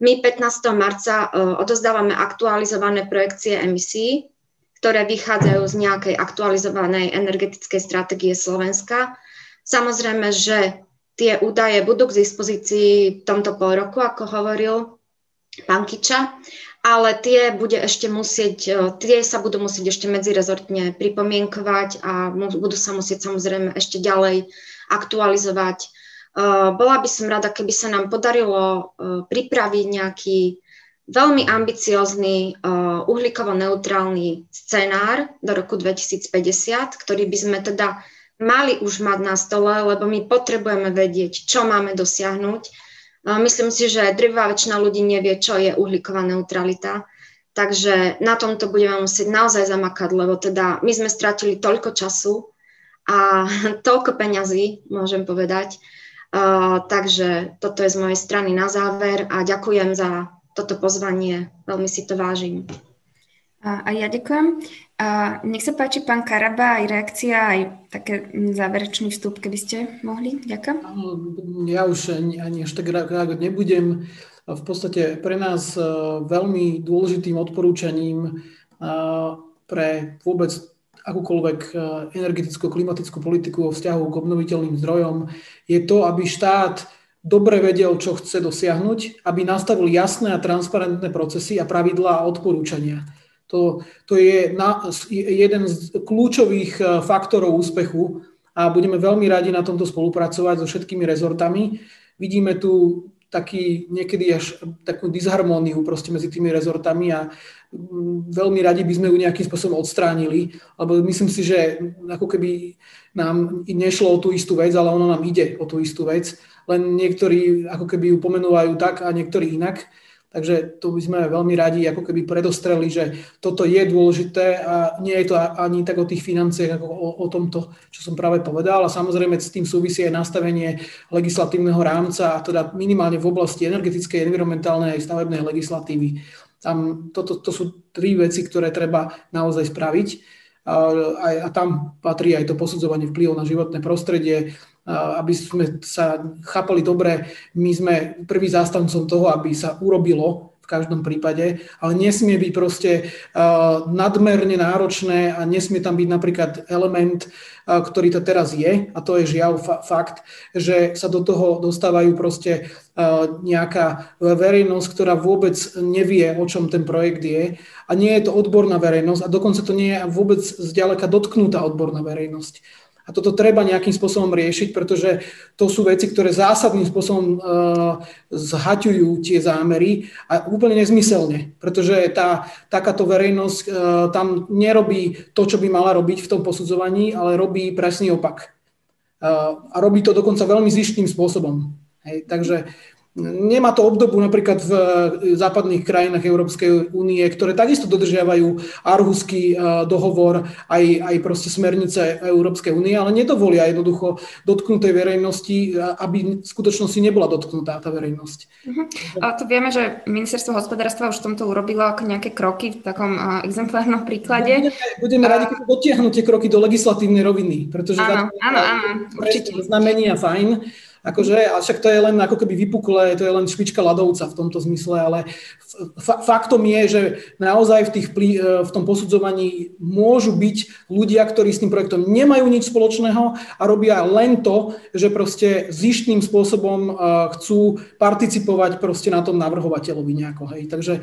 [SPEAKER 3] My 15. marca odozdávame aktualizované projekcie emisí, ktoré vychádzajú z nejakej aktualizovanej energetickej stratégie Slovenska. Samozrejme, že tie údaje budú k dispozícii v tomto pol roku, ako hovoril pán Kiča, ale tie bude ešte musieť, e, tie sa budú musieť ešte medzirezortne pripomienkovať a budú sa musieť samozrejme ešte ďalej aktualizovať. Bola by som rada, keby sa nám podarilo pripraviť nejaký veľmi ambiciózny uhlíkovo-neutrálny scenár do roku 2050, ktorý by sme teda mali už mať na stole, lebo my potrebujeme vedieť, čo máme dosiahnuť Myslím si, že drvá väčšina ľudí nevie, čo je uhlíková neutralita. Takže na tomto budeme musieť naozaj zamakať, lebo teda my sme stratili toľko času a toľko peňazí, môžem povedať. Takže toto je z mojej strany na záver a ďakujem za toto pozvanie, veľmi si to vážim.
[SPEAKER 2] A, a ja ďakujem. A nech sa páči, pán Karaba, aj reakcia, aj také záverečný vstup, keby ste mohli. Ďakujem.
[SPEAKER 7] Ja už ani, ani až tak reagovať nebudem. V podstate pre nás e, veľmi dôležitým odporúčaním e, pre vôbec akúkoľvek e, energetickú, klimatickú politiku vo vzťahu k obnoviteľným zdrojom je to, aby štát dobre vedel, čo chce dosiahnuť, aby nastavil jasné a transparentné procesy a pravidlá a odporúčania. To, to je na, jeden z kľúčových eh, faktorov úspechu a budeme veľmi radi na tomto spolupracovať so všetkými rezortami. Vidíme tu taký niekedy až takú disharmóniu proste medzi tými rezortami a mm, veľmi radi by sme ju nejakým spôsobom odstránili, lebo myslím si, že ako keby nám nešlo o tú istú vec, ale ono nám ide o tú istú vec, len niektorí ako keby ju pomenúvajú tak a niektorí inak. Takže to by sme veľmi radi ako keby predostreli, že toto je dôležité a nie je to ani tak o tých financiách, ako o, o tomto, čo som práve povedal. A samozrejme s tým súvisí aj nastavenie legislatívneho rámca, a teda minimálne v oblasti energetickej, environmentálnej aj stavebnej legislatívy. Tam, toto, to sú tri veci, ktoré treba naozaj spraviť. A, a tam patrí aj to posudzovanie vplyvov na životné prostredie, aby sme sa chápali dobre, my sme prvý zástancom toho, aby sa urobilo v každom prípade, ale nesmie byť proste nadmerne náročné a nesmie tam byť napríklad element, ktorý to teraz je, a to je žiaľ fakt, že sa do toho dostávajú proste nejaká verejnosť, ktorá vôbec nevie, o čom ten projekt je a nie je to odborná verejnosť a dokonca to nie je vôbec zďaleka dotknutá odborná verejnosť. A toto treba nejakým spôsobom riešiť, pretože to sú veci, ktoré zásadným spôsobom uh, zhaťujú tie zámery a úplne nezmyselne, pretože tá, takáto verejnosť uh, tam nerobí to, čo by mala robiť v tom posudzovaní, ale robí presný opak. Uh, a robí to dokonca veľmi zištným spôsobom. Hej, takže Nemá to obdobu napríklad v západných krajinách Európskej únie, ktoré takisto dodržiavajú Arhusky e, dohovor, aj, aj proste smernice Európskej únie, ale nedovolia jednoducho dotknutej verejnosti, e, aby v skutočnosti nebola dotknutá tá verejnosť.
[SPEAKER 2] Uh-huh. A to vieme, že ministerstvo hospodárstva už v tomto urobilo ako nejaké kroky v takom uh, exemplárnom príklade.
[SPEAKER 7] Budeme, budeme a... radi, keď dotiahnuť tie kroky do legislatívnej roviny, pretože
[SPEAKER 2] áno, áno, áno, určite.
[SPEAKER 7] znamenia fajn, Akože, a však to je len ako keby vypuklé, to je len špička ľadovca v tomto zmysle, ale f- faktom je, že naozaj v, tých, e, v tom posudzovaní môžu byť ľudia, ktorí s tým projektom nemajú nič spoločného a robia len to, že proste zištným spôsobom e, chcú participovať proste na tom navrhovateľovi nejako. Hej. Takže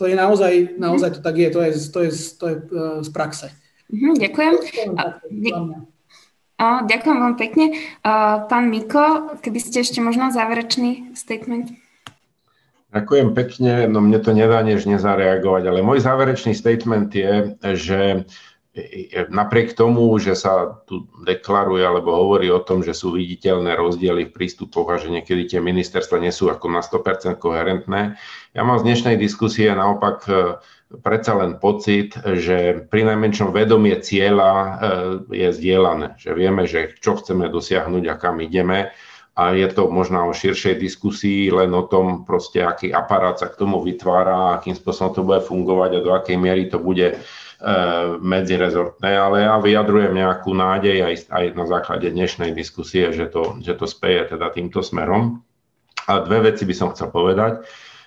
[SPEAKER 7] to je naozaj, naozaj to tak je, to je, to je, to je e, z praxe.
[SPEAKER 2] Mhm, ďakujem. A, O, ďakujem veľmi pekne. O, pán Miko, keby ste ešte možno záverečný statement.
[SPEAKER 6] Ďakujem pekne, no mne to nedá než nezareagovať, ale môj záverečný statement je, že napriek tomu, že sa tu deklaruje alebo hovorí o tom, že sú viditeľné rozdiely v prístupoch a že niekedy tie ministerstva nie sú ako na 100% koherentné, ja mám z dnešnej diskusie naopak predsa len pocit, že pri najmenšom vedomie cieľa e, je zdieľané, že vieme, že čo chceme dosiahnuť a kam ideme a je to možno o širšej diskusii len o tom proste, aký aparát sa k tomu vytvára, akým spôsobom to bude fungovať a do akej miery to bude e, medzirezortné, ale ja vyjadrujem nejakú nádej aj, aj na základe dnešnej diskusie, že to, že to speje teda týmto smerom. A dve veci by som chcel povedať.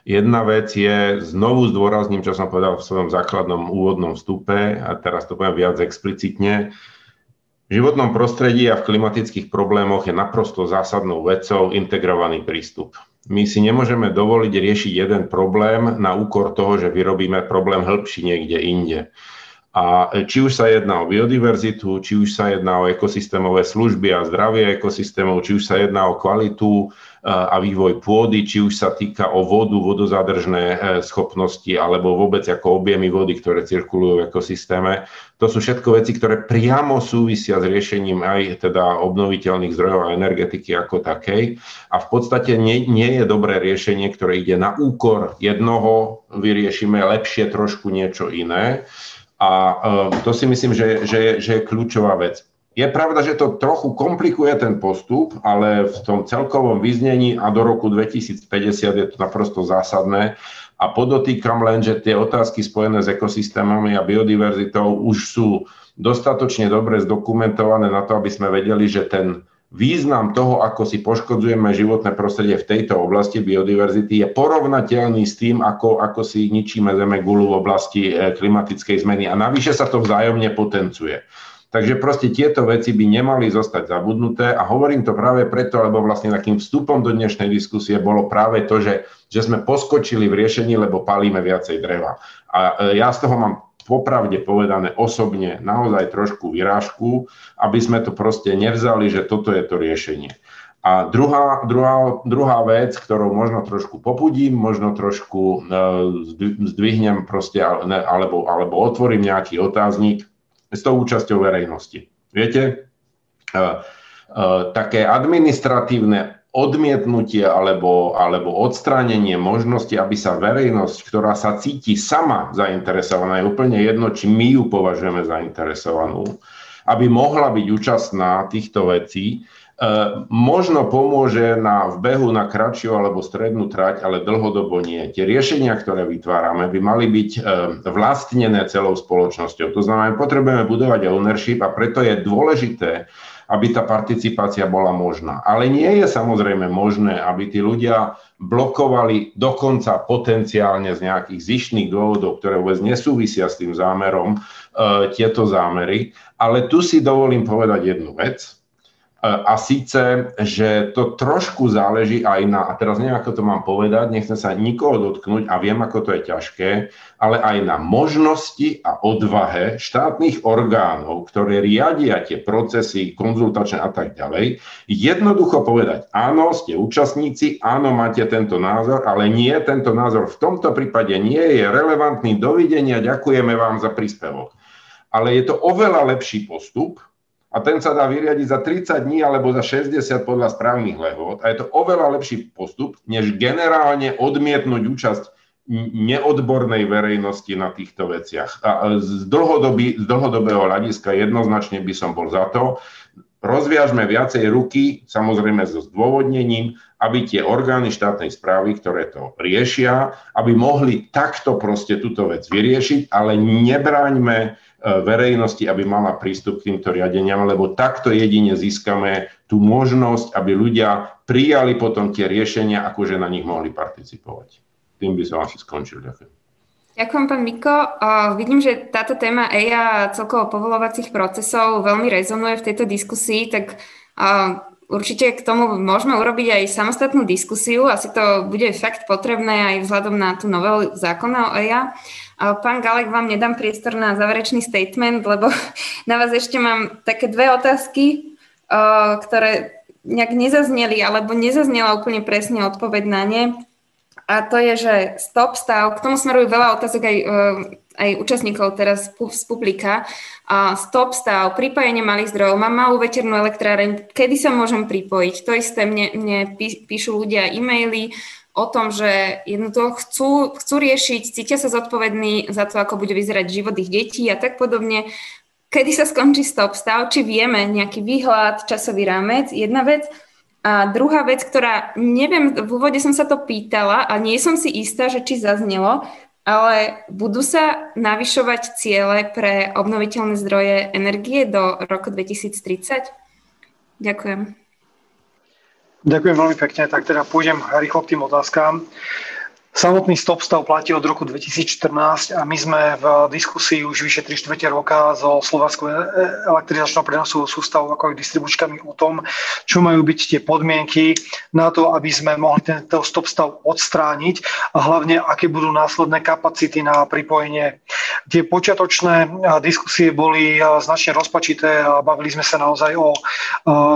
[SPEAKER 6] Jedna vec je, znovu zdôrazním, čo som povedal v svojom základnom úvodnom vstupe, a teraz to poviem viac explicitne, v životnom prostredí a v klimatických problémoch je naprosto zásadnou vecou integrovaný prístup. My si nemôžeme dovoliť riešiť jeden problém na úkor toho, že vyrobíme problém hĺbší niekde inde. A či už sa jedná o biodiverzitu, či už sa jedná o ekosystémové služby a zdravie ekosystémov, či už sa jedná o kvalitu a vývoj pôdy, či už sa týka o vodu, vodozádržné e, schopnosti alebo vôbec ako objemy vody, ktoré cirkulujú v ekosystéme. To sú všetko veci, ktoré priamo súvisia s riešením aj teda obnoviteľných zdrojov a energetiky ako takej. A v podstate nie, nie je dobré riešenie, ktoré ide na úkor jednoho, vyriešime lepšie trošku niečo iné. A um, to si myslím, že, že, že je kľúčová vec. Je pravda, že to trochu komplikuje ten postup, ale v tom celkovom vyznení a do roku 2050 je to naprosto zásadné. A podotýkam len, že tie otázky spojené s ekosystémami a biodiverzitou už sú dostatočne dobre zdokumentované na to, aby sme vedeli, že ten význam toho, ako si poškodzujeme životné prostredie v tejto oblasti biodiverzity, je porovnateľný s tým, ako, ako si ničíme zeme gulu v oblasti eh, klimatickej zmeny. A navyše sa to vzájomne potencuje. Takže proste tieto veci by nemali zostať zabudnuté a hovorím to práve preto, lebo vlastne takým vstupom do dnešnej diskusie bolo práve to, že, že sme poskočili v riešení, lebo palíme viacej dreva. A e, ja z toho mám popravde povedané osobne naozaj trošku vyrážku, aby sme to proste nevzali, že toto je to riešenie. A druhá, druhá, druhá vec, ktorou možno trošku popudím, možno trošku e, zdvihnem proste, alebo, alebo otvorím nejaký otáznik, s tou účasťou verejnosti. Viete, e, e, také administratívne odmietnutie alebo, alebo odstránenie možnosti, aby sa verejnosť, ktorá sa cíti sama zainteresovaná, je úplne jedno, či my ju považujeme zainteresovanú, aby mohla byť účastná týchto vecí, E, možno pomôže na vbehu na kratšiu alebo strednú trať, ale dlhodobo nie. Tie riešenia, ktoré vytvárame, by mali byť e, vlastnené celou spoločnosťou. To znamená, potrebujeme budovať ownership a preto je dôležité, aby tá participácia bola možná. Ale nie je samozrejme možné, aby tí ľudia blokovali dokonca potenciálne z nejakých zišných dôvodov, ktoré vôbec nesúvisia s tým zámerom, e, tieto zámery. Ale tu si dovolím povedať jednu vec a síce, že to trošku záleží aj na, a teraz neviem, ako to mám povedať, nechcem sa nikoho dotknúť a viem, ako to je ťažké, ale aj na možnosti a odvahe štátnych orgánov, ktoré riadia tie procesy konzultačné a tak ďalej, jednoducho povedať, áno, ste účastníci, áno, máte tento názor, ale nie, tento názor v tomto prípade nie je relevantný, dovidenia, ďakujeme vám za príspevok. Ale je to oveľa lepší postup, a ten sa dá vyriadiť za 30 dní alebo za 60 podľa správnych lehôd a je to oveľa lepší postup, než generálne odmietnúť účasť neodbornej verejnosti na týchto veciach. A z, dlhodobý, z dlhodobého hľadiska jednoznačne by som bol za to, rozviažme viacej ruky, samozrejme so zdôvodnením, aby tie orgány štátnej správy, ktoré to riešia, aby mohli takto proste túto vec vyriešiť, ale nebráňme verejnosti, aby mala prístup k týmto riadeniam, lebo takto jedine získame tú možnosť, aby ľudia prijali potom tie riešenia, akože na nich mohli participovať. Tým by som asi skončil. Ďakujem.
[SPEAKER 2] Ďakujem, pán Miko. Vidím, že táto téma EIA a celkovo povolovacích procesov veľmi rezonuje v tejto diskusii, tak určite k tomu môžeme urobiť aj samostatnú diskusiu. Asi to bude fakt potrebné aj vzhľadom na tú novelu zákona o EIA. Pán Galek, vám nedám priestor na záverečný statement, lebo na vás ešte mám také dve otázky, ktoré nejak nezazneli, alebo nezaznela úplne presne odpoveď na ne. A to je, že stop stav, k tomu smerujú veľa otázok aj, aj účastníkov teraz z publika. Stop stav, pripojenie malých zdrojov, mám malú veternú elektráreň, kedy sa môžem pripojiť? To isté mne, mne píšu ľudia e-maily, o tom, že jednoducho chcú, chcú riešiť, cítia sa zodpovední za to, ako bude vyzerať život ich detí a tak podobne. Kedy sa skončí stop stav, či vieme nejaký výhľad, časový rámec, jedna vec. A druhá vec, ktorá, neviem, v úvode som sa to pýtala a nie som si istá, že či zaznelo, ale budú sa navyšovať ciele pre obnoviteľné zdroje energie do roku 2030? Ďakujem.
[SPEAKER 4] Ďakujem veľmi pekne. Tak teda pôjdem rýchlo k tým otázkám. Samotný stop stav platí od roku 2014 a my sme v diskusii už vyše 3 čtvrte roka so Slovenskou elektrizačnou prenosovou sústavou ako aj distribučkami o tom, čo majú byť tie podmienky na to, aby sme mohli tento stop stav odstrániť a hlavne aké budú následné kapacity na pripojenie. Tie počiatočné diskusie boli značne rozpačité a bavili sme sa naozaj o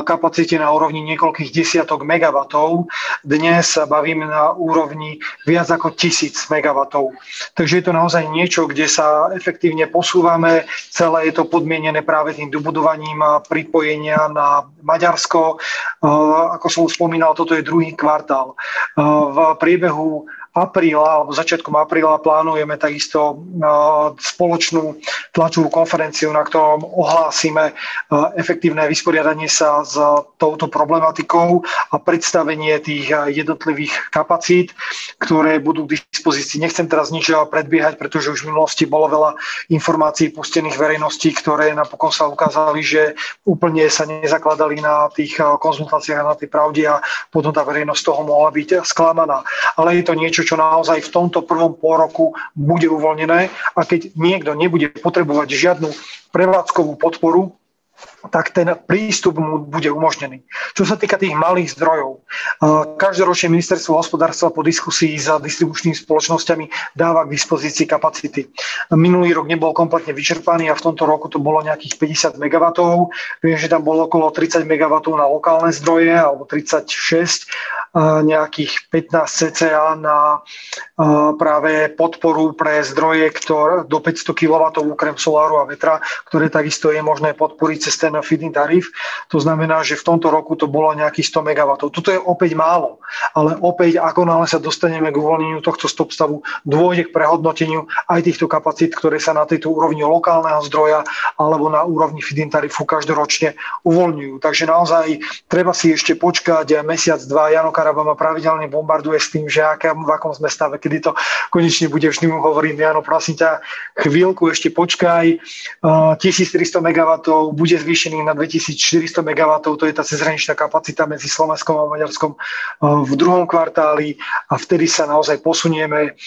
[SPEAKER 4] kapacite na úrovni niekoľkých desiatok megawatov. Dnes sa bavíme na úrovni viac ako tisíc megawatov. Takže je to naozaj niečo, kde sa efektívne posúvame. Celé je to podmienené práve tým dobudovaním pripojenia na Maďarsko. Ako som spomínal, toto je druhý kvartál. V priebehu apríla alebo začiatkom apríla plánujeme takisto spoločnú tlačovú konferenciu, na ktorom ohlásime efektívne vysporiadanie sa s touto problematikou a predstavenie tých jednotlivých kapacít, ktoré budú k dispozícii. Nechcem teraz nič predbiehať, pretože už v minulosti bolo veľa informácií pustených verejností, ktoré napokon sa ukázali, že úplne sa nezakladali na tých konzultáciách a na tej pravde a potom tá verejnosť toho mohla byť sklamaná. Ale je to niečo, niečo, čo naozaj v tomto prvom pôroku bude uvoľnené a keď niekto nebude potrebovať žiadnu prevádzkovú podporu, tak ten prístup mu bude umožnený. Čo sa týka tých malých zdrojov, každoročne ministerstvo hospodárstva po diskusii s distribučnými spoločnosťami dáva k dispozícii kapacity. Minulý rok nebol kompletne vyčerpaný a v tomto roku to bolo nejakých 50 MW. Viem, že tam bolo okolo 30 MW na lokálne zdroje alebo 36 nejakých 15 cca na práve podporu pre zdroje ktoré, do 500 kW okrem soláru a vetra, ktoré takisto je možné podporiť cez ten feed tarif. To znamená, že v tomto roku to bolo nejakých 100 MW. Toto je opäť málo, ale opäť ako náhle sa dostaneme k uvoľneniu tohto stop stavu, dôjde k prehodnoteniu aj týchto kapacít, ktoré sa na tejto úrovni lokálneho zdroja alebo na úrovni feed tarifu každoročne uvoľňujú. Takže naozaj treba si ešte počkať mesiac, dva. Jano Karaba ma pravidelne bombarduje s tým, že aké, v akom sme stave, kedy to konečne bude. Vždy mu hovorím, Jano, prosím ťa, chvíľku ešte počkaj. 1300 MW bude zvýšený na 2400 MW, to je tá cezhraničná kapacita medzi Slovenskom a Maďarskom v druhom kvartáli a vtedy sa naozaj posunieme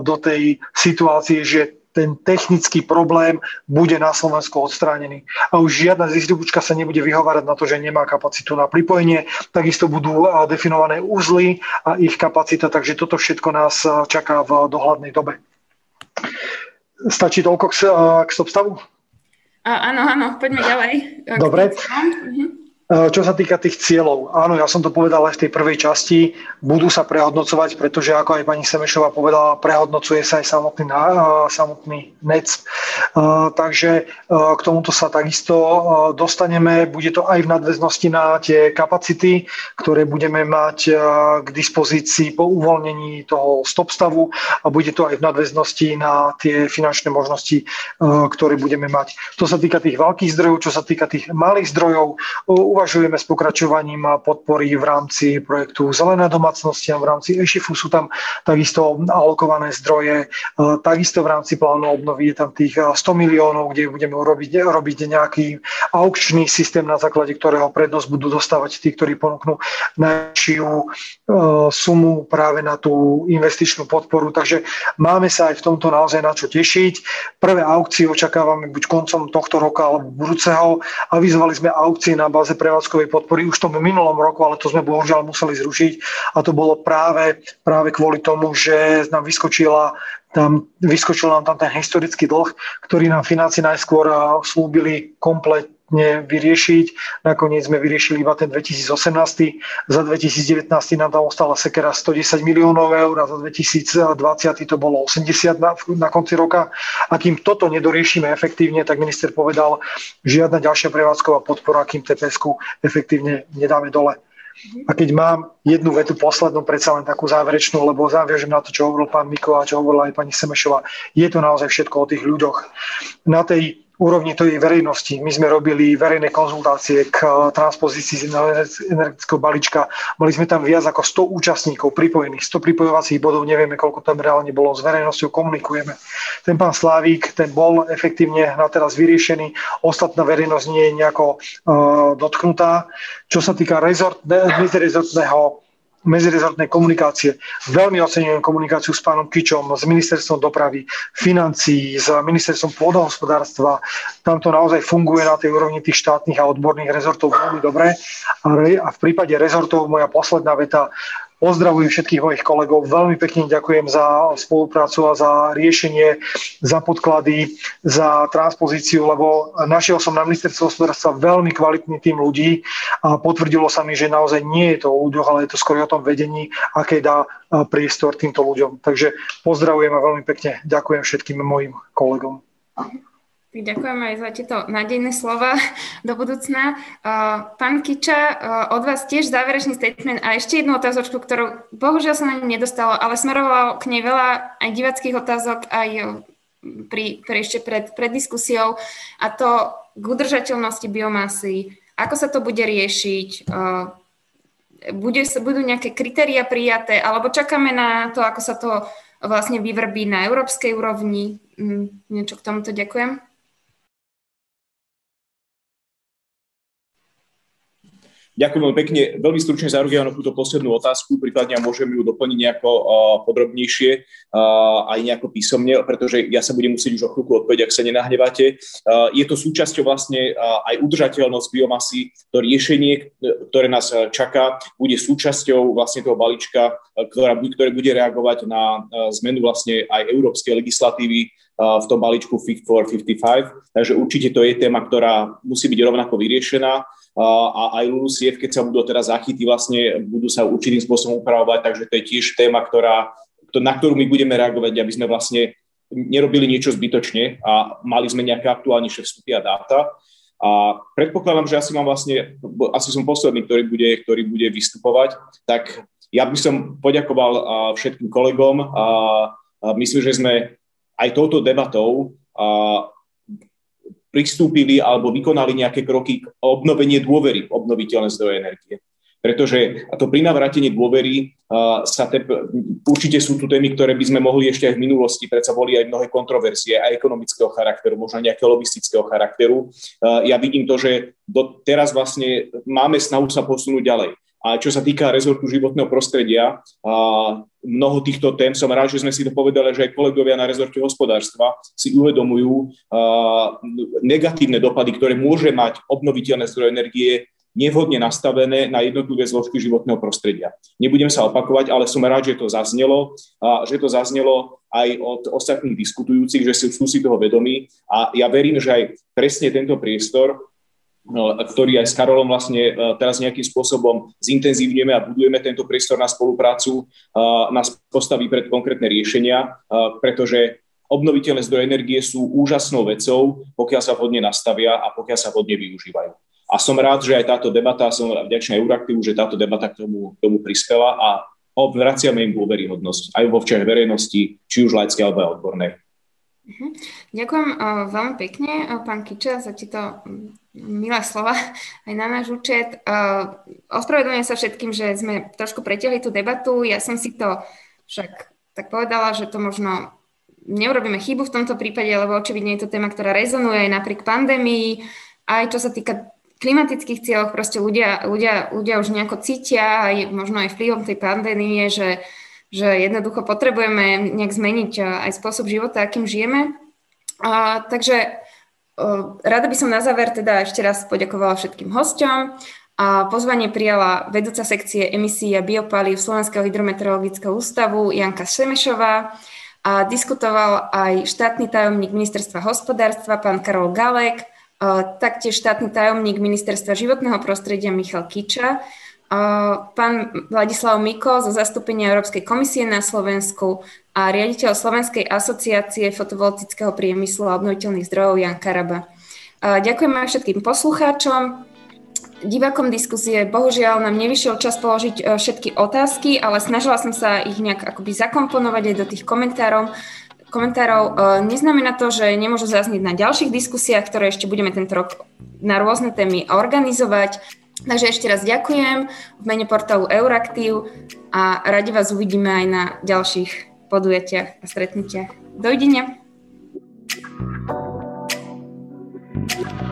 [SPEAKER 4] do tej situácie, že ten technický problém bude na Slovensku odstránený. A už žiadna distribučka sa nebude vyhovárať na to, že nemá kapacitu na pripojenie. Takisto budú definované uzly a ich kapacita, takže toto všetko nás čaká v dohľadnej dobe. Stačí toľko k, k stopstavu?
[SPEAKER 2] Áno, áno, poďme ďalej.
[SPEAKER 4] Dobre. Mhm. Eh, čo sa týka tých cieľov, áno, ja som to povedal aj v tej prvej časti, budú sa prehodnocovať, pretože ako aj pani Semešová povedala, prehodnocuje sa aj samotný, eh, samotný NEC. Eh, takže k tomuto sa takisto dostaneme. Bude to aj v nadväznosti na tie kapacity, ktoré budeme mať k dispozícii po uvoľnení toho stop stavu a bude to aj v nadväznosti na tie finančné možnosti, ktoré budeme mať. To sa týka tých veľkých zdrojov, čo sa týka tých malých zdrojov, uvažujeme s pokračovaním podpory v rámci projektu Zelená domácnosti a v rámci EŠIFu sú tam takisto alokované zdroje. E, takisto v rámci plánu obnovy je tam tých 100 miliónov, kde budeme robiť, robiť nejaký aukčný systém, na základe ktorého prednosť budú dostávať tí, ktorí ponúknú najšiu e, sumu práve na tú investičnú podporu. Takže máme sa aj v tomto naozaj na čo tešiť. Prvé aukcie očakávame buď koncom tohto roka alebo budúceho. Avizovali sme aukcie na báze pre prevádzkovej podpory už v tom minulom roku, ale to sme bohužiaľ museli zrušiť. A to bolo práve, práve kvôli tomu, že nám vyskočila tam, vyskočil nám tam ten historický dlh, ktorý nám financi najskôr slúbili kompletne vyriešiť. Nakoniec sme vyriešili iba ten 2018. Za 2019 nám tam ostala sekera 110 miliónov eur a za 2020 to bolo 80 na, na konci roka. A kým toto nedoriešime efektívne, tak minister povedal, žiadna ďalšia prevádzková podpora, kým tps efektívne nedáme dole. A keď mám jednu vetu poslednú, predsa len takú záverečnú, lebo zaviažem na to, čo hovoril pán Miko a čo hovorila aj pani Semešová, je to naozaj všetko o tých ľuďoch. Na tej úrovni tej verejnosti. My sme robili verejné konzultácie k eh, transpozícii energetického balíčka. Mali sme tam viac ako 100 účastníkov pripojených, 100 pripojovacích bodov, nevieme, koľko tam reálne bolo, s verejnosťou komunikujeme. Ten pán Slávík, ten bol efektívne na teraz vyriešený, ostatná verejnosť nie je nejako uh, dotknutá. Čo sa týka rezort, medzirezortného medzirezortnej komunikácie. Veľmi oceňujem komunikáciu s pánom Kičom, s ministerstvom dopravy, financií, s ministerstvom pôdohospodárstva. Tam to naozaj funguje na tej úrovni tých štátnych a odborných rezortov veľmi dobre. A v prípade rezortov moja posledná veta, Pozdravujem všetkých mojich kolegov, veľmi pekne ďakujem za spoluprácu a za riešenie, za podklady, za transpozíciu, lebo našiel som na ministerstve hospodárstva veľmi kvalitný tým ľudí a potvrdilo sa mi, že naozaj nie je to o ľuďoch, ale je to skôr o tom vedení, aké dá priestor týmto ľuďom. Takže pozdravujem a veľmi pekne ďakujem všetkým mojim kolegom.
[SPEAKER 2] Ďakujem aj za tieto nádejné slova do budúcna. Pán Kiča, od vás tiež záverečný statement a ešte jednu otázočku, ktorú bohužiaľ sa na ňu nedostalo, ale smerovalo k nej veľa aj divackých otázok, aj pri, pri ešte pred, pred diskusiou a to k udržateľnosti biomasy. Ako sa to bude riešiť? Bude, budú nejaké kritéria prijaté alebo čakáme na to, ako sa to vlastne vyvrbí na európskej úrovni? Hm, niečo k tomuto ďakujem.
[SPEAKER 5] Ďakujem veľmi pekne. Veľmi stručne zareagujem túto poslednú otázku, prípadne môžem ju doplniť nejako podrobnejšie, aj nejako písomne, pretože ja sa budem musieť už o chvíľku odpovedať, ak sa nenahnevate. Je to súčasťou vlastne aj udržateľnosť biomasy. To riešenie, ktoré nás čaká, bude súčasťou vlastne toho balíčka, ktorá, ktoré bude reagovať na zmenu vlastne aj európskej legislatívy v tom balíčku Fit for 55. Takže určite to je téma, ktorá musí byť rovnako vyriešená a aj LULUCF, keď sa budú teraz zachytí, vlastne budú sa určitým spôsobom upravovať, takže to je tiež téma, ktorá, na ktorú my budeme reagovať, aby sme vlastne nerobili niečo zbytočne a mali sme nejaké aktuálnejšie vstupy a dáta. A predpokladám, že asi mám vlastne, asi som posledný, ktorý bude, ktorý bude vystupovať, tak ja by som poďakoval všetkým kolegom a myslím, že sme aj touto debatou pristúpili alebo vykonali nejaké kroky k obnovenie dôvery v obnoviteľné zdroje energie. Pretože to pri navrátení dôvery uh, sa te, určite sú tu témy, ktoré by sme mohli ešte aj v minulosti, predsa boli aj mnohé kontroverzie, aj ekonomického charakteru, možno nejakého lobistického charakteru. Uh, ja vidím to, že do, teraz vlastne máme snahu sa posunúť ďalej. A čo sa týka rezortu životného prostredia, a mnoho týchto tém, som rád, že sme si to povedali, že aj kolegovia na rezorte hospodárstva si uvedomujú negatívne dopady, ktoré môže mať obnoviteľné zdroje energie nevhodne nastavené na jednotlivé zložky životného prostredia. Nebudem sa opakovať, ale som rád, že to zaznelo, a že to zaznelo aj od ostatných diskutujúcich, že sú si toho vedomí a ja verím, že aj presne tento priestor ktorý aj s Karolom vlastne e, teraz nejakým spôsobom zintenzívňujeme a budujeme tento priestor na spoluprácu, e, nás postaví pred konkrétne riešenia, e, pretože obnoviteľné zdroje energie sú úžasnou vecou, pokiaľ sa vhodne nastavia a pokiaľ sa vhodne využívajú. A som rád, že aj táto debata, som vďačný Euraktivu, že táto debata k tomu, k tomu prispela a vraciame im dôveryhodnosť aj vo včera verejnosti, či už laické alebo aj odbornej.
[SPEAKER 2] Mhm. Ďakujem uh, veľmi pekne, uh, pán Kiča, za tieto milé slova aj na náš účet. Uh, ospravedlňujem sa všetkým, že sme trošku pretiahli tú debatu. Ja som si to však tak povedala, že to možno neurobíme chybu v tomto prípade, lebo očividne je to téma, ktorá rezonuje aj napriek pandémii, aj čo sa týka klimatických cieľov, proste ľudia, ľudia, ľudia už nejako cítia, aj možno aj vplyvom tej pandémie, že, že jednoducho potrebujeme nejak zmeniť aj spôsob života, akým žijeme. Uh, takže Rada by som na záver teda ešte raz poďakovala všetkým hosťom. A pozvanie prijala vedúca sekcie emisí a biopalív Slovenského hydrometeorologického ústavu Janka Šemešová a diskutoval aj štátny tajomník ministerstva hospodárstva pán Karol Galek, taktiež štátny tajomník ministerstva životného prostredia Michal Kiča pán Vladislav Miko zo zastúpenia Európskej komisie na Slovensku a riaditeľ Slovenskej asociácie fotovoltického priemyslu a obnoviteľných zdrojov Jan Karaba. Ďakujem aj všetkým poslucháčom. Divákom diskusie bohužiaľ nám nevyšiel čas položiť všetky otázky, ale snažila som sa ich nejak akoby zakomponovať aj do tých komentárov. komentárov neznamená to, že nemôžu zaznieť na ďalších diskusiách, ktoré ešte budeme tento rok na rôzne témy organizovať. Takže ešte raz ďakujem v mene portálu Euraktív a radi vás uvidíme aj na ďalších podujatiach a stretnutiach. Dovidenia. thank you